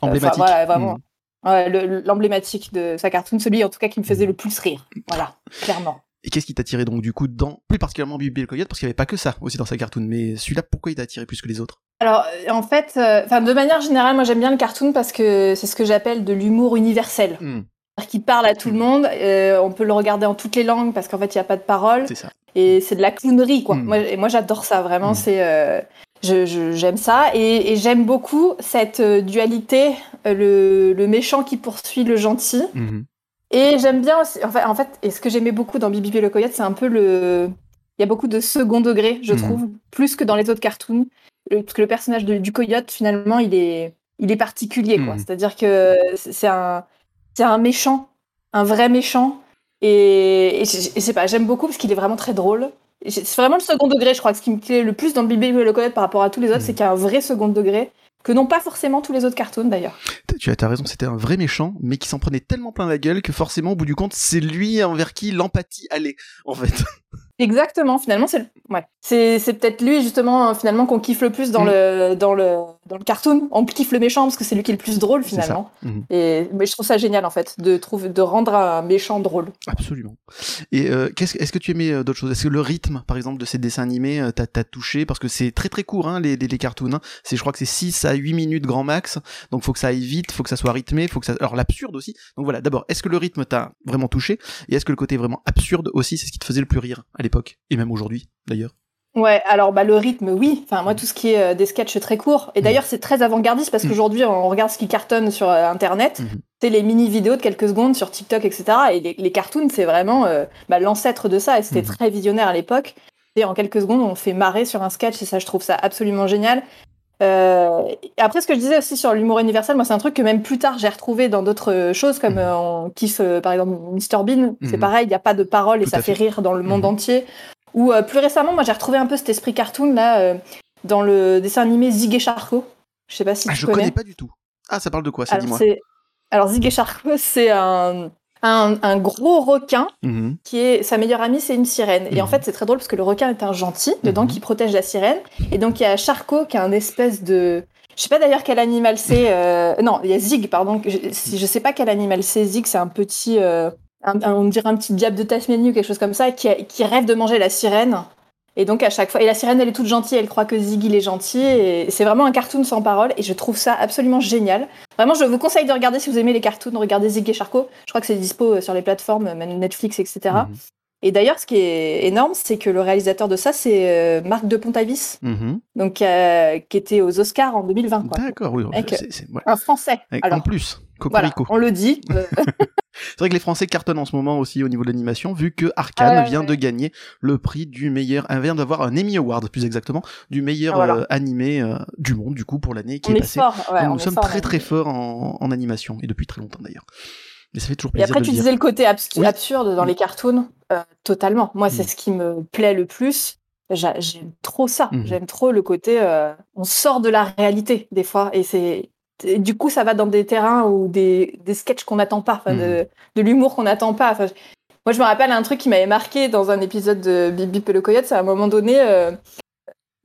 Emblématique. Enfin, voilà, vraiment. Mm. ouais, l'emblématique de sa cartoon, celui en tout cas qui me faisait le plus rire. Voilà, clairement. Et qu'est-ce qui t'a attiré donc du coup dans, plus particulièrement Bibi le Coyote, parce qu'il n'y avait pas que ça aussi dans sa cartoon, mais celui-là, pourquoi il t'a attiré plus que les autres? Alors, euh, en fait, euh, de manière générale, moi j'aime bien le cartoon parce que c'est ce que j'appelle de l'humour universel. Qu'il parle à tout le monde, euh, on peut le regarder en toutes les langues parce qu'en fait il n'y a pas de parole. C'est ça. Et c'est de la clownerie, quoi. Mm. Moi, et moi, j'adore ça, vraiment. Mm. C'est, euh, je, je- j'aime ça. Et, et j'aime beaucoup cette euh, dualité, le, le méchant qui poursuit le gentil. Mhm. Et j'aime bien aussi, en fait, en fait, et ce que j'aimais beaucoup dans Bibi et le Coyote, c'est un peu le. Il y a beaucoup de second degré, je trouve, plus que dans les autres cartoons. Le- Parce que le personnage de- du coyote, finalement, il est, il est particulier, quoi. C'est-à-dire que c'est un, c'est un méchant, un vrai méchant. Et, et, je- je sais pas, j'aime beaucoup parce qu'il est vraiment très drôle. C'est vraiment le second degré, je crois. que Ce qui me plaît le plus dans Bibi et le Coyote par rapport à tous les autres, Mhm. c'est qu'il y a un vrai second degré, que n'ont pas forcément tous les autres cartoons d'ailleurs. Tu as, raison, c'était un vrai méchant, mais qui s'en prenait tellement plein la gueule que forcément, au bout du compte, c'est lui envers qui l'empathie allait, en fait. Exactement, finalement, c'est le... ouais. c'est, c'est peut-être lui, justement, euh, finalement, qu'on kiffe le plus dans, Mm. le, dans, le, dans le cartoon. On kiffe le méchant parce que c'est lui qui est le plus drôle, finalement. Mhm. Et, mais je trouve ça génial, en fait, de, trouver, de rendre un méchant drôle. Absolument. Et euh, qu'est-ce, est-ce que tu aimais euh, d'autres choses? Est-ce que le rythme, par exemple, de ces dessins animés euh, t'a, t'a touché? Parce que c'est très très court, hein, les, les, les cartoons. hein. C'est, je crois que c'est 6 à 8 minutes grand max. Donc faut que ça aille vite, faut que ça soit rythmé, faut que ça... Alors l'absurde aussi. Donc voilà, d'abord, est-ce que le rythme t'a vraiment touché? Et est-ce que le côté vraiment absurde aussi, c'est ce qui te faisait le plus rire à l'époque? Et même aujourd'hui, d'ailleurs? Ouais, alors bah, le rythme, oui. Enfin, moi, tout ce qui est euh, des sketchs très courts. Et d'ailleurs, c'est très avant-gardiste parce Mm. qu'aujourd'hui, on regarde ce qui cartonne sur euh, Internet. C'est les mini-vidéos de quelques secondes sur TikTok, etc. Et les, les cartoons, c'est vraiment euh, bah, l'ancêtre de ça. Et c'était Mhm. très visionnaire à l'époque. Et en quelques secondes, on fait marrer sur un sketch. Et ça, je trouve ça absolument génial. Euh, après, ce que je disais aussi sur l'humour universel, moi, c'est un truc que même plus tard, j'ai retrouvé dans d'autres choses, comme on kiffe, euh, par exemple, Mr Bean. C'est pareil, il n'y a pas de parole et Tout ça fait fait. rire dans le monde entier. Ou euh, plus récemment, moi, j'ai retrouvé un peu cet esprit cartoon là euh, dans le dessin animé Zig et Charcot. Je sais pas si Ah, tu je connais. connais pas du tout. Ah, ça parle de quoi, ça, Alors, dis-moi Alors Zig et Charcot, c'est un, un, un gros requin Mhm. qui est sa meilleure amie, c'est une sirène. Et en Mhm. fait, c'est très drôle parce que le requin est un gentil dedans Mhm. qui protège la sirène. Et donc il y a Charcot qui a un espèce de je sais pas d'ailleurs quel animal c'est. euh, Non, il y a Zig, pardon. Je, si je sais pas quel animal c'est. Zig, c'est un petit, euh, un- un- on dirait un petit diable de Tasmanie ou quelque chose comme ça, qui, rêve de manger la sirène. Et donc à chaque fois, et la sirène elle est toute gentille, elle croit que Zig il est gentil, et c'est vraiment un cartoon sans parole, et je trouve ça absolument génial. Vraiment, je vous conseille de regarder si vous aimez les cartoons, regardez Zig et Charcot. Je crois que c'est dispo euh, sur les plateformes, même Netflix, etc. Mhm. Et d'ailleurs, ce qui est énorme, c'est que le réalisateur de ça, c'est euh, Marc de Pontavis, Mhm. donc euh, qui était aux Oscars en 2020. Quoi. D'accord, oui. Avec, ouais. Un Français. Avec- Alors, en plus, voilà, on le dit. euh, C'est vrai que les Français cartonnent en ce moment aussi au niveau de l'animation, vu que Arkane Ah ouais, vient ouais. de gagner le prix du meilleur, euh, vient d'avoir un Emmy Award plus exactement, du meilleur Ah, voilà. euh, animé euh, du monde du coup pour l'année qui on est est passée. fort. ouais, Donc, on nous sommes fort, très très forts en, en animation et depuis très longtemps d'ailleurs. Mais ça fait toujours Et plaisir après, de tu le disais dire. le côté abs- Oui. absurde dans les cartoons. totalement. Moi, c'est Mm. ce qui me plaît le plus. J'a- J'aime trop ça. Mm. J'aime trop le côté. on sort de la réalité, des fois. Et c'est. Du coup, ça va dans des terrains ou des, des sketchs qu'on n'attend pas, enfin, Mm. de, de l'humour qu'on n'attend pas. Moi, je me rappelle un truc qui m'avait marqué dans un épisode de Bip Bip et le Coyote. C'est à un moment donné, euh,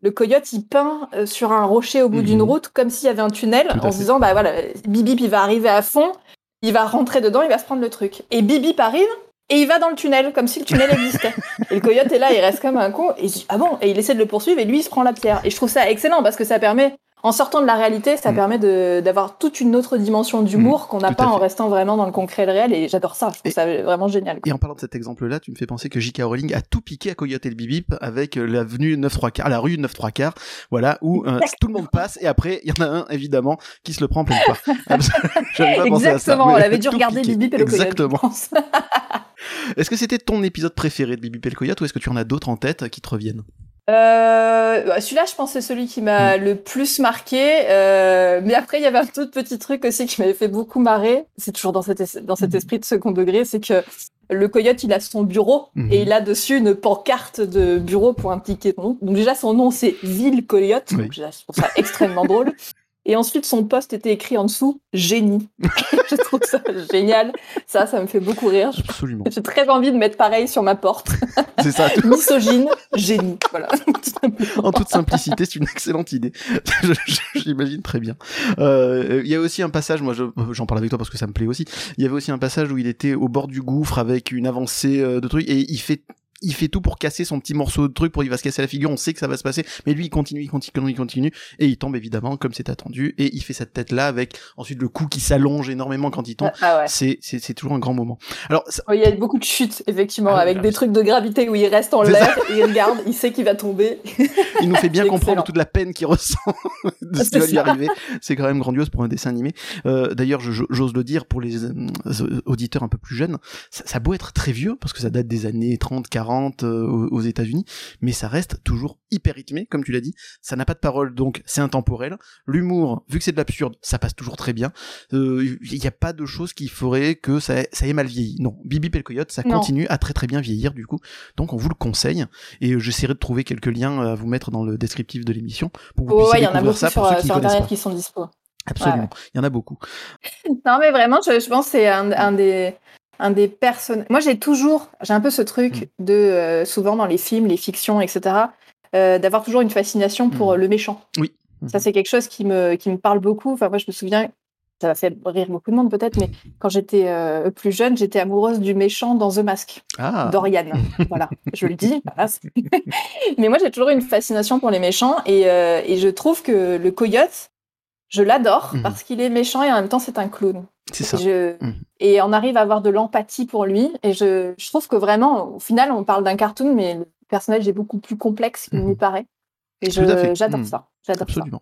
le coyote, il peint euh, sur un rocher au bout d'une route, comme s'il y avait un tunnel, en se disant, bah voilà, Bip Bip, il va arriver à fond, il va rentrer dedans, il va se prendre le truc. Et Bip Bip arrive, et il va dans le tunnel, comme si le tunnel existait. et le coyote est là, il reste comme un con, et il dit, ah bon, et il essaie de le poursuivre, et lui, il se prend la pierre. Et je trouve ça excellent, parce que ça permet, en sortant de la réalité, ça Mm. permet de- d'avoir toute une autre dimension d'humour qu'on n'a pas en restant vraiment dans le concret et le réel, et j'adore ça, je trouve Et- ça vraiment génial. quoi. Et en parlant de cet exemple-là, tu me fais penser que J.K. Rowling a tout piqué à Coyote et le Bibip avec euh, l'avenue 9 3 quarts, la rue 9 3 quarts, voilà, où euh, tout le monde passe et après, il y en a un, évidemment, qui se le prend pensé à ça, Exactement, on avait dû regarder piqué. Bip Bip et le coyote. Exactement. Est-ce que c'était ton épisode préféré de Bibip et le Coyote ou est-ce que tu en as d'autres en tête qui te reviennent? Euh, Celui-là, je pense, c'est celui qui m'a le plus marqué. Euh, mais après, il y avait un autre petit truc aussi qui m'avait fait beaucoup marrer. C'est toujours dans cet, es- dans cet Mhm. esprit de second degré, c'est que le coyote, il a son bureau Mhm. et il a dessus une pancarte de bureau pour indiquer son nom. Donc déjà, son nom, c'est Ville Coyote. Oui. Donc déjà, je trouve ça extrêmement drôle. Et ensuite, son poste était écrit en dessous génie. je trouve ça génial. Ça, ça me fait beaucoup rire. Absolument. J'ai très envie de mettre pareil sur ma porte. C'est ça. Misogyne, génie. Voilà. en toute simplicité, c'est une excellente idée. J'imagine très bien. Euh, Il y a aussi un passage, moi je- j'en parle avec toi parce que ça me plaît aussi. Il y avait aussi un passage où il était au bord du gouffre avec une avancée euh, de trucs et il fait il fait tout pour casser son petit morceau de truc pour il va se casser la figure, on sait que ça va se passer, mais lui il continue, il continue, il continue, et il tombe évidemment comme c'est attendu, et il fait cette tête là avec ensuite le cou qui s'allonge énormément quand il tombe. Ah ouais. C'est c'est c'est toujours un grand moment. Alors ça- Oui, Il y a beaucoup de chutes, effectivement, Ah, avec oui, des trucs de gravité où il reste en l'air, il regarde, il sait qu'il va tomber. il nous fait bien comprendre excellent. toute la peine qu'il ressent de ce qui va lui arriver. C'est quand même grandiose pour un dessin animé. Euh, D'ailleurs, j'ose le dire pour les euh, auditeurs un peu plus jeunes, ça, ça a beau être très vieux parce que ça date des années 30, 40 euh, aux, États-Unis, mais ça reste toujours hyper rythmé, comme tu l'as dit. Ça n'a pas de parole, donc c'est intemporel. L'humour, vu que c'est de l'absurde, ça passe toujours très bien. Euh, Il n'y a pas de choses qui feraient que ça, ça ait mal vieilli. Non, Bibi le Coyote, ça Non. continue à très très bien vieillir du coup. Donc on vous le conseille et euh, j'essaierai de trouver quelques liens à vous mettre dans le descriptif de l'émission pour que vous Ouais, puissiez il y en a découvrir ça sur, ceux euh, qui sur Internet pas. qui sont dispo. Absolument, il y en a beaucoup. Non, mais vraiment, je, je pense que c'est un, un des, un des personnes. Moi, j'ai toujours, j'ai un peu ce truc Mm. de, euh, souvent dans les films, les fictions, etc., euh, d'avoir toujours une fascination pour Mm. euh, le méchant. Oui. Ça, c'est quelque chose qui me, qui me parle beaucoup. Enfin, moi, je me souviens, ça va faire rire beaucoup de monde peut-être, mais quand j'étais plus jeune, j'étais amoureuse du méchant dans The Mask, Ah, Dorian. voilà, je le dis. voilà, mais moi, j'ai toujours une fascination pour les méchants et, et je trouve que le coyote, je l'adore Mhm. parce qu'il est méchant et en même temps, c'est un clown. c'est ça. Je- Mhm. Et on arrive à avoir de l'empathie pour lui. Et je, je trouve que vraiment, au final, on parle d'un cartoon, mais le personnage est beaucoup plus complexe qu'il Mhm. n'y paraît. Et je- j'adore ça. J'adore ça. Absolument.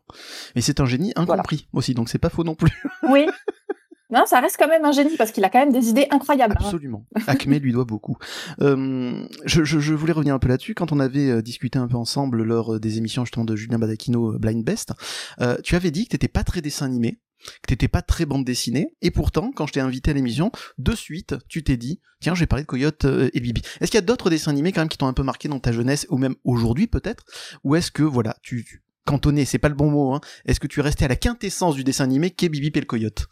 Mais c'est un génie incompris aussi, donc c'est pas faux non plus. Oui. Non, ça reste quand même un génie parce qu'il a quand même des idées incroyables. hein. Absolument. Acme lui doit beaucoup. Euh, je, je, je voulais revenir un peu là-dessus. Quand on avait euh, discuté un peu ensemble lors euh, des émissions justement de Julien Badakino euh, Blind Best, euh, tu avais dit que t'étais pas très dessin animé, que t'étais pas très bande dessinée, et pourtant, quand je t'ai invité à l'émission, de suite, tu t'es dit, tiens, je vais parler de Coyote et Bibi. Est-ce qu'il y a d'autres dessins animés quand même qui t'ont un peu marqué dans ta jeunesse, ou même aujourd'hui peut-être, ou est-ce que, voilà, tu, tu cantonné, c'est pas le bon mot, hein, est-ce que tu es resté à la quintessence du dessin animé qu'est Bibi et le Coyote?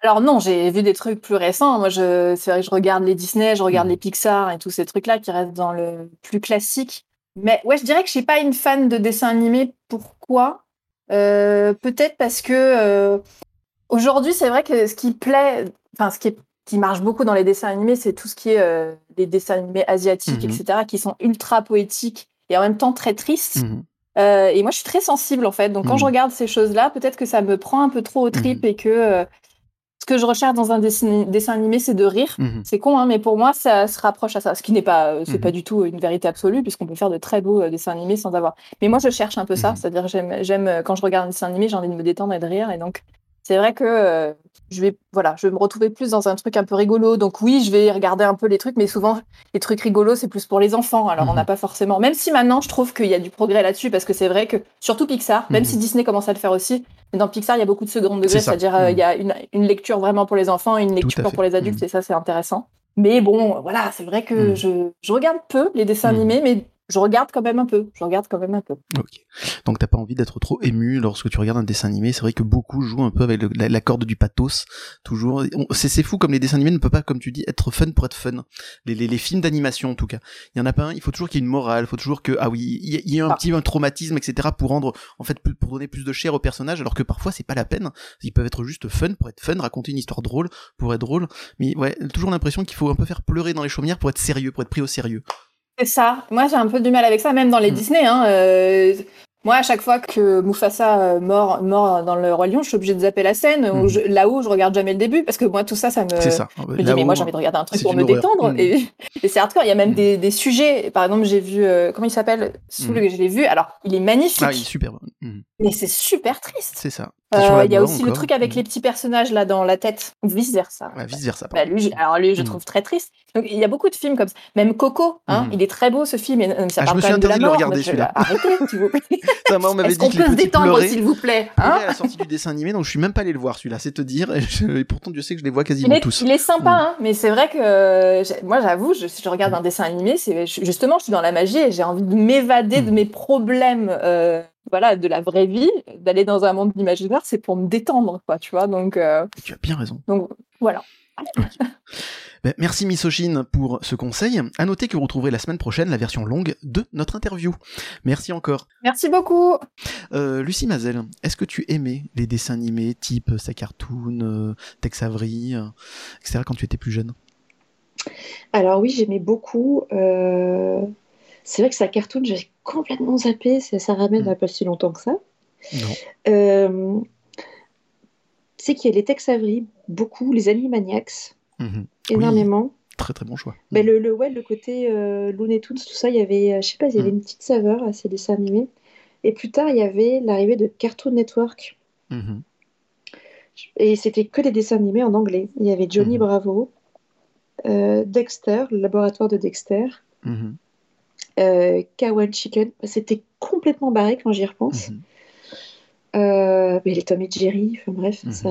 Alors non, j'ai vu des trucs plus récents. Moi, je, c'est vrai que je regarde les Disney, je regarde Mhm. les Pixar et tous ces trucs-là qui restent dans le plus classique. Mais ouais, je dirais que je suis pas une fan de dessins animés. Pourquoi? Euh, Peut-être parce que euh, aujourd'hui, c'est vrai que ce qui plaît, enfin ce qui, est- qui marche beaucoup dans les dessins animés, c'est tout ce qui est euh, les dessins animés asiatiques, Mhm. etc., qui sont ultra poétiques et en même temps très tristes. Mhm. Euh, et moi, je suis très sensible en fait. Donc, quand je regarde ces choses-là, peut-être que ça me prend un peu trop aux tripes et que euh, que je recherche dans un dessin, dessin animé, c'est de rire. Mhm. C'est con, hein, mais pour moi, ça se rapproche à ça. Ce qui n'est pas, euh, c'est Mhm. pas du tout une vérité absolue, puisqu'on peut faire de très beaux euh, dessins animés sans avoir. Mais moi, je cherche un peu ça. Mhm. C'est-à-dire, j'aime euh, quand je regarde un dessin animé, j'ai envie de me détendre et de rire. Et donc, c'est vrai que euh, je vais, voilà, je vais me retrouver plus dans un truc un peu rigolo. Donc oui, je vais regarder un peu les trucs, mais souvent les trucs rigolos, c'est plus pour les enfants. Alors on Mhm. n'a pas forcément. Même si maintenant, je trouve qu'il y a du progrès là-dessus, parce que c'est vrai que surtout Pixar, même Mhm. si Disney commence à le faire aussi, mais dans Pixar, il y a beaucoup de second degré, c'est-à-dire euh, il Mhm. y a une, une lecture vraiment pour les enfants et une lecture pour les adultes, Mhm. et ça, c'est intéressant. Mais bon, voilà, c'est vrai que Mhm. je, je regarde peu les dessins Mhm. animés, mais je regarde quand même un peu. Je regarde quand même un peu. Ok. Donc t'as pas envie d'être trop ému lorsque tu regardes un dessin animé. C'est vrai que beaucoup jouent un peu avec le- la, la corde du pathos. Toujours. On- C'est fou comme les dessins animés ne peuvent pas, comme tu dis, être fun pour être fun. Les, les, les films d'animation en tout cas. Il y en a pas un. Il faut toujours qu'il y ait une morale. Il faut toujours que ah oui, il y, a- il y a un Ah. petit un traumatisme, etc. pour rendre en fait plus- pour donner plus de chair au personnage. Alors que parfois c'est pas la peine. Ils peuvent être juste fun pour être fun, raconter une histoire drôle pour être drôle. Mais ouais, toujours l'impression qu'il faut un peu faire pleurer dans les chaumières pour être sérieux, pour être pris au sérieux. C'est ça. Moi, j'ai un peu du mal avec ça, même dans les Mm. Disney. Hein, euh, moi, à chaque fois que Mufasa euh, mort, mort dans le Roi Lion, je suis obligée de zapper la scène. Mm. Je- là-haut, je regarde jamais le début parce que moi, tout ça, ça me. c'est ça. Je me dis, mais moi, j'ai envie de regarder un truc pour me horreur. détendre. Mm. Et, et c'est hardcore. Il y a même des, des sujets. Par exemple, j'ai vu. euh, comment il s'appelle? Celui que je l'ai vu. Alors, il est magnifique, Ah, il est superbe. Mhm. mais c'est super triste. C'est ça. Euh, Il y a aussi le truc avec les petits personnages là dans la tête, vice versa. Ouais, vice versa. Bah, lui, alors lui, je Mm. trouve très triste. Donc, il y a beaucoup de films comme ça. Même Coco, hein, Mhm. il est très beau ce film. Euh, ça Ah, je me suis même de la interdit de le regarder, celui-là. Arrêtez, s'il vous plaît. Ça, moi, on m'avait Est-ce dit qu'on peut se détendre, s'il vous plaît hein à la sortie du dessin animé, donc je suis même pas allé le voir celui-là, c'est te dire. Et, je- et pourtant, Dieu sait que je les vois il quasiment est, tous. il est sympa, Mm. hein, mais c'est vrai que moi, j'avoue, je, si je regarde un dessin animé, c'est justement, je suis dans la magie et j'ai envie de m'évader Mm. de mes problèmes euh, voilà, de la vraie vie, d'aller dans un monde imaginaire, c'est pour me détendre, quoi, tu vois. Donc, euh, Tu as bien raison. donc voilà. Ben, merci Misochine pour ce conseil. À noter que vous retrouverez la semaine prochaine la version longue de notre interview. Merci encore. Merci beaucoup. Euh, Lucie Mazel, est-ce que tu aimais les dessins animés type Sa Cartoon, euh, Tex Avery, euh, etc. quand tu étais plus jeune? Alors oui, j'aimais beaucoup. Euh, C'est vrai que sa cartoon, j'ai complètement zappé. Ça, ramène Mm. à pas si longtemps que ça. Non. Euh, Tu sais qu'il y a les Tex Avery, beaucoup, les Animaniacs, Mhm. énormément. Très très bon choix. Ben, le, le, ouais, le côté euh, Looney Tunes, tout ça, il y avait, euh, je sais pas, il y avait Mm. une petite saveur à ces dessins animés. Et plus tard, il y avait l'arrivée de Cartoon Network. Mhm. Et c'était que des dessins animés en anglais. Il y avait Johnny Mhm. Bravo, euh, Dexter, le laboratoire de Dexter. Euh, Cow and Chicken. C'était complètement barré quand j'y repense. Mhm. Euh, mais les Tom et Jerry, enfin bref, Mhm. ça...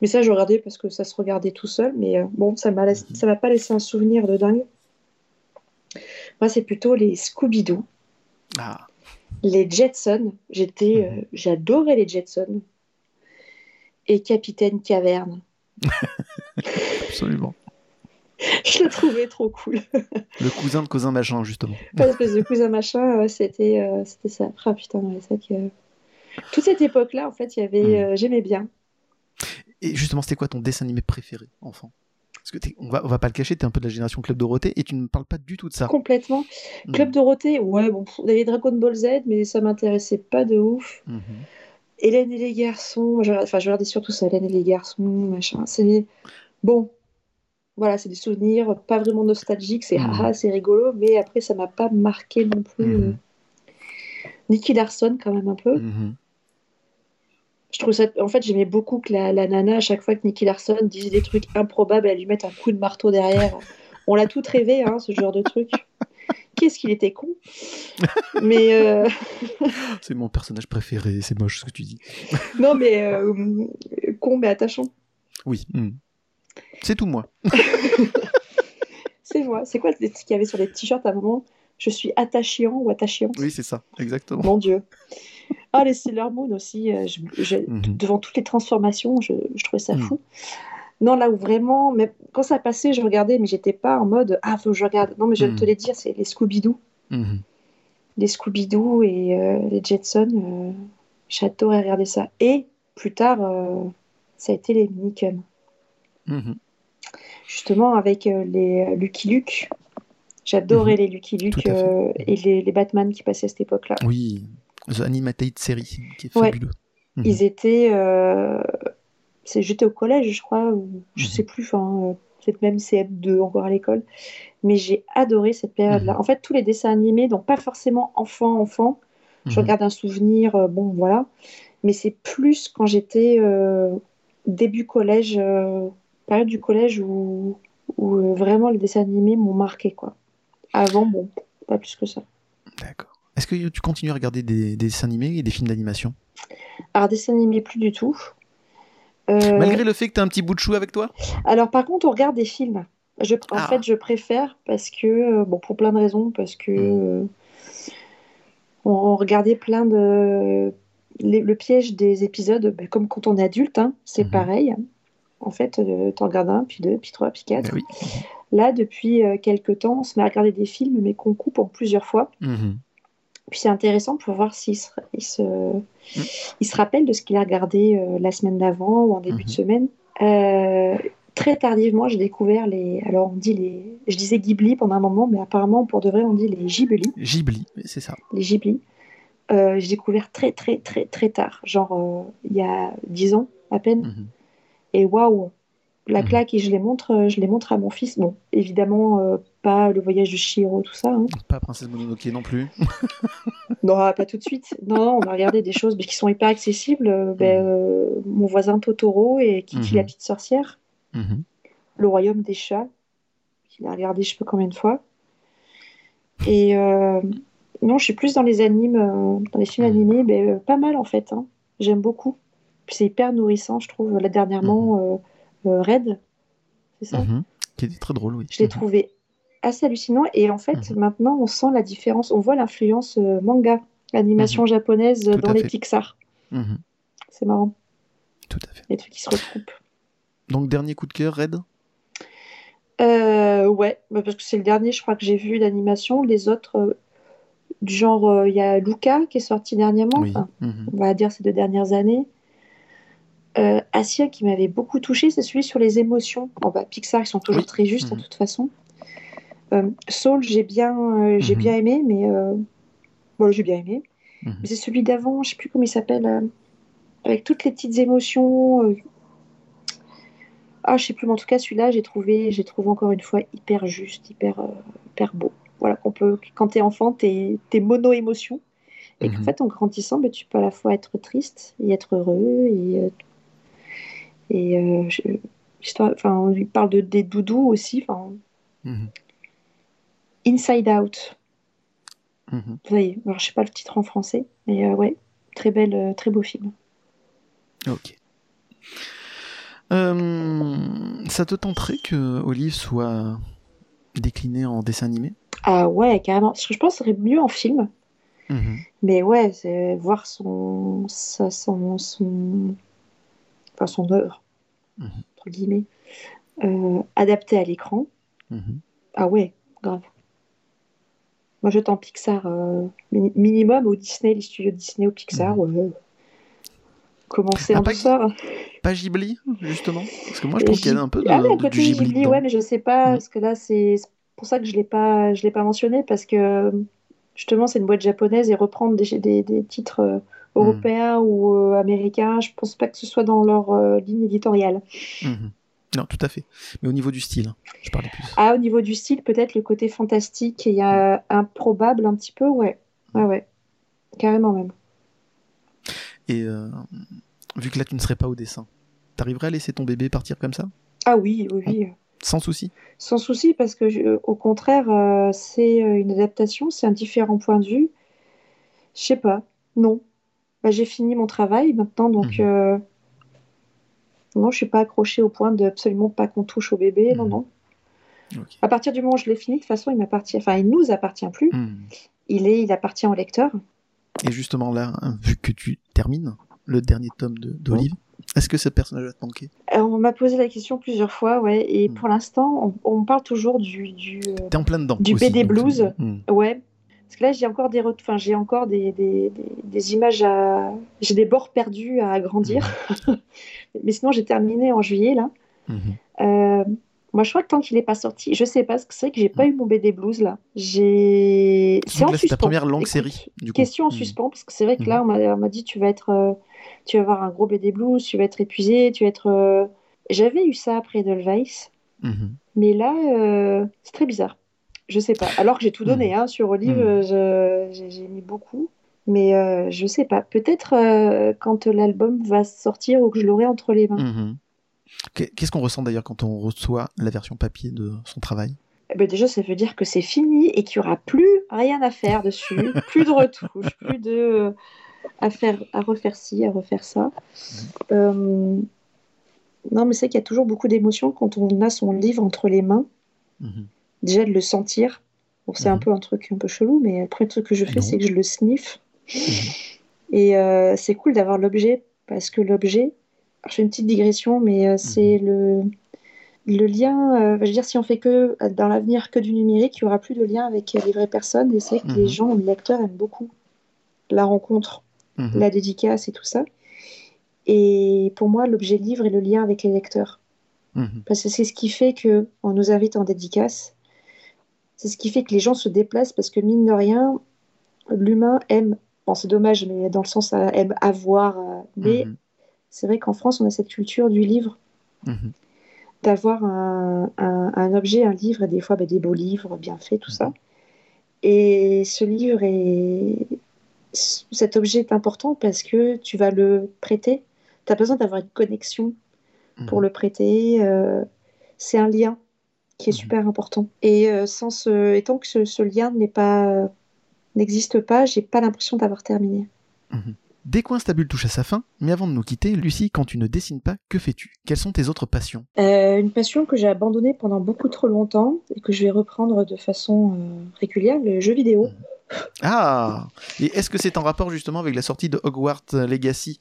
Mais ça, je regardais parce que ça se regardait tout seul, mais euh, bon, ça m'a Mhm. ça m'a pas laissé un souvenir de dingue. Moi, c'est plutôt les Scooby-Doo, Ah, les Jetsons. J'étais, euh, j'adorais les Jetsons. Et Capitaine Caverne. absolument. Je le trouvais trop cool. Le cousin de cousin machin, justement. Pas espèce de cousin machin, ouais, c'était, euh, c'était ça. Ah putain, ouais, c'est vrai que... Toute cette époque-là, en fait, il y avait, euh, j'aimais bien. Et justement, c'était quoi ton dessin animé préféré, enfant? Parce que on va, on va pas le cacher, t'es un peu de la génération Club Dorothée et tu ne parles pas du tout de ça. Complètement. Mhm. Club Dorothée, ouais, bon, on avait Dragon Ball Z, mais ça m'intéressait pas de ouf. Mhm. Hélène et les garçons, je, enfin, je regardais surtout ça, Hélène et les garçons, machin. C'est bon, voilà, c'est des souvenirs pas vraiment nostalgiques, c'est haha, c'est rigolo, mais après, ça m'a pas marqué non plus. Euh. Nicky Larson, quand même un peu. Mhm. Je trouve ça, en fait, j'aimais beaucoup que la, la nana, à chaque fois que Nicky Larson disait des trucs improbables, elle lui mette un coup de marteau derrière. On l'a tout rêvé, hein, ce genre de truc. Qu'est-ce qu'il était con. Mais euh, C'est mon personnage préféré, c'est moche ce que tu dis. non, mais euh, con, mais attachant. Oui. mhm. C'est tout moi. C'est moi. C'est quoi ce qu'il y avait sur les t-shirts à un moment? Je suis attachant ou attachante? Oui, c'est ça, exactement. Mon Dieu. Ah, les Sailor Moon aussi. euh, je- Mhm. Devant toutes les transformations, je, je trouvais ça Mhm. fou. Non, là où vraiment, mais quand ça passait, je regardais, mais j'étais pas en mode Ah, faut que je regarde. Non, mais je vais Mhm. te les dire, c'est les Scooby-Doo. Les Scooby-Doo et euh, les Jetsons. euh, J'adorais regarder ça. Et plus tard, euh, ça a été les Minicums. Mhm. Justement, avec euh, les euh, Lucky Luke. J'adorais les Lucky Mhm. Luke euh, et les, les Batman qui passaient à cette époque-là. Oui, The Animated Series, qui est Ouais. fabuleux. Mhm. Ils étaient. euh, J'étais au collège, je crois, ou je Mhm. sais plus, enfin, euh, peut-être même CM2 encore à l'école. Mais j'ai adoré cette période-là. Mhm. En fait, tous les dessins animés, donc pas forcément enfant-enfant, je Mhm. regarde un souvenir, euh, bon, voilà. Mais c'est plus quand j'étais euh, début collège, euh, période du collège où, où euh, vraiment les dessins animés m'ont marqué, quoi. Avant, bon, pas plus que ça. D'accord. Est-ce que tu continues à regarder des, des dessins animés et des films d'animation? Alors, dessins animés, plus du tout. Euh, Malgré le fait que tu as un petit bout de chou avec toi? Alors par contre, on regarde des films. Je, en Ah. fait, je préfère parce que, euh, bon, pour plein de raisons, parce que Mm. euh, on, on regardait plein de... le piège des épisodes, ben, comme quand on est adulte, hein, c'est Mhm. pareil. En fait, euh, t'en regardes un, puis deux, puis trois, puis quatre. Ben oui. Là, depuis euh, quelques temps, on se met à regarder des films, mais qu'on coupe en plusieurs fois. Mhm. Puis c'est intéressant pour voir s'il se, il se, il se rappelle de ce qu'il a regardé euh, la semaine d'avant ou en début de semaine. Euh, très tardivement, j'ai découvert les. Alors, on dit les. Je disais Ghibli pendant un moment, mais apparemment, pour de vrai, on dit les Ghibli. Ghibli, c'est ça. Les Ghibli. Euh, j'ai découvert très, très, très, très tard. Genre, il y a 10 ans à peine. Mhm. Et waouh! La Mhm. claque, et je les montre, euh, je les montre à mon fils. Bon, évidemment, euh, pas le voyage de Chihiro, tout ça. hein. Pas Princesse Mononoke non plus. Non, pas tout de suite. Non, on a regardé des choses mais qui sont hyper accessibles. Euh, ben, euh, mon voisin Totoro et Kiki Mhm. la petite sorcière, Mhm. Le royaume des chats, qu'il a regardé je sais pas combien de fois. Et euh, non, je suis plus dans les animes, dans les films Mhm. animés, mais pas mal en fait. hein. J'aime beaucoup. Puis c'est hyper nourrissant, je trouve. Là dernièrement, euh, euh, Red, c'est ça. Mhm. Qui était très drôle, oui. Je l'ai Mhm. trouvé assez hallucinant. Et en fait, Mhm. maintenant, on sent la différence. On voit l'influence euh, manga l'animation japonaise Tout dans les fait. Pixar. Mhm. C'est marrant, Tout à fait. les trucs qui se recoupent. Donc, dernier coup de cœur, Red? Euh, ouais, bah, parce que c'est le dernier, je crois, que j'ai vu d'animation. Les autres, euh, du genre, euh, il y a Luca qui est sorti dernièrement, Oui. enfin, Mhm. on va dire ces deux dernières années. Euh, Asia qui m'avait beaucoup touché, c'est celui sur les émotions. Bon, bah, Pixar, ils sont toujours Oui. très justes Mhm. de toute façon. Euh, Soul, j'ai bien, euh, j'ai Mhm. bien aimé, mais euh, voilà, j'ai bien aimé. Mhm. Mais c'est celui d'avant, je sais plus comment il s'appelle, euh, avec toutes les petites émotions. Ah, je sais plus, mais en tout cas, celui-là, j'ai trouvé, j'ai trouvé encore une fois hyper juste, hyper, hyper beau. Voilà, qu'on peut, quand t'es enfant, t'es, t'es mono-émotion. Et qu'en fait, en grandissant, ben, tu peux à la fois être triste et être heureux. Et, et euh, je- histoire- enfin, on lui parle de, des doudous aussi. Mhm. Inside Out. Mhm. Vous voyez, alors, je sais pas le titre en français, mais euh, ouais, très belle, euh, très beau film. Ok. Euh, ça te tenterait que Olive soit déclinée en dessin animé? Ah ouais, carrément. Je pense que ce serait mieux en film. Mhm. Mais ouais, voir son, sa- son, son, enfin son œuvre, Mhm. entre guillemets, euh, adaptée à l'écran. Mhm. Ah ouais, grave. Moi, je tends Pixar euh, mini- minimum au Disney, les studios Disney au Pixar. ouais. Commencer Ah, en pas- douceur. Pas Ghibli, justement Parce que moi, je trouve qu'il y a un peu de, Ah oui, un de- côté du Ghibli. Ghibli, ouais, mais je sais pas, Mhm. parce que là, c'est c'est pour ça que je l'ai pas, je l'ai pas mentionné, parce que justement, c'est une boîte japonaise et reprendre des, des, des titres euh, européens ou euh, américains, je pense pas que ce soit dans leur euh, ligne éditoriale. Mhm. Non, tout à fait. Mais au niveau du style, hein, je parlais plus. Ah, au niveau du style, peut-être le côté fantastique et euh, improbable un petit peu, ouais. Ouais, ouais. Carrément même. Et euh, vu que là, tu ne serais pas au dessin, t'arriverais à laisser ton bébé partir comme ça? Ah oui, oui, oui. Sans souci? Sans souci, parce que je- au contraire, euh, c'est une adaptation, c'est un différent point de vue. Je sais pas, non. Bah, j'ai fini mon travail maintenant, donc Mhm. euh, non, je suis pas accrochée au point de absolument pas qu'on touche au bébé, non, Mhm. non. À partir du moment où je l'ai fini, de toute façon, il m'appartient, enfin, il nous appartient plus. Mhm. Il est, il appartient au lecteur. Et justement là, hein, vu que tu termines le dernier tome de- d'Olive, est-ce que ce personnage va te manquer? Euh, on m'a posé la question plusieurs fois, ouais, et pour l'instant, on, on parle toujours du, du, T'es en plein dedans. Du aussi, BD blues. Ouais, parce que là j'ai encore des, enfin, j'ai encore des, des, des- des images à, j'ai des bords perdus à agrandir. Mais sinon j'ai terminé en juillet là. Mhm. Euh, moi je crois que tant qu'il n'est pas sorti, je sais pas, parce que c'est vrai que j'ai pas eu mon BD blues là. J'ai, c'est en là, c'est ta suspens. première longue Écoute, série, du coup. Question en Mhm. suspens parce que c'est vrai que là on m'a, on m'a dit tu vas être, euh, tu vas avoir un gros BD blues, tu vas être épuisé, tu vas être. euh, J'avais eu ça après Edelweiss. Mhm. Mais là, c'est très bizarre. Je sais pas. Alors que j'ai tout donné hein, sur Olive, Mhm. je- j'ai mis beaucoup. Mais euh, je sais pas. Peut-être euh, quand l'album va sortir ou que je l'aurai entre les mains. Mhm. Qu'est- Qu'est-ce qu'on ressent d'ailleurs quand on reçoit la version papier de son travail? Eh ben, déjà, ça veut dire que c'est fini et qu'il y aura plus rien à faire dessus, plus de retouches, plus de euh, à faire, à refaire ci, à refaire ça. Euh, Non, mais c'est qu'il y a toujours beaucoup d'émotions quand on a son livre entre les mains. Mhm. Déjà de le sentir. Bon, c'est un Mhm. peu un truc un peu chelou, mais le premier truc que je fais, c'est que je le sniffe. Mhm. Et euh, c'est cool d'avoir l'objet, parce que l'objet, je fais une petite digression, mais euh, c'est Mhm. le, le lien, euh, je veux dire, si on fait que dans l'avenir que du numérique, il n'y aura plus de lien avec les vraies personnes, et c'est que les gens, les lecteurs aiment beaucoup la rencontre, la dédicace et tout ça. Et pour moi, l'objet livre est le lien avec les lecteurs. Parce que c'est ce qui fait que on nous invite en dédicace. C'est ce qui fait que les gens se déplacent parce que mine de rien, l'humain aime. Bon, c'est dommage, mais dans le sens euh, aime avoir. euh, mais Mhm. c'est vrai qu'en France, on a cette culture du livre, Mhm. d'avoir un, un- un objet, un livre, et des fois bah, des beaux livres bien faits, tout ça. Et ce livre est. Cet objet est important parce que tu vas le prêter. Tu as besoin d'avoir une connexion pour Mhm. le prêter. euh, c'est un lien qui est Mhm. super important. Et euh, sans ce, et tant que ce, ce lien n'est pas n'existe pas, j'ai pas l'impression d'avoir terminé. Dès qu'Instabule touche à sa fin, mais avant de nous quitter, Lucie, quand tu ne dessines pas, que fais-tu? Quelles sont tes autres passions? Euh, une passion que j'ai abandonnée pendant beaucoup trop longtemps et que je vais reprendre de façon euh, régulière, le jeu vidéo. Ah Et est-ce que c'est en rapport justement avec la sortie de Hogwarts Legacy,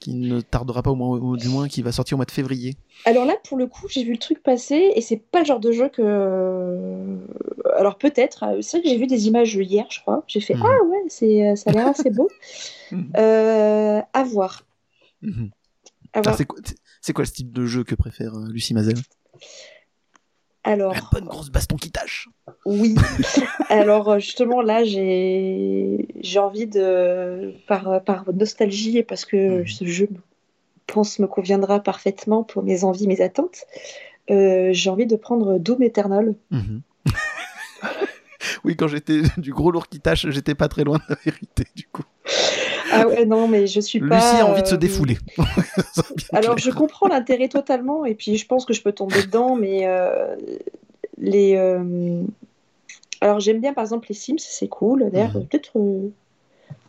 qui ne tardera pas au moins, ou du moins qui va sortir au mois de février? Alors là, pour le coup, j'ai vu le truc passer et c'est pas le genre de jeu que. Alors peut-être. euh, C'est vrai que j'ai vu des images hier, je crois. J'ai fait Mhm. ah ouais, c'est euh, ça a l'air assez beau. Mhm. Euh, à voir. Mhm. Voir. c'est quoi, c'est- quoi le style de jeu que préfère euh, Lucie Mazel? Alors. La bonne grosse baston qui tâche Oui. Alors euh, justement là, j'ai j'ai envie de par par nostalgie et parce que ce jeu pense me conviendra parfaitement pour mes envies, mes attentes. euh, j'ai envie de prendre Doom Eternal. Mhm. Oui, quand j'étais du gros lourd qui tâche, j'étais pas très loin de la vérité du coup. Ah ouais, non, mais je suis Lucie pas. a envie de se euh, défouler. Alors, clair. je comprends l'intérêt totalement, et puis je pense que je peux tomber dedans, mais euh, les. euh, Alors, j'aime bien par exemple les Sims, c'est cool. D'ailleurs, Mhm. peut-être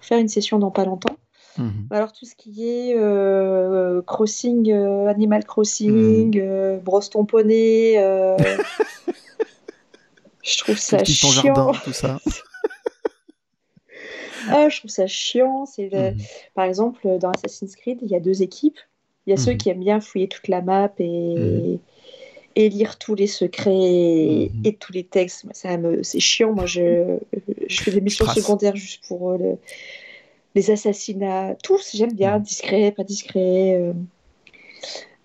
faire une session dans pas longtemps. Mhm. Alors, tout ce qui est euh, crossing, euh, Animal Crossing, euh, brosse ton poney, je trouve ça chiant. jardin, tout ça. Ah, je trouve ça chiant. C'est le- Mhm. Par exemple, dans Assassin's Creed, il y a deux équipes. Il y a ceux Mhm. qui aiment bien fouiller toute la map et, Mhm. et lire tous les secrets et, et tous les textes. Ça me... C'est chiant. Moi, je, je fais des missions secondaires juste pour euh, le- les assassinats. Tous, j'aime bien. Discret, pas discret. euh.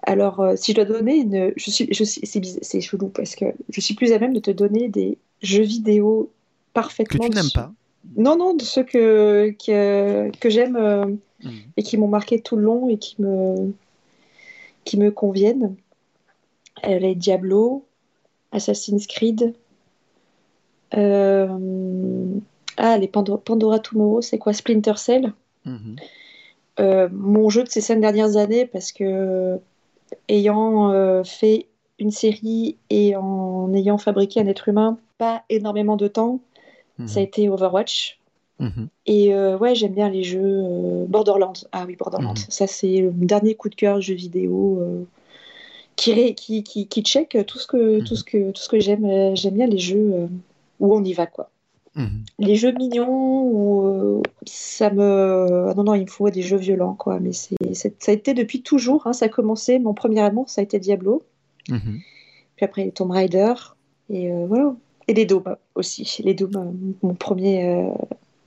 Alors, euh, si je dois donner une... Je suis, je suis... C'est, chelou parce que je suis plus à même de te donner des jeux vidéo Que parfaitement... tu n'aimes pas. Non, non, de ceux que, que, que j'aime euh, Mhm. et qui m'ont marqué tout le long et qui me, qui me conviennent. Euh, les Diablo, Assassin's Creed. euh, Ah, les Pando- Pandora Tomorrow, c'est quoi Splinter Cell? Mhm. Euh, Mon jeu de ces cinq dernières années, parce que ayant euh, fait une série et en ayant fabriqué un être humain, pas énormément de temps, Mhm. ça a été Overwatch. Mhm. Et euh, ouais, j'aime bien les jeux euh, Borderlands. Ah oui, Borderlands. Mhm. Ça, c'est le dernier coup de cœur jeu vidéo euh, qui, ré- qui, qui, qui check tout ce que, tout ce que, tout ce que j'aime. J'aime bien les jeux où on y va, quoi. Les jeux mignons, où, ça me. ah non, non, il me faut des jeux violents, quoi. Mais c'est, ça a été depuis toujours. hein, ça a commencé, mon premier amour, ça a été Diablo. Puis après, Tomb Raider. Et voilà. Et les Doom aussi. Les Doom, euh, mon premier. euh,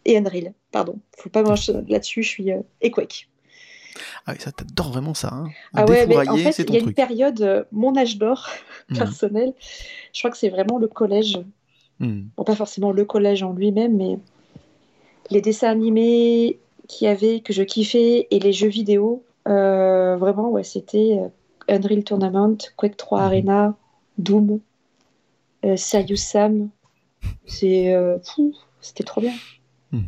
Et Unreal, pardon. Faut pas marcher là-dessus, je suis. euh, Et Quake. Ah oui, ça t'adore vraiment ça. Hein. Ah ouais, mais en fait, il y a une période, euh, mon âge d'or Mhm. personnel, je crois que c'est vraiment le collège. Mhm. Bon, pas forcément le collège en lui-même, mais les dessins animés qu'il y avait, que je kiffais, et les jeux vidéo, euh, vraiment, ouais, c'était euh, Unreal Tournament, Quake 3 Mhm. Arena, Doom, euh, Sam. C'est, euh, fou, c'était trop bien. Mhm.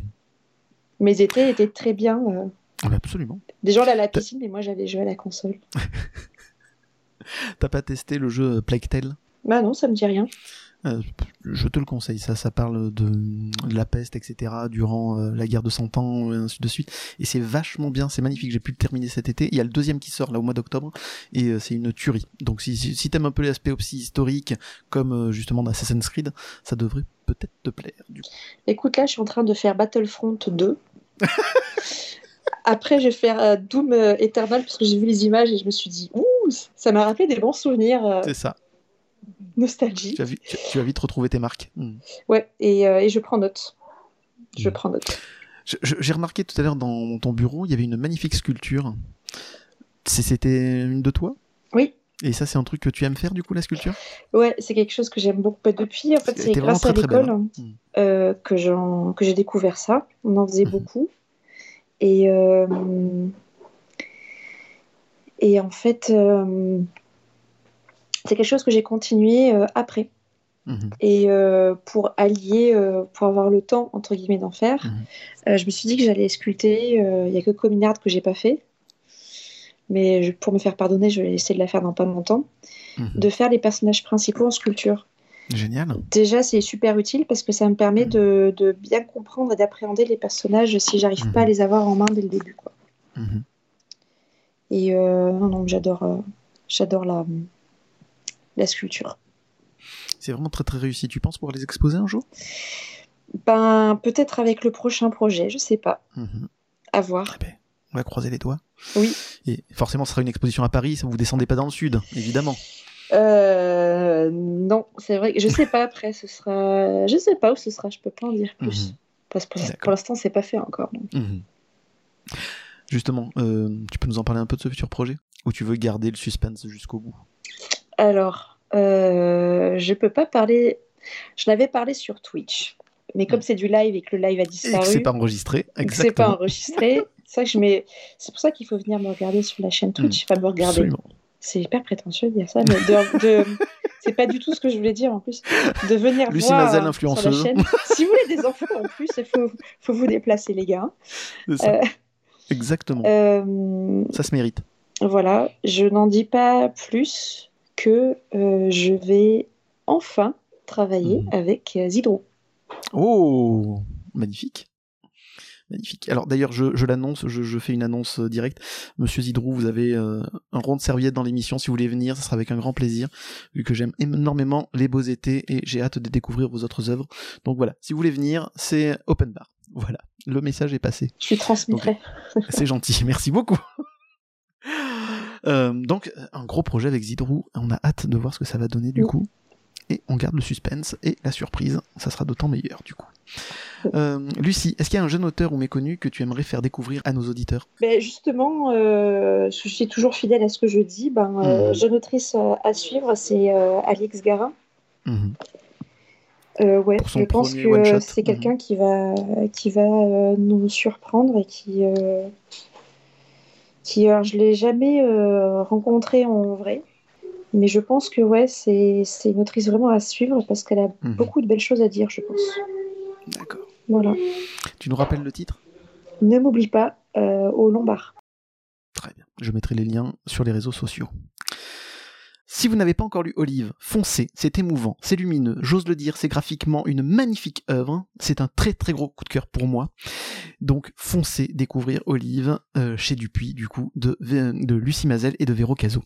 Mes étés étaient très bien. euh. Ah absolument. Des gens allaient à la piscine, mais moi j'avais joué à la console. T'as pas testé le jeu Plague Tale? Bah non, ça me dit rien. Euh, je te le conseille, ça, ça parle de, de la peste, etc. durant euh, la guerre de 100 ans, et ainsi de suite. Et c'est vachement bien, c'est magnifique. J'ai pu le terminer cet été. Il y a le deuxième qui sort là au mois d'octobre, et euh, c'est une tuerie. Donc si, si, si t'aimes un peu l'aspect aussi historique, comme euh, justement dans Assassin's Creed, ça devrait peut-être te plaire. Du coup. Écoute, là, je suis en train de faire Battlefront 2. Après, je vais faire euh, Doom euh, Eternal parce que j'ai vu les images et je me suis dit, ouh, ça m'a rappelé des bons souvenirs, euh, C'est ça. Nostalgie. Tu vas, vite, tu, tu vas vite retrouver tes marques. Hmm. Ouais, et, euh, et je prends note. Je Mm. prends note. J'ai remarqué tout à l'heure dans ton bureau, il y avait une magnifique sculpture. C'était une de toi? Oui, Et ça, c'est un truc que tu aimes faire, du coup, la sculpture? Ouais, c'est quelque chose que j'aime beaucoup. Bah, depuis, en fait, c'est grâce à très, l'école hein. euh, que j'ai découvert ça. On en faisait Mhm. beaucoup. Et, euh, et en fait, c'est quelque chose que j'ai continué euh, après. Mhm. Et euh, pour allier, euh, pour avoir le temps, entre guillemets, d'en faire, Mhm. euh, je me suis dit que j'allais sculpter. Il n'y a que Cominard que j'ai pas fait. Mais je- pour me faire pardonner, je vais essayer de la faire dans pas longtemps. Mhm. De faire les personnages principaux en sculpture. Génial. Déjà, c'est super utile parce que ça me permet Mhm. de, de bien comprendre et d'appréhender les personnages si j'arrive pas à les avoir en main dès le début. Quoi. Et non, non, j'adore, j'adore la, la sculpture. C'est vraiment très très réussi. Tu penses pouvoir les exposer un jour? Ben, peut-être avec le prochain projet, je sais pas. Mhm. À voir. Eh ben, on va croiser les doigts. Oui. Et forcément, ce sera une exposition à Paris, vous descendez pas dans le sud, évidemment. Euh, non, c'est vrai je sais pas après, ce sera. Je sais pas où ce sera, je peux pas en dire plus. Mhm. Parce que pour, l'instant, c'est pas fait encore. donc. Mhm. Justement, euh, tu peux nous en parler un peu de ce futur projet? Ou tu veux garder le suspense jusqu'au bout? Alors, euh, je peux pas parler. Je l'avais parlé sur Twitch, mais comme c'est du live et que le live a Et que disparu, c'est pas enregistré, que c'est pas exactement. enregistré, c'est ça que je mets. C'est pour ça qu'il faut venir me regarder sur la chaîne Twitch, enfin me regarder. Absolument. C'est hyper prétentieux de dire ça, mais de, de- c'est pas du tout ce que je voulais dire en plus. De venir Lucie voir Mazel, influenceuse. sur la chaîne. Si vous voulez des infos en plus, il faut, faut vous déplacer les gars. Ça. Euh, Exactement. euh, Ça se mérite. voilà, je n'en dis pas plus que euh, je vais enfin travailler Mhm. avec euh, Zidro. Oh, magnifique. Magnifique. Alors d'ailleurs, je, je l'annonce, je, je fais une annonce euh, directe. Monsieur Zidrou, vous avez euh, un rond de serviette dans l'émission. Si vous voulez venir, ce sera avec un grand plaisir, vu que j'aime énormément les beaux étés et j'ai hâte de découvrir vos autres œuvres. Donc voilà, si vous voulez venir, c'est open bar. Voilà, le message est passé. Je lui transmettrai. C'est gentil, merci beaucoup. Euh, donc, un gros projet avec Zidrou, on a hâte de voir ce que ça va donner du coup. Et on garde le suspense et la surprise, ça sera d'autant meilleur du coup. Euh, Lucie, est-ce qu'il y a un jeune auteur ou méconnu que tu aimerais faire découvrir à nos auditeurs? Ben, justement, euh, je suis toujours fidèle à ce que je dis. Ben, euh, Mhm. Jeune autrice à suivre, c'est Alix Garin. Mhm. Euh, ouais, je pense que c'est quelqu'un qui va, qui va nous surprendre et qui, qui alors, je l'ai jamais euh, rencontré en vrai, mais je pense que ouais, c'est c'est une autrice vraiment à suivre parce qu'elle a Mhm. beaucoup de belles choses à dire, je pense. D'accord. Voilà. Tu nous rappelles le titre? Ne m'oublie pas euh, au Lombard. Très bien. Je mettrai les liens sur les réseaux sociaux. Si vous n'avez pas encore lu Olive, foncez, c'est émouvant, c'est lumineux, j'ose le dire, c'est graphiquement une magnifique œuvre, c'est un très très gros coup de cœur pour moi. Donc foncez découvrir Olive euh, chez Dupuis, du coup, de, de Lucie Mazel et de Véro Caso.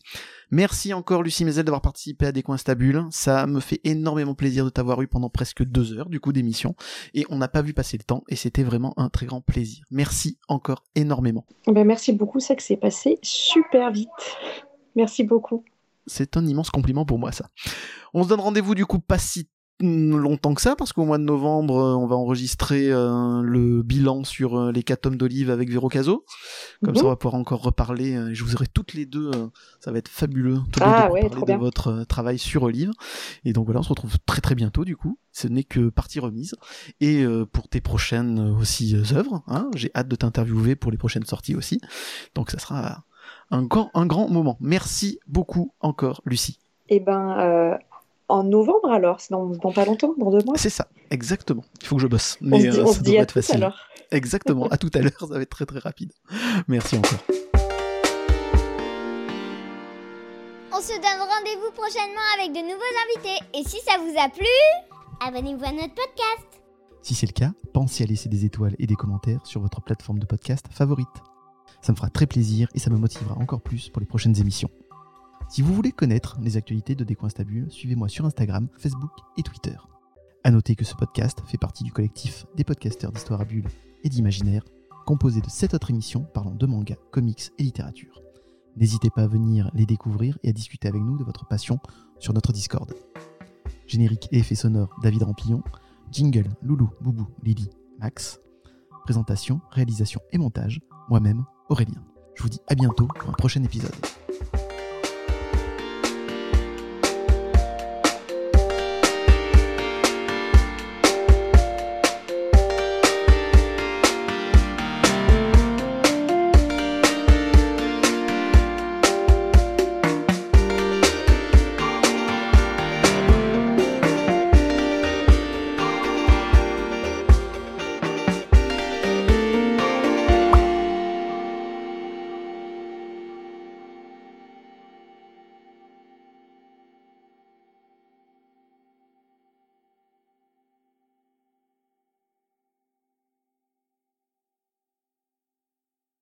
Merci encore Lucie Mazel d'avoir participé à Des Coins Stables, ça me fait énormément plaisir de t'avoir eu pendant presque deux heures du coup d'émission, et on n'a pas vu passer le temps, et c'était vraiment un très grand plaisir. Merci encore énormément. Ben, merci beaucoup, c'est que c'est passé super vite. Merci beaucoup. C'est un immense compliment pour moi, ça. On se donne rendez-vous du coup pas si longtemps que ça, parce qu'au mois de novembre, euh, on va enregistrer euh, le bilan sur euh, les quatre tomes d'Olive avec Véro Caso. Comme ça, Mhm. on va pouvoir encore reparler. euh, je vous aurai toutes les deux. ça va être fabuleux. Toutes les Ah deux pour ouais, parler de votre travail sur Olive. Et donc voilà, on se retrouve très très bientôt du coup. Ce n'est que partie remise. Et pour tes prochaines aussi œuvres, hein, j'ai hâte de t'interviewer pour les prochaines sorties aussi. Donc ça sera un grand, un grand moment. Merci beaucoup encore, Lucie. Et ben, euh, en novembre alors, c'est dans, dans pas longtemps, dans deux mois. C'est ça, exactement. Il faut que je bosse. On Mais se dit, euh, on ça se dit à être tout facile. Exactement, à tout à l'heure, ça va être très très rapide. Merci encore. On se donne rendez-vous prochainement avec de nouveaux invités. Et si ça vous a plu, abonnez-vous à notre podcast. Si c'est le cas, pensez à laisser des étoiles et des commentaires sur votre plateforme de podcast favorite. Ça me fera très plaisir et ça me motivera encore plus pour les prochaines émissions. Si vous voulez connaître les actualités de Décoinstabule, suivez-moi sur Instagram, Facebook et Twitter. À noter que ce podcast fait partie du collectif des podcasteurs d'histoire à bulles et d'imaginaire, composé de 7 autres émissions parlant de manga, comics et littérature. N'hésitez pas à venir les découvrir et à discuter avec nous de votre passion sur notre Discord. Générique et effets sonores David Rampillon, jingle Loulou, Boubou, Lily, Max, présentation, réalisation et montage, moi-même, Aurélien. Je vous dis à bientôt pour un prochain épisode.